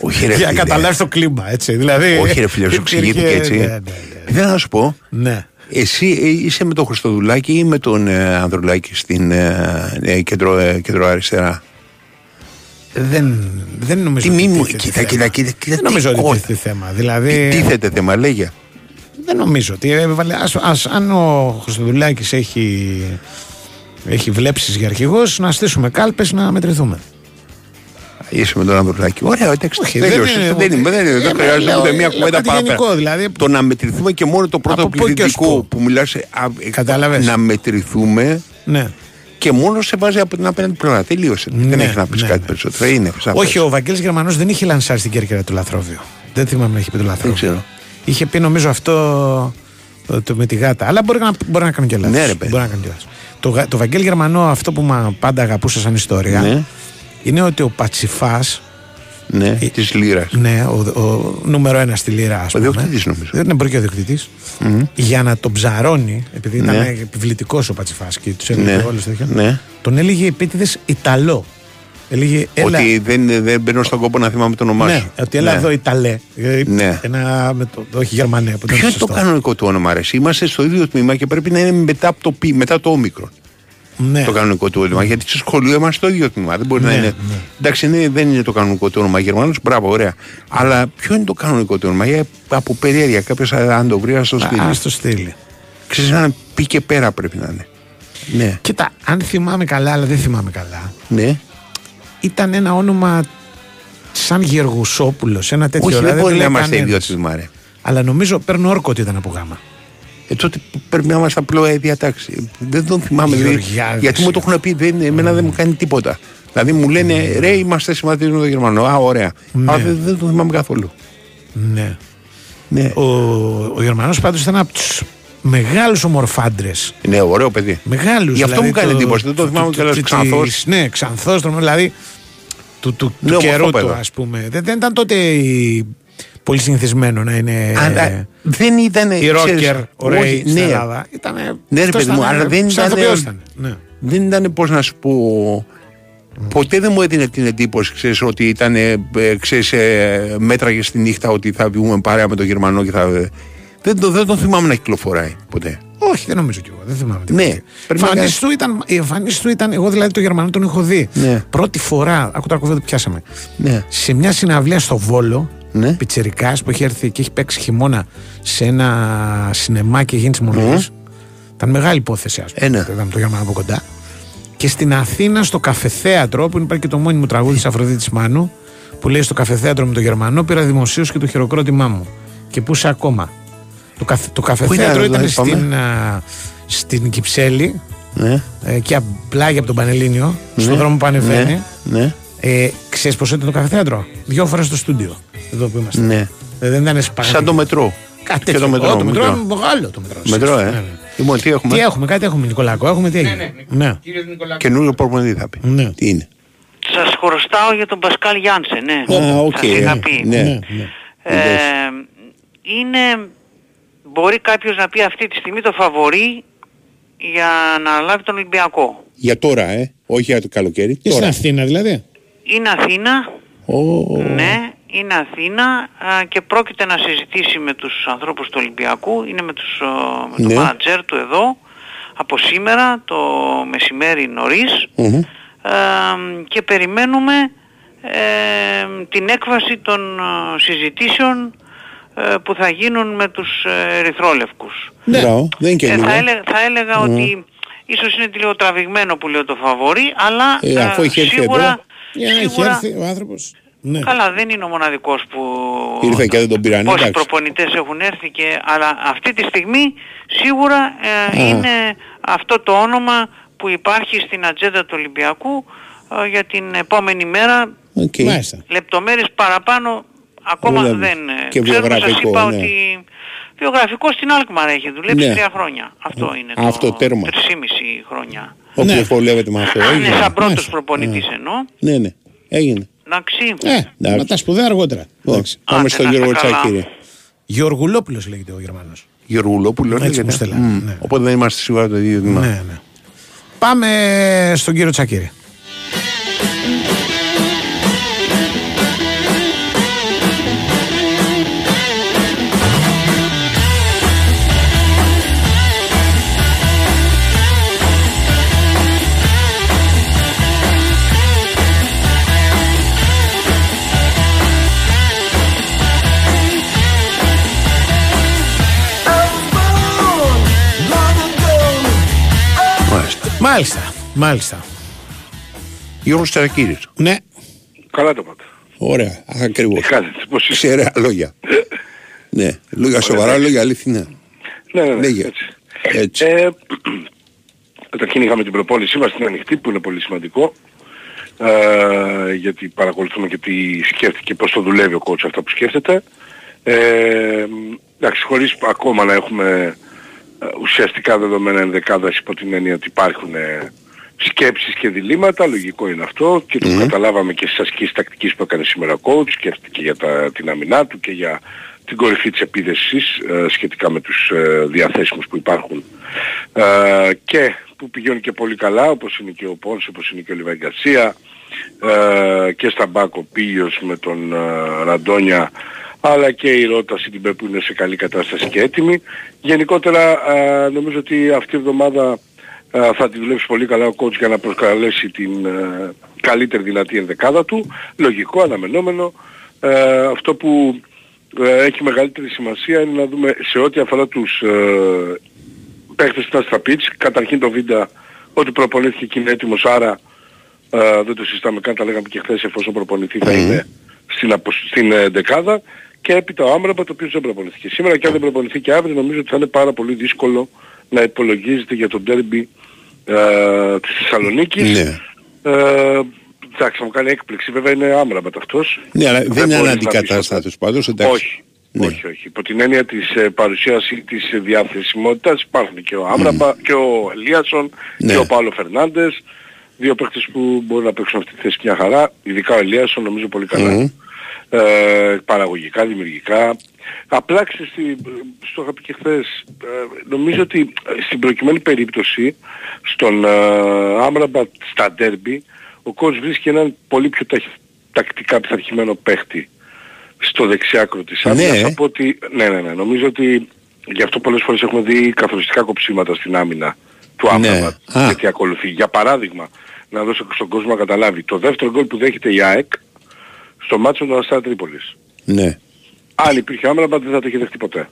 Όχι ρε Για να φίλε. καταλάβεις το κλίμα, έτσι. Δηλαδή, Όχι ρε φίλε, [LAUGHS] σου υπήρχε- εξηγήθηκε έτσι. Ναι, ναι, ναι. Δεν να σου πω. Ναι. Εσύ ε, είσαι με τον Χριστοδουλάκη ή με τον ε, Ανδρουλάκη στην ε, ε, κεντρο, ε, κεντροαριστερά. Δεν, δεν νομίζω Τι ότι μη μου. τίθεται Κοίτα, θέμα. κοίτα, κοίτα. κοίτα Δεν νομίζω τι ότι κότα. τίθεται θέμα. Δηλαδή, Τίθεται θέμα, λέγε. δεν νομίζω ότι έβαλε. Ας, ας, αν ο Χρυστοδουλάκης έχει, έχει βλέψεις για αρχηγός, να στήσουμε κάλπες να μετρηθούμε. Είσαι με τον Ανδρουλάκη. Ωραία, εντάξει. Όχι, τέλειωσε. δεν είναι- Δεν είναι, δεν είναι, δεν Ε, χρειάζεται λέω- ούτε μία λέω κουβέντα κάτι παραπέρα. γενικό, δηλαδή. Το να μετρηθούμε και μόνο το πρώτο Από πού και ως πληθυντικό πού. που μιλάς ε, α, ε, Κατάλαβες. Να μετρηθούμε Ναι. Και μόνος σε βάζει από την απέναντι πλευρά. Τελείωσε. δεν Ναι, έχει να πεις ναι, κάτι ναι. περισσότερο. Είναι σαφώς. Όχι, ο Βαγγέλης Γερμανός δεν είχε λανσάρει στην Κέρκυρα του Λαθρόβιο. Δεν θυμάμαι να έχει πει το Λαθρόβιο. ξέρω. Είχε πει νομίζω αυτό το, το με τη γάτα. Αλλά μπορεί να, μπορεί να κάνω και λάθος. Ναι, ρε, παιδί. Μπορεί να κάνω και λάθος. Το, Γα- το Βαγγέλη Γερμανό, αυτό που μα πάντα αγαπούσα σαν ιστορία, Ναι. είναι ότι ο Πατσιφάς Ναι, της λύρας. Ναι, ο, ο νούμερο ένα στη Λύρα, ας Ο πούμε. διοκτήτης νομίζω. Δεν είναι μπορεί και ο διοκτήτη. Για να τον ψαρώνει, επειδή ήταν Ναι. επιβλητικός ο Πατσιφάς και του έλεγε Ναι. όλους τέτοια. Ναι. Τον έλεγε επίτηδες Ιταλό. Έλεγε, έλα, Ότι δεν, δεν μπαίνω στον κόπο να θυμάμαι το όνομά ναι, σου. ότι έλα Ναι. εδώ Ιταλέ. Ε, Ναι. Ένα, με το, όχι Γερμανέ. που ήταν Ποιο είναι το σωστό. κανονικό του όνομα, αρέσει. Είμαστε στο ίδιο τμήμα και πρέπει να είναι μετά, από το, πι- μετά το όμικρο. Ναι. Το κανονικό του όνομα. Γιατί στο σχολείο είμαστε στο ίδιο τμήμα. Δεν μπορεί να Ναι, είναι. ναι. Εντάξει, είναι, δεν είναι το κανονικό του όνομα. Γερμανός, μπράβο, ωραία. Αλλά ποιο είναι το κανονικό του όνομα; Για, από περιέργεια. Κάποιος αν το βρει, ας το στείλει. Α το στείλει. Ξέρεις, να πει και πέρα πρέπει να είναι. Ναι, Κοίτα, αν θυμάμαι καλά, αλλά δεν θυμάμαι καλά, ναι. ήταν ένα όνομα σαν Γεργουσόπουλο, ένα τέτοιο. Όχι, δεν δηλαδή, μπορεί να λέει είμαστε ίδιο κανένας. τμήμα, ρε. Αλλά νομίζω παίρνω όρκο ότι ήταν από γάμα. Ε, τότε πρέπει να είμαστε απλό ε, διατάξει. Δεν τον θυμάμαι. δηλαδή, Γεωργιάδης. γιατί μου το έχουν πει, δεν, εμένα δεν μου κάνει τίποτα. Δηλαδή μου λένε ρε, είμαστε συμμαθητέ με τον Γερμανό. Α, ωραία. Ναι. Αλλά δεν, δεν τον θυμάμαι καθόλου. Ναι. Ναι. Ο, ο Γερμανός πάντως ήταν από τους μεγάλους ομορφάντρες. Ναι, ωραίο παιδί. Μεγάλους. Γι' αυτό δηλαδή, μου κάνει εντύπωση, δεν το θυμάμαι του- κιόλας του- Ξανθός. της- Ναι, ξανθός, τρομερός, δηλαδή του, του, Ναι, του καιρού του ομορφόπεδο. ας πούμε. Δεν, δεν ήταν τότε η- πολύ συνηθισμένο να είναι Αλλά δεν ήταν. η ξέρεις, ρόκερ ωραίοι όχι, στην ναι. Ελλάδα. Ήτανε, Ναι, ρε αυτός παιδί μου, ήταν, αλλά δεν σαν ήταν. ηθοποιός ήταν. Ναι. Δεν ήταν, πώς να σου πω. Ποτέ δεν μου έδινε την εντύπωση, ξέρεις, ότι ήταν, ε, ε, ξέρεις, ε, μέτραγε στη νύχτα ότι θα βγούμε παρέα με τον Γερμανό και θα... Δεν, το, δεν τον θυμάμαι να κυκλοφοράει ποτέ. Όχι, δεν νομίζω κι εγώ. Δεν θυμάμαι. Ναι, τίποτα. πρέπει να Εμφανίσεις κάνεις- του ήταν, η εμφανίση του ήταν, εγώ δηλαδή το Γερμανό τον έχω δει. Ναι. Πρώτη φορά, άκου τώρα κουβέντα που πιάσαμε. Ναι. Σε μια συναυλία στο Βόλο, Ναι. πιτσερικάς που έχει έρθει και έχει παίξει χειμώνα σε ένα σινεμά και γίνει της Μορφής. Ήταν μεγάλη υπόθεση, ας πούμε. Ε, ναι. Είδαμε το Γερμανό από κοντά. Και στην Αθήνα, στο καφεθέατρο, που υπάρχει και το μόνιμο τραγούδι της Αφροδίτης Μάνου, που λέει στο καφεθέατρο με το Γερμανό, πήρα δημοσίως και το χειροκρότημά μου. Και πού είσαι ακόμα. Το, καθ, το καφεθέατρο ήταν, ήταν δηλαδή, πάμε; στην, α, στην Κυψέλη, Ναι. ε, και πλάγια από τον Πανελλήνιο, στον Ναι. δρόμο που ανεβαίνει. Ναι. Ναι. Ε, ξέρεις πόσο ήταν το καφεθέατρο. Δύο φορές στο στούντιο. Εδώ που είμαστε. ναι. Ε, δεν ήταν σπαγματικό. Σαν το μετρό. Κάτι Και τέτοιο. το μετρό, Ω, το μετρό μετρό. είναι μεγάλο το μετρό. Μετρό, ε. Ναι, ναι. Λοιπόν, τι έχουμε; Τι έχουμε, κάτι έχουμε Νικολάκο. Έχουμε τι έγινε; Ναι. Καινούριο προπονητή θα πει. Ναι. Τι είναι; Σας χρωστάω για τον Πασκάλ Γιάνσε, ναι. Α, οκ. Σας είχα πει. Ναι. Ναι. Ε, είναι, μπορεί κάποιος να πει αυτή τη στιγμή το φαβορί για να αναλάβει τον Ολυμπιακό. Για τώρα, ε. Όχι για το καλοκαίρι. Και στην Τώρα. Αθήνα δηλαδή. Είναι Αθήνα, Ω, ναι, είναι Αθήνα α, και πρόκειται να συζητήσει με τους ανθρώπους του Ολυμπιακού, είναι με, τους, ο, με Ναι. το μάνατζερ του εδώ, από σήμερα το μεσημέρι νωρίς μμμ. ε, και περιμένουμε ε, την έκβαση των ε, συζητήσεων ε, που θα γίνουν με τους ε, ερυθρόλευκους. Μπράβο. Δεν είναι Ε, καινούριο. θα, έλεγα, θα έλεγα ότι ίσως είναι λίγο τραβηγμένο που λέω το φαβορί, αλλά Ε, αφού ε, έχει έρθει σίγουρα, εδώ. Για να έχει σίγουρα έρθει ο άνθρωπος. Ναι. Καλά, δεν είναι ο μοναδικός που... Ήρθε και δεν τον πήραν, Πόσοι εντάξει. προπονητές έχουν έρθει και... Αλλά αυτή τη στιγμή σίγουρα ε, Α. είναι αυτό το όνομα που υπάρχει στην ατζέντα του Ολυμπιακού ε, για την επόμενη μέρα. Οκ. Μάλιστα. Λεπτομέρειες παραπάνω ακόμα Δουλεύει. δεν... ε, Και ξέρω, σας βιογραφικό, είπα ναι. ότι βιογραφικό στην Alkmaar έχει δουλέψει Ναι. τρία χρόνια. Αυτό είναι Αυτό το... τέρμα. 3,5 χρόνια. Όποιος Ναι. βολεύεται με αυτό. Α, έγινε. ναι, σαν πρώτος Μάλιστα. προπονητής εννοώ. Ναι, ναι. Έγινε. Εντάξει. Ε, Εντάξει. με τα σπουδαία αργότερα. Λοιπόν, πάμε Άντε, στον να Γιώργο είστε καλά. Τσάκη. Γεωργουλόπουλος λέγεται ο Γερμανός. Γεωργουλόπουλος Έτσι λέγεται. μου στέλνανε, Μμ. ναι. Οπότε δεν είμαστε σίγουρα το ίδιο βήμα. Ναι, ναι. Πάμε στον κύριο Τσακύρη. Μάλιστα. Μάλιστα, μάλιστα. Γιώργος Τσακύρης. Ναι, Καλά το πάτε. Ωραία. Ακριβώς. Τι κάνετε, πώς είστε; Ξέρα λόγια. ναι. Λόγια σοβαρά, λόγια αληθινά. Ναι, ναι, ναι, Λέγε. έτσι. Έτσι. Ε, [CLEARS THROAT] καταρχήν είχαμε την προπόνησή μας στην ανοιχτή που είναι πολύ σημαντικό. Ε, γιατί παρακολουθούμε και τι σκέφτηκε, πώς το δουλεύει ο coach αυτά που σκέφτεται. Ε, εντάξει, χωρίς ακόμα να έχουμε ε, ουσιαστικά δεδομένα ενδεκάδας υπό την έννοια ότι υπάρχουν ε, σκέψεις και διλήμματα, λογικό είναι αυτό και το καταλάβαμε και στις ασκήσεις τακτικής που έκανε σήμερα ο coach, σκέφτηκε για τα, την αμυνά του και για την κορυφή της επίδεσης ε, σχετικά με τους ε, διαθέσιμους που υπάρχουν. Ε, και που πηγαίνουν και πολύ καλά όπως είναι και ο Πόνς, όπως είναι και ο Λιβάη Γκαρσία ε, και στα μπάκ ο Πίλιος με τον ε, Ραντόνια αλλά και η Ρώτα Σιντιμπέ που είναι σε καλή κατάσταση και έτοιμη. Γενικότερα ε, νομίζω ότι αυτή η εβδομάδα ε, θα τη δουλέψει πολύ καλά ο coach για να προσκαλέσει την ε, καλύτερη δυνατή ενδεκάδα του. Λογικό, αναμενόμενο. Ε, αυτό που ε, έχει μεγαλύτερη σημασία είναι να δούμε σε ό,τι αφορά τους ε, παίχτες που ήταν στα pitch. Καταρχήν το βίντεο ότι προπονήθηκε και είναι έτοιμος, άρα ε, δεν το συζητάμε καν, τα λέγαμε και χθες εφόσον προπονηθεί θα είναι στην, απο- στην ε, δεκάδα και έπειτα ο Άμραμπα το οποίο δεν προπονηθεί σήμερα και αν δεν προπονηθεί και αύριο νομίζω ότι θα είναι πάρα πολύ δύσκολο να υπολογίζεται για το ντέρμπι ε, της Θεσσαλονίκης. Ναι. Ε, εντάξει, θα μου κάνει έκπληξη. Βέβαια είναι Άμραμπατ αυτός. Ναι, αλλά δεν είναι μπορείς να πεις αναντικατάστατος πάντως. Εντάξει. όχι. Όχι, όχι. Υπό την έννοια της ε, παρουσίας ή της ε, διαθεσιμότητας υπάρχουν και ο Άμραμπα και ο Ελίασον Ναι. και ο Παύλο Φερνάντες. Δύο παίκτες που μπορούν να παίξουν αυτή τη θέση μια χαρά. Ειδικά ο Ελίασον νομίζω πολύ καλά. Μμμ. Ε, παραγωγικά, δημιουργικά. Απλά ξέρεις, τι, στο είχα πει και χθες, ε, νομίζω ότι ε, στην προκειμένη περίπτωση στον ε, Άμραμπα στα ντέρμπι ο coach βρίσκει έναν πολύ πιο ταχ- τακτικά πειθαρχημένο παίχτη στο δεξιάκρο της άμυνας Ναι. από ότι, ναι, ναι, ναι, νομίζω ότι γι' αυτό πολλές φορές έχουμε δει καθοριστικά κοψίματα στην άμυνα του Ναι. Άμραμπα Α. γιατί ακολουθεί. Για παράδειγμα, να δώσω στον κόσμο να καταλάβει, το δεύτερο γκολ που δέχεται η ΑΕΚ στο μάτσο του Αστέρα Τρίπολης. Ναι. Αν υπήρχε Άμραμπα δεν θα το είχε δεχτεί ποτέ.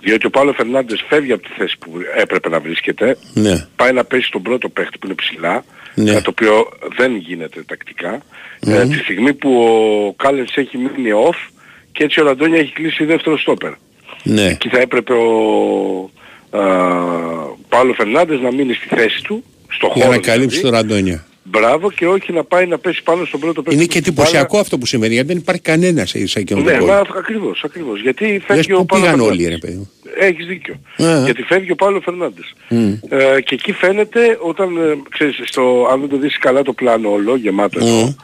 Διότι ο Παύλο Φερνάντες φεύγει από τη θέση που έπρεπε να βρίσκεται, Ναι. πάει να πέσει στον πρώτο παίχτη που είναι ψηλά, Ναι. κάτι το οποίο δεν γίνεται τακτικά. Ε, τη στιγμή που ο Κάλενς έχει μείνει off και έτσι ο Ραντόνια έχει κλείσει δεύτερο στόπερ. Ναι. Εκεί θα έπρεπε ο α, Παύλο Φερνάντες να μείνει στη θέση του, στο Για χώρο να καλύψει το δηλαδή. ραντόνια. Μπράβο και όχι να πάει να πέσει πάνω στον πρώτο παίχτη. Είναι που και έχει την μπάλα. εντυπωσιακό αυτό που σημαίνει γιατί δεν υπάρχει κανένας σε σε εκείνο το Ναι, κόλπο. μα ακριβώς, ακριβώς. Γιατί Λες φεύγει ο πού Παύλο πήγαν Φερνάντες. όλοι ρε παιδί μου; Έχεις δίκιο. Α. Γιατί φεύγει ο Παύλο Φερνάντες. Μμ. Ε, και εκεί φαίνεται όταν, ε, ξέρεις, στο, αν δεν το δεις καλά το πλάνο όλο, γεμάτο Μμ. εδώ,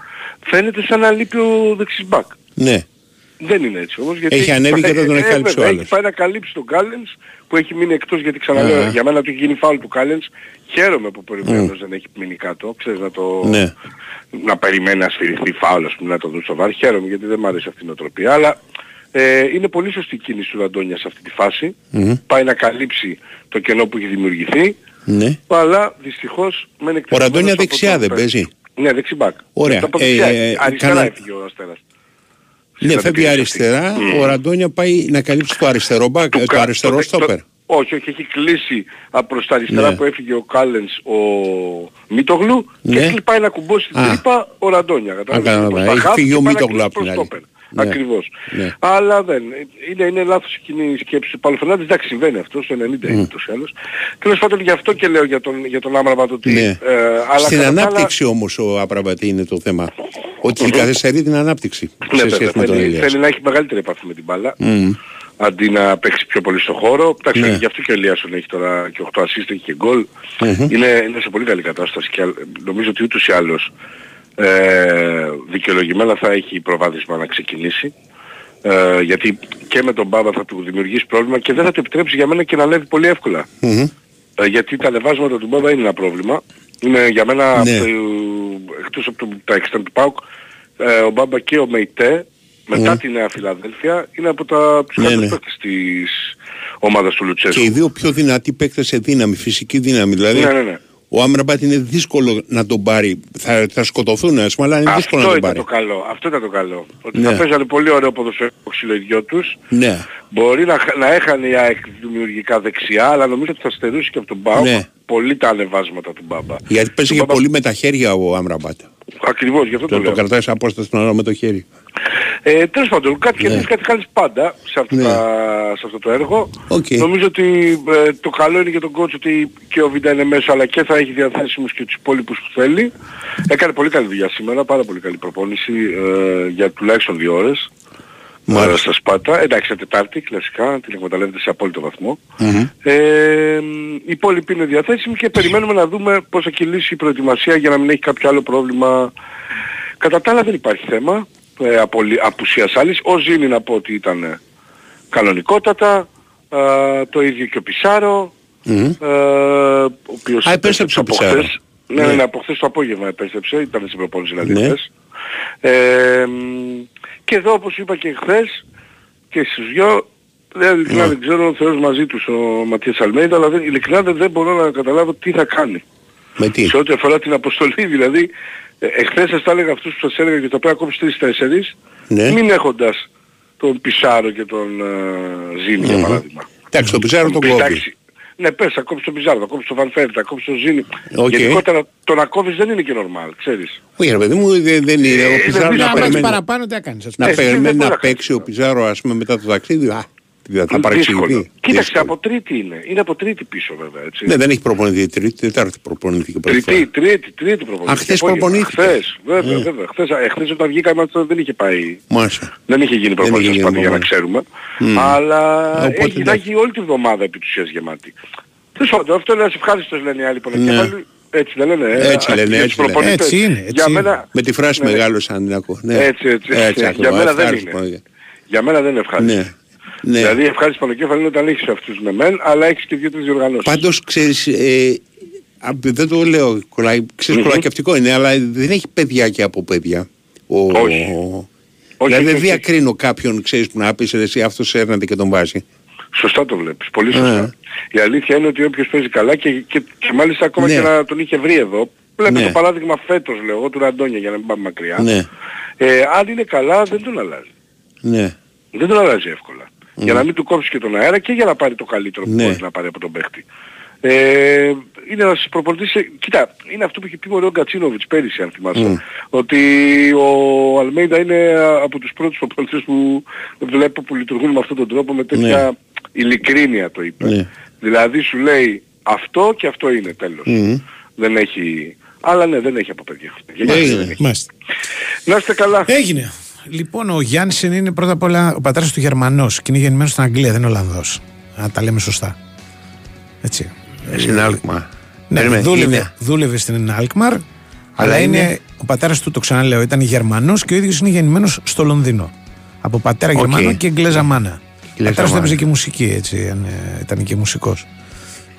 φαίνεται σαν να λείπει ο δεξής μπακ. Ναι. Δεν είναι έτσι όμως. Γιατί Έχει ανέβει και δεν τον έχει ε, καλύψει βέβαια, ο άλλος. Έχει πάει να καλύψει τον Κάλενς που έχει μείνει εκτός γιατί ξαναλέω Α. για μένα του έχει γίνει φάουλ του Κάλενς. Χαίρομαι που προηγουμένως δεν έχει μείνει κάτω. Ξέρεις να το... Ναι. να περιμένει να σφυριχθεί φάουλ ας πούμε να το δουν στο βάρ. Χαίρομαι γιατί δεν μου αρέσει αυτή η νοοτροπία. Αλλά ε, είναι πολύ σωστή η κίνηση του Ραντόνια σε αυτή τη φάση. Μμ. Πάει να καλύψει το κενό που έχει δημιουργηθεί. Ναι. Αλλά δυστυχώς μένει Ο εκτεθειμένος Ραντόνια από δεξιά τον δεν παίκτη. παίζει. Ναι, δεξιμπάκ. Ωραία. Από Ε, δεξιά, ε, αριστερά κάνα- έφυγε ο Αστέρας. Ναι, Στην φεύγει επίθεση αριστερά. αυτή. Μμ. Ο Ραντόνια πάει να καλύψει το αριστερό μπακ, Του το κα- αριστερό το- στόπερ. το- Όχι, όχι, έχει κλείσει από προς τα αριστερά Ναι. που έφυγε ο Κάλενς ο Μίτογλου Ναι. και έτσι πάει να κουμπώσει την Α. τρύπα ο Ραντόνια. κατάλαβες, κατάλαβα. προς τα Έχει χαφ φύγει και ο πάει να Μίτογλου κλείσει απ' την προς άλλη. Στόπερ. Ναι. Ακριβώς. Ναι. Αλλά δεν. Είναι, είναι λάθος εκείνη η σκέψη του Παύλου Φερνάντες. Εντάξει, συμβαίνει αυτό, στο 90 είναι ούτως ή άλλως. Τέλος πάντων γι' αυτό και λέω για τον, για τον Άμραμπα το ότι... Ναι. ε, αλλά Στην κατά τα άλλα- ανάπτυξη όμως ο Απραμπατή είναι το θέμα. Ότι καθυστερεί την ανάπτυξη Ναι, σε βέβαια, σχέση με τον θέλει, Ηλίας. θέλει να έχει μεγαλύτερη επαφή με την μπάλα. Μμ. αντί να παίξει πιο πολύ στο χώρο. Εντάξει, Ναι. γι' αυτό και ο Ελίασον έχει τώρα και 8 assist, έχει και γκολ. Μμμ. Είναι, είναι σε πολύ καλή κατάσταση και α- νομίζω ότι ούτως ή άλλως ε, δικαιολογημένα θα έχει προβάδισμα να ξεκινήσει. Ε, γιατί και με τον Μπάβα θα του δημιουργήσει πρόβλημα και δεν θα του επιτρέψει για μένα και να ανέβει πολύ εύκολα. Μμμ. Ε, γιατί τα ανεβάσματα του Μπάβα είναι ένα πρόβλημα. Είναι για μένα, Ναι. από το- εκτός από το, τα εξτρέμ του ΠΑΟΚ, ε, ο Μπάμπα και ο Μεϊτέ, μετά Ναι. τη Νέα Φιλαδέλφια, είναι από τα, τους Ναι, καλύτερους ναι. παίκτες της ομάδας του Λουτσέσκου. Και οι δύο πιο δυνατοί παίκτες σε δύναμη, φυσική δύναμη. Δηλαδή, Ναι, ναι, ναι. Ο Άμραμπατ είναι δύσκολο να τον πάρει. Θα, θα σκοτωθούν, ας πούμε, αλλά είναι δύσκολο Αυτό να τον ήταν πάρει. το καλό. Αυτό ήταν το καλό. Ότι Ναι. θα παίζανε πολύ ωραίο ποδοσφαιρικό ξύλο οι δυο τους. Ναι. Μπορεί να, χ- να έχανε η ΑΕΚ δημιουργικά δεξιά, αλλά νομίζω ότι θα στερούσε και από τον ΠΑΟΚ Ναι. πολύ τα ανεβάσματα του Μπάμπα. Γιατί παίζει Του και Μπάμπα- πολύ με τα χέρια ο Άμραμπατ. Ακριβώς, γι' αυτό το, Το, το λέω. κρατάει σε απόσταση στην ώρα με το χέρι. Ε, τέλος πάντων, κάτι Ναι. κερδίζεις, κάτι χάνεις πάντα σε αυτό, Ναι. τα- σε αυτό το έργο. Οκ. Νομίζω ότι ε, το καλό είναι για τον coach ότι και ο Βίντα είναι μέσα αλλά και θα έχει διαθέσιμους και τους υπόλοιπους που θέλει. Έκανε πολύ καλή δουλειά σήμερα, πάρα πολύ καλή προπόνηση ε, για τουλάχιστον δύο ώρες. Ε, Μάλιστα. στα Σπάτα. Εντάξει, Τετάρτη, κλασικά, την εκμεταλλεύεται σε απόλυτο βαθμό. Μμμ. Ε, οι υπόλοιποι είναι διαθέσιμοι και περιμένουμε να δούμε πώς θα κυλήσει η προετοιμασία για να μην έχει κάποιο άλλο πρόβλημα. Κατά τα άλλα δεν υπάρχει θέμα ε, απολυ- απουσίας άλλης. Ο Ζήνη να πω ότι ήταν ε, κανονικότατα. Ε, το ίδιο και ο Πισάρο. Μμμ. Ε, ο οποίος Α, επέστρεψε ο από Πισάρο. χθες. Ναι, Ναι. ναι, ναι, από χθες το απόγευμα επέστρεψε, ήταν στην προπόνηση δηλαδή Ναι. χθες. Ε, μ, και εδώ όπως είπα και χθες και στους δυο, δεν, ειλικρινά Ναι. δεν ξέρω ο Θεός μαζί τους ο Ματίας Αλμέιδα, αλλά δεν, ειλικρινά δεν, δεν μπορώ να καταλάβω τι θα κάνει. Με τι; Σε ό,τι αφορά την αποστολή δηλαδή, ε, εχθές σας τα έλεγα αυτούς που σας έλεγα και τα πρέπει να κόψεις τρεις-τέσσερις, Ναι. μην έχοντας τον Πισάρο και τον ε, Ζήνη για Μμμ. παράδειγμα. Εντάξει, τον Πιζάρο τον κόβει. Εντάξει, Ναι, πες, θα κόψεις τον Πιζάρο, θα κόψεις τον Βανφέρ, θα κόψεις τον Ζήνη. Οκ. Γενικότερα το να κόβεις δεν είναι και normal, ξέρεις. Όχι, ρε παιδί μου, δεν, δεν είναι. Ο Ε, Πιζάρο δεν να είναι περιμένει. παραπάνω τι έκανες ας Να πούμε. Ε, δεν περιμένει μπορεί να να παίξει ο Πιζάρο, ας πούμε, μετά το ταξίδι. Α, Θα παρεξηγηθεί. Δύσκολο. Κοίταξε, Δύσκολο. από τρίτη είναι. Είναι από τρίτη πίσω βέβαια, έτσι. Ναι, δεν έχει προπονηθεί τρίτη, τετάρτη προπονήθηκε πρώτη φορά. Τρίτη, τρίτη, τρίτη προπονήθηκε. Α, χθες Απόγευμα. προπονήθηκε. Χθες, βέβαια, Ε. βέβαια. Χθες, ε, χθες όταν βγήκαμε αυτό δεν είχε πάει. Μάλιστα. Δεν είχε γίνει Δεν προπόνηση είχε στο γίνει για να προπόνηση. ξέρουμε. Μμ. Αλλά Οπότε έχει να εντάξει. έχει όλη τη βδομάδα επί της ουσίας γεμάτη. Τέλος πάντων, αυτό είναι ένας ευχάριστος λένε οι άλλοι πονοκέφαλοι. Έτσι δεν λένε. ε, Έτσι λένε, για έτσι τους λένε. προπονητές. Έτσι είναι, έτσι Για είναι. μένα, Με τη φράση Ναι. μεγάλωσα αν την ακούω. Ναι. Έτσι, έτσι. Για ακριβώς. μένα δεν Ευχάριστο, είναι. ναι. για μένα δεν είναι ευχάριστος. Ναι. Ναι. Δηλαδή ευχάριστο πονοκέφαλο είναι όταν έχεις αυτούς με μεν, αλλά έχεις και δύο-τρεις διοργανώσεις. Πάντως ξέρεις, ε, α, δεν το λέω, κολλάει, ξέρεις, Μμμ. κολακευτικό είναι, αλλά δεν έχει παιδιά και από παιδιά. Ο, Όχι. ο- Όχι, δηλαδή δεν όχι, όχι. διακρίνω κάποιον, ξέρεις, που να πεις ρε, εσύ αυτός έρνατε και τον βάζει. Σωστά το βλέπεις, πολύ σωστά. Ε. Η αλήθεια είναι ότι όποιος παίζει καλά και, και, και μάλιστα ακόμα Ναι. και να τον είχε βρει εδώ, βλέπετε Ναι. το παράδειγμα φέτος λέω εγώ του Ραντόνια για να μην πάμε μακριά. Ναι, Ε, αν είναι καλά δεν τον αλλάζει. ναι. Δεν τον αλλάζει εύκολα. Για να μην του κόψει και τον αέρα και για να πάρει το καλύτερο που Ναι. μπορεί να πάρει από τον παίχτη. Ε, είναι ένας προπονητής, ε, κοίτα, είναι αυτό που είχε πει ο Ρεόν Κατσίνοβιτς πέρυσι αν θυμάσαι, Μμ. ότι ο Αλμέιντα είναι από τους πρώτους προπονητές που βλέπω που λειτουργούν με αυτόν τον τρόπο με τέτοια ειλικρίνεια το είπε. Ναι. Δηλαδή σου λέει αυτό και αυτό είναι τέλος. Μμ. Δεν έχει... Αλλά ναι, δεν έχει από παιδιά. Γενιά Έγινε. δεν έχει. Μάλιστα. Να είστε καλά. Έγινε. Λοιπόν, ο Γιάννη είναι πρώτα απ' όλα ο πατέρας του Γερμανός και είναι γεννημένος στην Αγγλία, δεν είναι Ολλανδός. Να τα λέμε σωστά. Έτσι. Στην Αλκμάρ. Ναι, Περίμενε, δούλευε, είναι. δούλευε στην Αλκμαρ, αλλά, Αλλά είναι, είναι- ο πατέρας του, το ξαναλέω, ήταν Γερμανός και ο ίδιος είναι γεννημένος στο Λονδίνο. Από πατέρα Οκ. Γερμανό και Εγγλέζα μάνα. Ο Εγγλέζα πατέρας του μάνα. έπαιζε και μουσική, έτσι. Ήταν, ε, ήταν και μουσικός.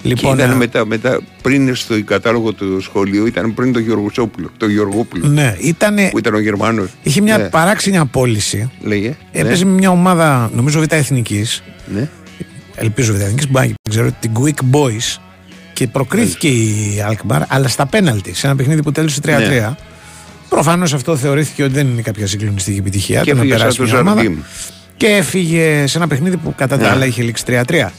Και Λοιπόν, ήταν ε, μετά, μετά, πριν στο κατάλογο του σχολείου, ήταν πριν το Γεωργοσόπουλο, το Γεωργόπουλο, ναι, ήτανε, που ήταν ο Γερμανός. είχε μια Ναι. παράξενη απόλυση. Λέγε. Έπαιζε με μια ομάδα, νομίζω Β' Εθνικής. Ναι. Ελπίζω Β' Εθνικής, μπορεί να ξέρω, την Quick Boys. Και προκρίθηκε η Αλκμαρ, αλλά στα πέναλτι, σε ένα παιχνίδι που τέλειωσε 3-3. Ναι. Προφανώς αυτό θεωρήθηκε ότι δεν είναι κάποια συγκλονιστική επιτυχία. Και το να έφυγε σαν περάσει το μια ομάδα. Ζαρντίμ. Και έφυγε σε ένα παιχνίδι που κατά τα Ναι. άλλα είχε λήξει 3-3.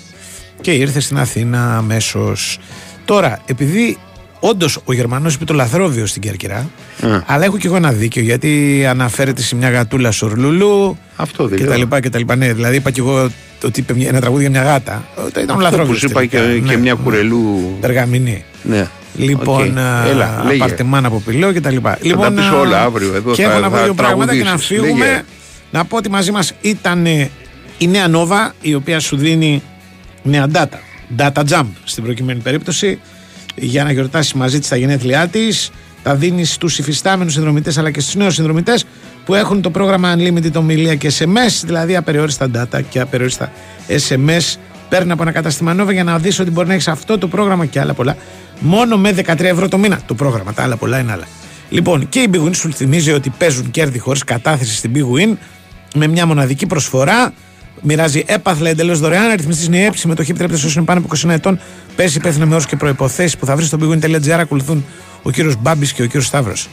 Και ήρθε στην Αθήνα αμέσως. Τώρα, επειδή όντως ο Γερμανός είπε το λαθρόβιο στην Κέρκυρα, Ναι. αλλά έχω και εγώ ένα δίκιο γιατί αναφέρεται σε μια γατούλα Σορλουλού Αυτό δεν και λέω. τα λοιπά και τα λοιπά. Ναι, δηλαδή είπα και εγώ ότι είπε μια- ένα τραγούδι για μια γάτα. Ε, Ήταν Αυτό λαθρόβιος. που σου είπα και, και μια κουρελού. Περγαμηνή. Ναι. Λοιπόν, Οκ. α, Έλα, λέγε. απαρτεμάν από πηλό και τα λοιπά. Λοιπόν, πεις α, όλα αύριο εδώ, Και θα- έχω να πω θα δύο πράγματα και να τραγουδήσεις. φύγουμε. Λέγε. Να πω ότι μαζί μας ήταν ε, η νέα Νόβα, η οποία σου δίνει νέα data. Data jump στην προκειμένη περίπτωση για να γιορτάσει μαζί της τα γενέθλιά της. Τα δίνεις στους υφιστάμενους συνδρομητές αλλά και στους νέους συνδρομητές που έχουν το πρόγραμμα Unlimited ομιλία και SMS, δηλαδή απεριόριστα data και απεριόριστα SMS. Παίρνει από ένα κατάστημα Nova για να δεις ότι μπορεί να έχεις αυτό το πρόγραμμα και άλλα πολλά. Μόνο με 13 ευρώ το μήνα το πρόγραμμα. Τα άλλα πολλά είναι άλλα. Λοιπόν, και η Big Win σου θυμίζει ότι παίζουν κέρδη χωρίς κατάθεση στην Big Win με μια μοναδική προσφορά. Μοιράζει έπαθλα εντελώς δωρεάν. Αριθμιστής είναι η έψη. Συμμετοχή επιτρέπεται σε όσους είναι πάνω από 21 ετών. Παίζει υπεύθυνο με όρους και προποθέσει που θα βρει στο bigwin.gr. Ακολουθούν ο κύριος Μπάμπης και ο κύριος Σταύρος.